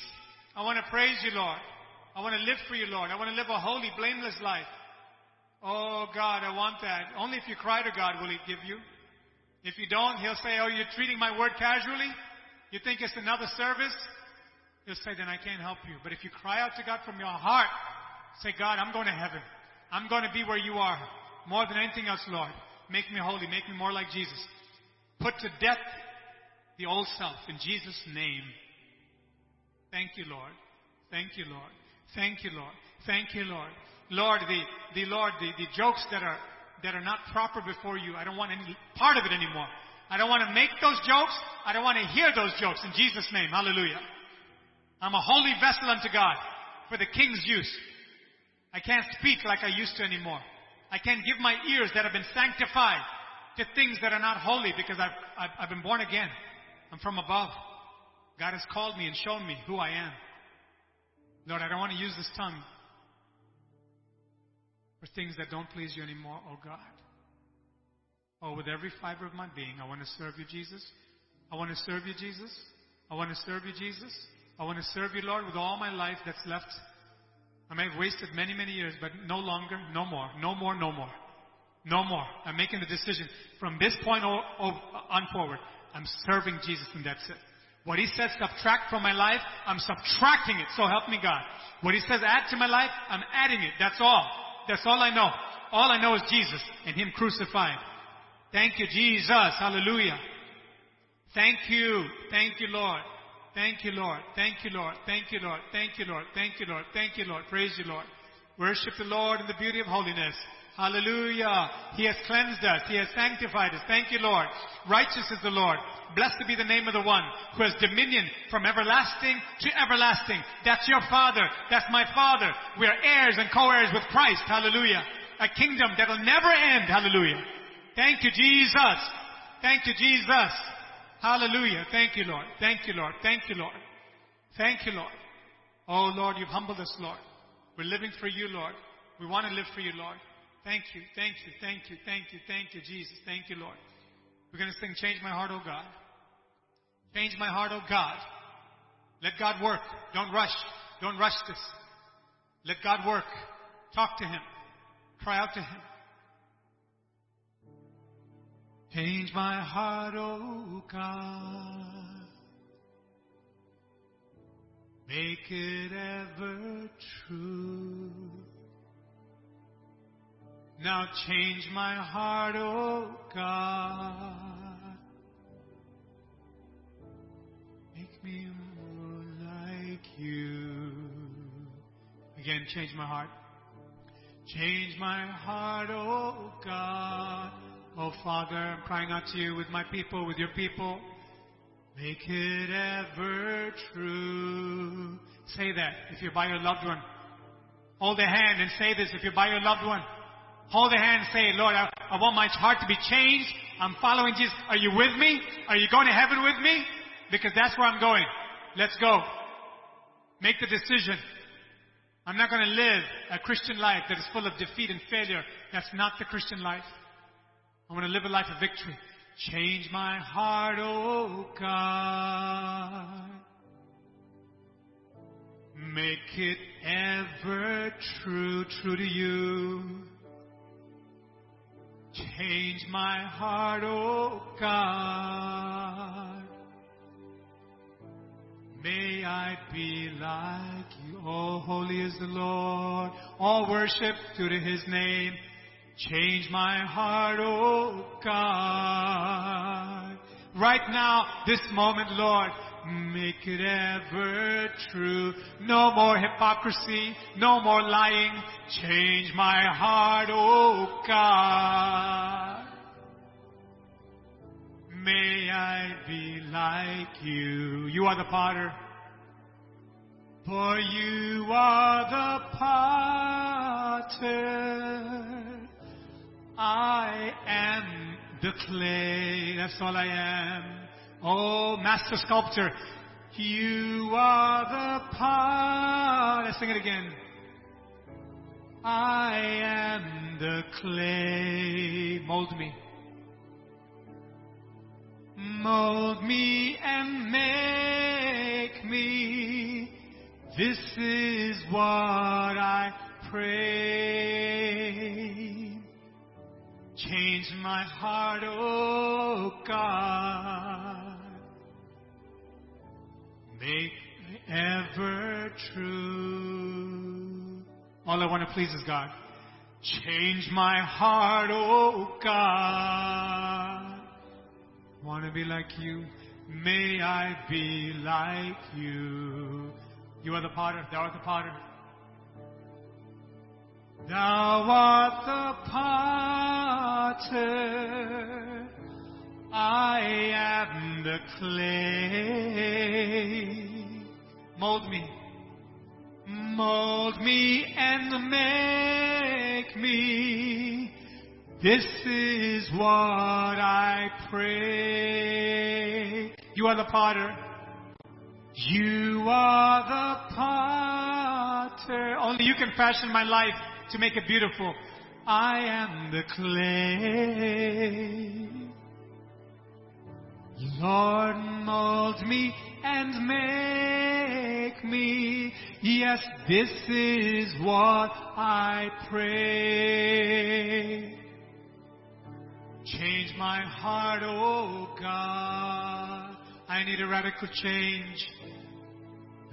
I want to praise you, Lord. I want to live for you, Lord. I want to live a holy, blameless life. Oh, God, I want that. Only if you cry to God will He give you. If you don't, He'll say, Oh, you're treating my word casually? You think it's another service? He'll say, Then I can't help you. But if you cry out to God from your heart, say, God, I'm going to heaven. I'm going to be where you are. More than anything else, Lord. Make me holy. Make me more like Jesus. Put to death the old self in Jesus' name. Thank you, Lord. Thank you, Lord. Thank you, Lord. Thank you, Lord. Lord, the, the Lord, the, the jokes that are that are not proper before you, I don't want any part of it anymore. I don't want to make those jokes. I don't want to hear those jokes in Jesus' name. Hallelujah. I'm a holy vessel unto God for the king's use. I can't speak like I used to anymore. I can't give my ears that have been sanctified to things that are not holy because I've, I've, I've been born again. I'm from above. God has called me and shown me who I am. Lord, I don't want to use this tongue for things that don't please you anymore, oh God. Oh, with every fiber of my being, I want to serve you, Jesus. I want to serve you, Jesus. I want to serve you, Jesus. I want to serve you, Lord, with all my life that's left. I may have wasted many, many years, but no longer, no more, no more, no more. No more. I'm making the decision from this point on forward. I'm serving Jesus and that's it. What He says subtract from my life, I'm subtracting it. So help me God. What He says add to my life, I'm adding it. That's all. That's all I know. All I know is Jesus and Him crucified. Thank you, Jesus. Hallelujah. Thank you. Thank you, Lord. Thank you, Lord. Thank you, Lord. Thank you, Lord. Thank you, Lord. Thank you, Lord. Thank you, Lord. Praise you, Lord. Worship the Lord in the beauty of holiness. Hallelujah. He has cleansed us. He has sanctified us. Thank you, Lord. Righteous is the Lord. Blessed be the name of the one who has dominion from everlasting to everlasting. That's your Father. That's my Father. We are heirs and co-heirs with Christ. Hallelujah. A kingdom that will never end. Hallelujah. Thank you, Jesus. Thank you, Jesus. Hallelujah. Thank you, Lord. Thank you, Lord. Thank you, Lord. Thank you, Lord. Oh, Lord, you've humbled us, Lord. We're living for you, Lord. We want to live for you, Lord. Thank you, thank you, thank you, thank you, thank you, Jesus. Thank you, Lord. We're going to sing Change My Heart, oh God. Change my heart, oh God. Let God work. Don't rush. Don't rush this. Let God work. Talk to Him. Cry out to Him. Change my heart, oh God. Make it ever true. Now change my heart, oh God. Make me more like you. Again, change my heart. Change my heart, oh God. Oh Father, I'm crying out to you with my people, with your people. Make it ever true. Say that if you're by your loved one. Hold their hand and say this if you're by your loved one. Hold the hand and say, Lord, I, I want my heart to be changed. I'm following Jesus. Are you with me? Are you going to heaven with me? Because that's where I'm going. Let's go. Make the decision. I'm not going to live a Christian life that is full of defeat and failure. That's not the Christian life. I want to live a life of victory. Change my heart, oh God. Make it ever true, true to you. Change my heart, oh God. May I be like you. Oh, holy is the Lord. All worship due to his name. Change my heart, oh God. Right now, this moment, Lord, make it ever true. No more hypocrisy, no more lying. Change my heart, oh God. May I be like you. You are the potter. For you are the potter. I am the clay. That's all I am. Oh, master sculptor. You are the potter. Let's sing it again. I am the clay. Mold me. Mold me and make me. This is what I pray. Change my heart, oh God. Make me ever true. All I want to please is God. Change my heart, oh God. Want to be like you. May I be like you. You are the potter. Thou art the potter. Thou art the potter. I am the clay. Mold me. Mold me and make me. This is what I pray. You are the potter. You are the potter. Only you can fashion my life to make it beautiful. I am the clay. Lord, mold me and make me. Yes, this is what I pray. Change my heart, oh God. I need a radical change.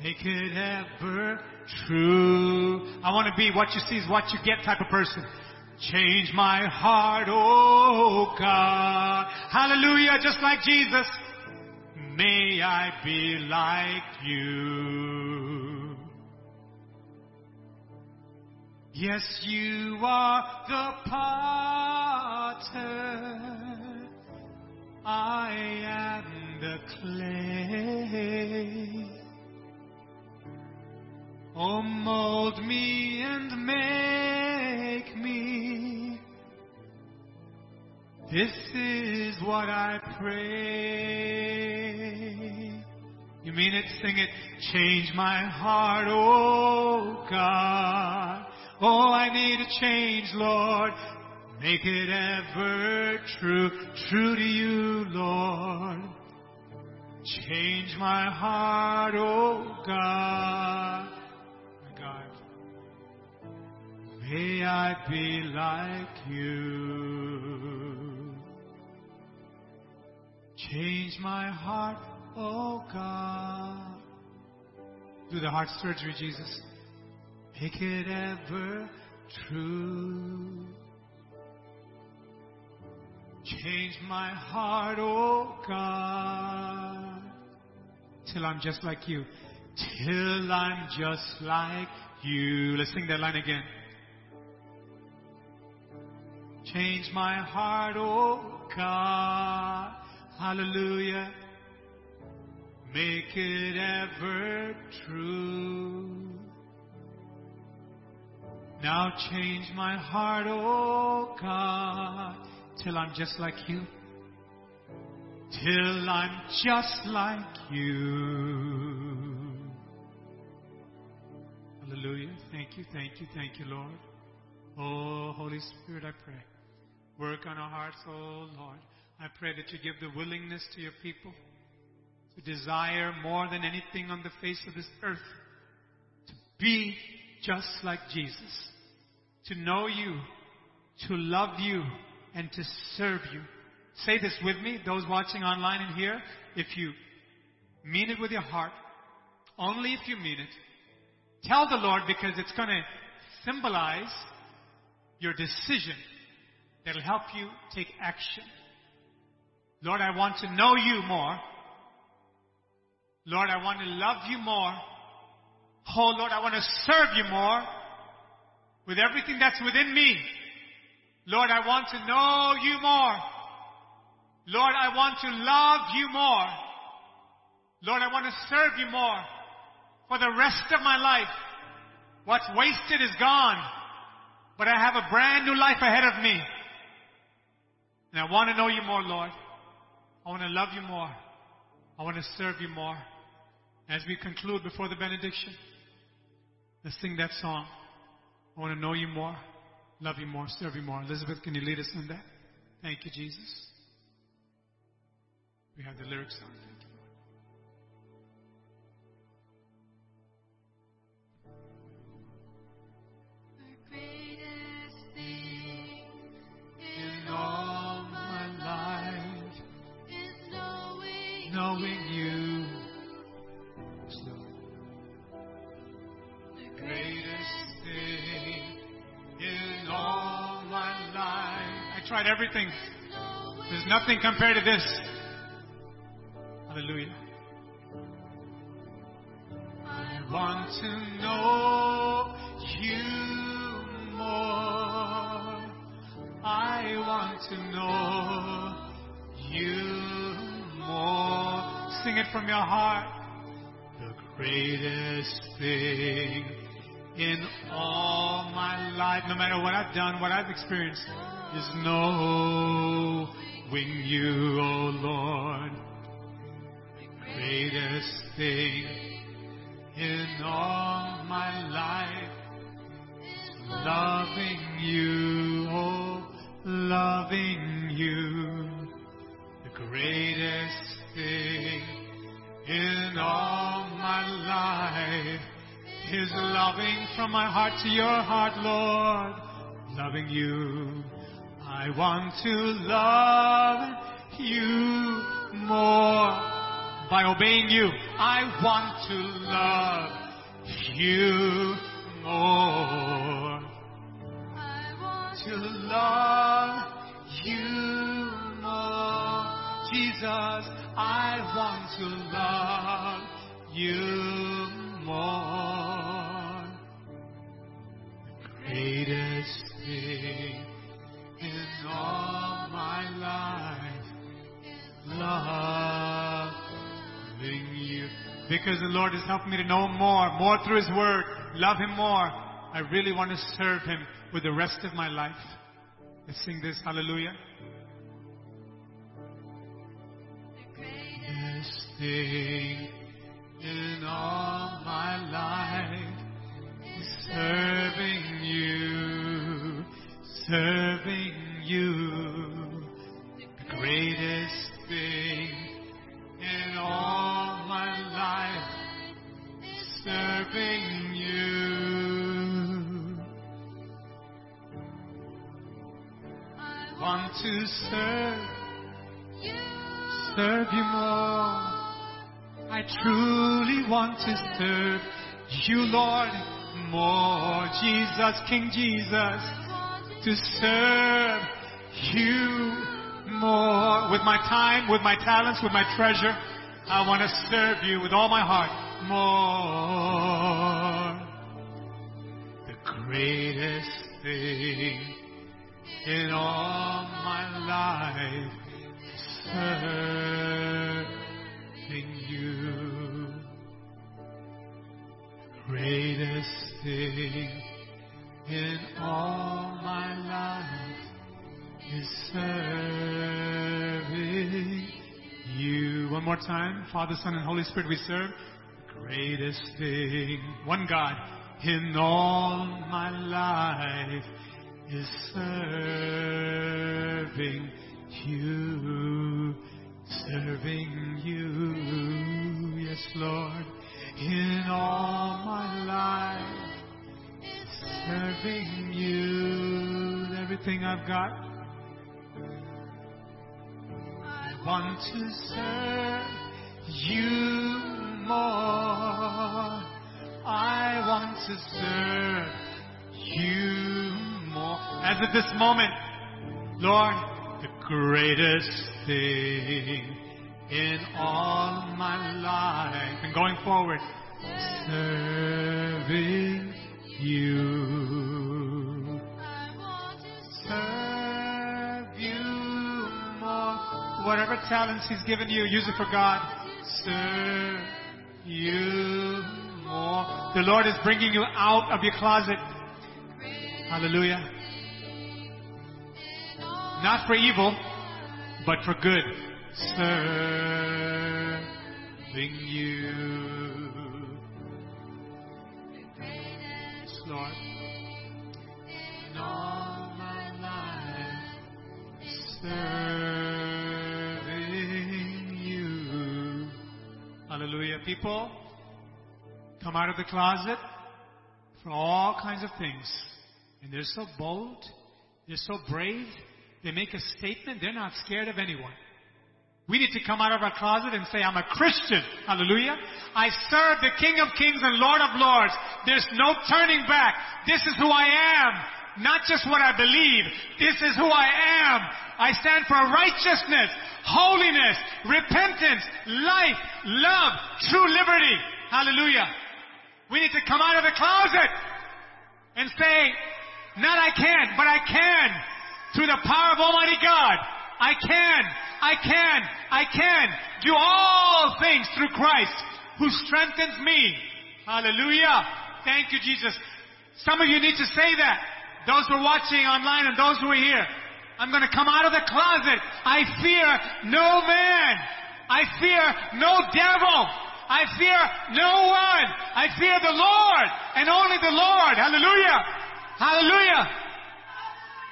Make it ever true. I want to be what you see is what you get type of person. Change my heart, oh God. Hallelujah, just like Jesus. May I be like you. Yes, you are the potter. I am the clay. Oh, mold me and make me. This is what I pray. You mean it? Sing it. Change my heart, oh God. Oh, I need a change, Lord. Make it ever true, true to you, Lord. Change my heart, oh God. May I be like you. Change my heart, oh God. Do the heart surgery, Jesus. Make it ever true. Change my heart, oh God, till I'm just like you. Till I'm just like you. Let's sing that line again. Change my heart, oh God. Hallelujah. Make it ever true. Now change my heart, oh God, till I'm just like you. Till I'm just like you. Hallelujah. Thank you, thank you, thank you, Lord. Oh, Holy Spirit, I pray. Work on our hearts, oh Lord. I pray that you give the willingness to your people to desire more than anything on the face of this earth to be just like Jesus, to know you, to love you, and to serve you. Say this with me, those watching online and here, if you mean it with your heart, only if you mean it, tell the Lord because it's going to symbolize your decision that'll help you take action. Lord, I want to know you more. Lord, I want to love you more. Oh Lord, I want to serve you more with everything that's within me. Lord, I want to know you more. Lord, I want to love you more. Lord, I want to serve you more for the rest of my life. What's wasted is gone, but I have a brand new life ahead of me. And I want to know you more, Lord. I want to love you more. I want to serve you more. As we conclude before the benediction, let's sing that song. I want to know you more, love you more, serve you more. Elizabeth, can you lead us in that? Thank you, Jesus. We have the lyrics on. Thank tried everything. There's nothing compared to this. Hallelujah. I want to know you more. I want to know you more. Sing it from your heart. The greatest thing in all my life, no matter what I've done, what I've experienced, is knowing you, oh Lord. The greatest thing in all my life is loving you, oh, loving you. The greatest thing in all my life is loving from my heart to your heart, Lord, loving you. I want to love you more by obeying you. I want to love you more. I want To love you more. Jesus, I want to love you more. The greatest thing in all my life, loving you. Because the Lord has helped me to know more, more through His Word, love Him more. I really want to serve Him with the rest of my life. Let's sing this, hallelujah. the greatest thing in all my life is serving you. Serving you. The greatest thing in all my life is serving you. I Want to serve, you. serve you more. I truly want to serve you, Lord, more. Jesus, King Jesus, to serve you more. With my time, with my talents, with my treasure, I want to serve you with all my heart more. The greatest thing in all my life is serving you. Greatest thing in all my life is serving you. One more time. Father, Son, and Holy Spirit we serve. The greatest thing, one God, in all my life is serving you, serving everything I've got. I want to serve you more. I want to serve you more. As at this moment, Lord, the greatest thing in all my life and going forward, serving you. Whatever talents He's given you, use it for God. Serve you more. The Lord is bringing you out of your closet. Hallelujah. Not for evil, but for good. Serving you. Yes, Lord. In People, come out of the closet for all kinds of things. And they're so bold. They're so brave. They make a statement. They're not scared of anyone. We need to come out of our closet and say, I'm a Christian. Hallelujah. I serve the King of Kings and Lord of Lords. There's no turning back. This is who I am. Not just what I believe. This is who I am. I stand for righteousness, holiness, repentance, life, love, true liberty. Hallelujah. We need to come out of the closet and say, not I can, but I can. Through the power of Almighty God. I can, I can, I can do all things through Christ who strengthens me. Hallelujah. Thank you, Jesus. Some of you need to say that. Those who are watching online and those who are here. I'm going to come out of the closet. I fear no man. I fear no devil. I fear no one. I fear the Lord and only the Lord. Hallelujah. Hallelujah.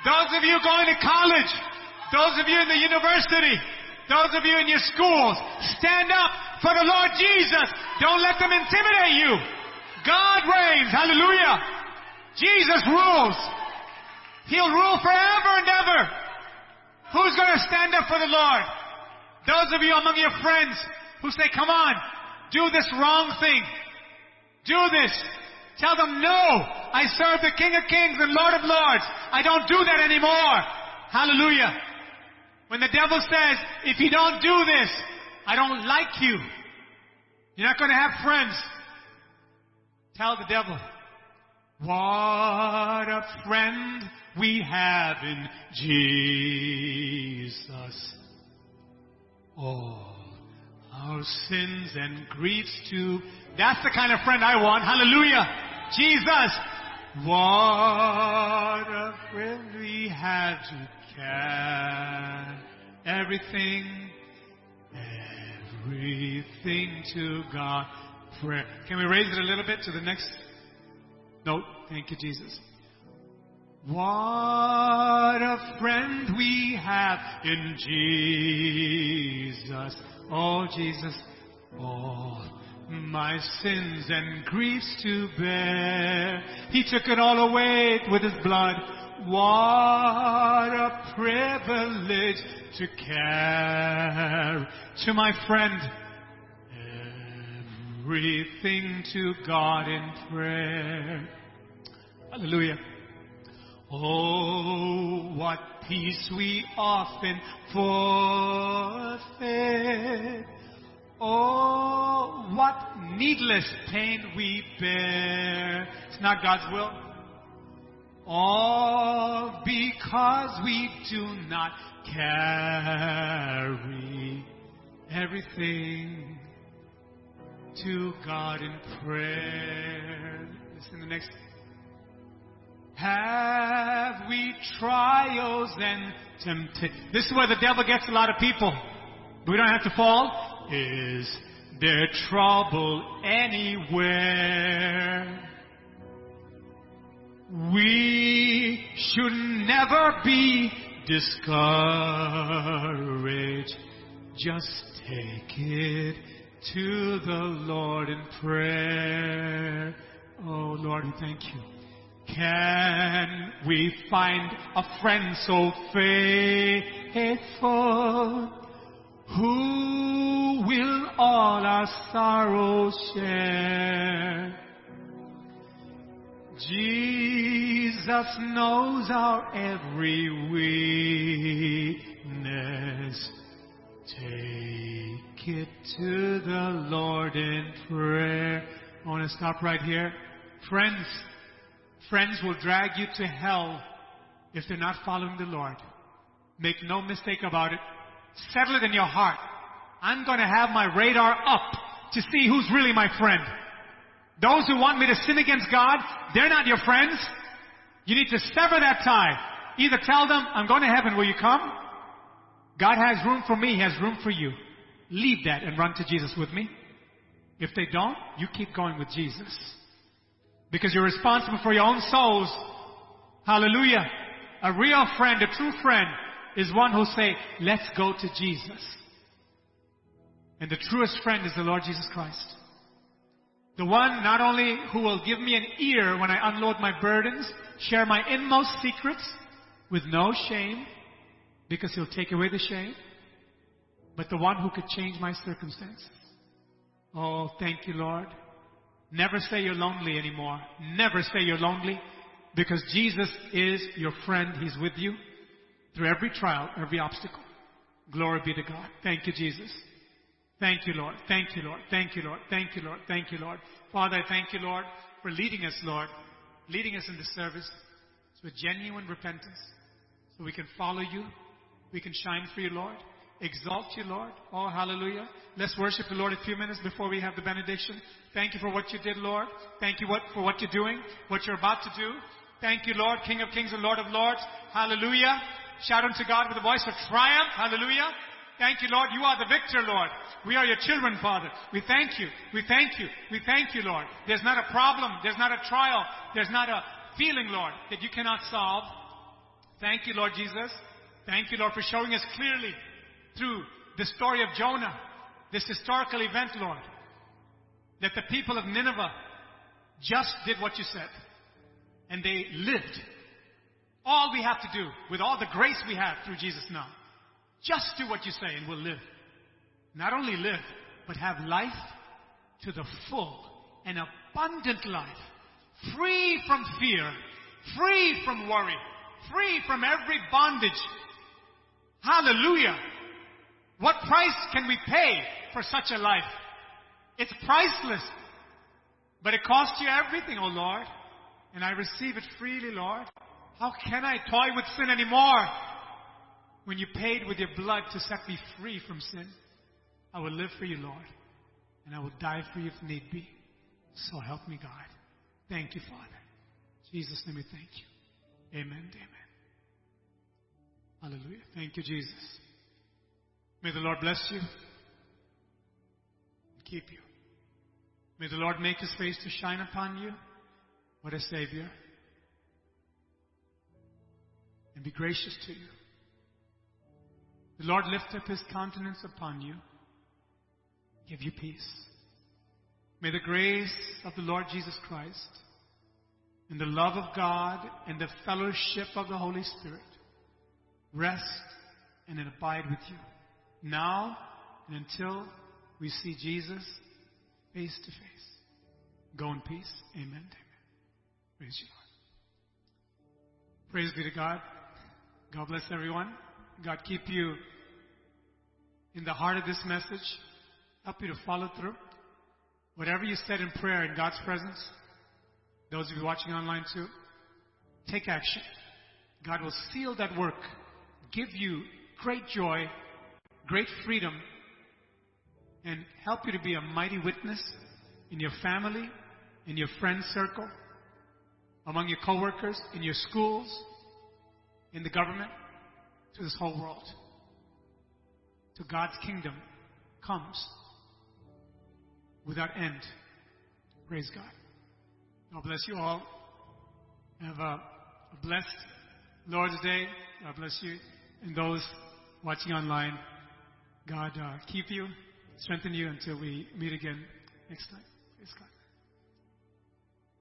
Those of you going to college, those of you in the university, those of you in your schools, stand up for the Lord Jesus. Don't let them intimidate you. God reigns. Hallelujah. Jesus rules. He'll rule forever and ever. Who's going to stand up for the Lord? Those of you among your friends who say, come on, do this wrong thing. Do this. Tell them, no, I serve the King of Kings and Lord of Lords. I don't do that anymore. Hallelujah. When the devil says, if you don't do this, I don't like you. You're not going to have friends. Tell the devil, what a friend we have in Jesus. All our sins and griefs too. That's the kind of friend I want. Hallelujah. Jesus. What a friend we have to carry everything, everything to God. Prayer. Can we raise it a little bit to the next note? Thank you, Jesus. What a friend we have in Jesus. Oh, Jesus, all my sins and griefs to bear. He took it all away with his blood. What a privilege to carry to my friend everything to God in prayer. Hallelujah. Oh, what peace we often forfeit. Oh, what needless pain we bear. It's not God's will. All because we do not carry everything to God in prayer. Listen the next. Have we trials and temptations? This is where the devil gets a lot of people. We don't have to fall. Is there trouble anywhere? We should never be discouraged. Just take it to the Lord in prayer. Oh Lord, we thank you. Can we find a friend so faithful who will all our sorrows share? Jesus knows our every weakness. Take it to the Lord in prayer. I want to stop right here. Friends, friends will drag you to hell if they're not following the Lord. Make no mistake about it. Settle it in your heart. I'm going to have my radar up to see who's really my friend. Those who want me to sin against God, they're not your friends. You need to sever that tie. Either tell them, I'm going to heaven, will you come? God has room for me, He has room for you. Leave that and run to Jesus with me. If they don't, you keep going with Jesus. Because you're responsible for your own souls. Hallelujah. A real friend, a true friend, is one who say, let's go to Jesus. And the truest friend is the Lord Jesus Christ. The one not only who will give me an ear when I unload my burdens, share my inmost secrets with no shame, because he'll take away the shame, but the one who could change my circumstances. Oh, thank you, Lord. Never say you're lonely anymore. Never say you're lonely, because Jesus is your friend. He's with you through every trial, every obstacle. Glory be to God. Thank you, Jesus. Thank you, Lord. Thank you, Lord. Thank you, Lord. Thank you, Lord. Thank you, Lord. Father, I thank you, Lord, for leading us, Lord, leading us in this service with genuine repentance so we can follow you. We can shine for you, Lord. Exalt you, Lord. Oh, hallelujah. Let's worship the Lord a few minutes before we have the benediction. Thank you for what you did, Lord. Thank you what, for what you're doing, what you're about to do. Thank you, Lord, King of kings and Lord of lords. Hallelujah. Shout unto God with a voice of triumph. Hallelujah. Thank you, Lord. You are the victor, Lord. We are your children, Father. We thank you. We thank you. We thank you, Lord. There's not a problem. There's not a trial. There's not a feeling, Lord, that you cannot solve. Thank you, Lord Jesus. Thank you, Lord, for showing us clearly through the story of Jonah, this historical event, Lord, that the people of Nineveh just did what you said. And they lived. All we have to do, with all the grace we have through Jesus now, just do what you say and we'll live. Not only live, but have life to the full, an abundant life, free from fear, free from worry, free from every bondage. Hallelujah. What price can we pay for such a life? It's priceless. But it costs you everything, O oh Lord. And I receive it freely, Lord. How can I toy with sin anymore? When you paid with your blood to set me free from sin, I will live for you, Lord. And I will die for you if need be. So help me, God. Thank you, Father. Jesus' name we thank you. Amen. Amen. Hallelujah. Thank you, Jesus. May the Lord bless you and keep you. May the Lord make his face to shine upon you. What a Savior. And be gracious to you. The Lord lift up his countenance upon you, give you peace. May the grace of the Lord Jesus Christ and the love of God and the fellowship of the Holy Spirit rest and abide with you now and until we see Jesus face to face. Go in peace. Amen. Amen. Praise you, Lord. Praise be to God. God bless everyone. God keep you in the heart of this message. Help you to follow through. Whatever you said in prayer in God's presence, those of you watching online too, take action. God will seal that work, give you great joy, great freedom, and help you to be a mighty witness in your family, in your friend circle, among your coworkers, in your schools, in the government, to this whole world. To God's kingdom comes without end. Praise God. God bless you all. Have a, blessed Lord's Day. God bless you. And those watching online, God uh, keep you, strengthen you until we meet again next time. Praise God.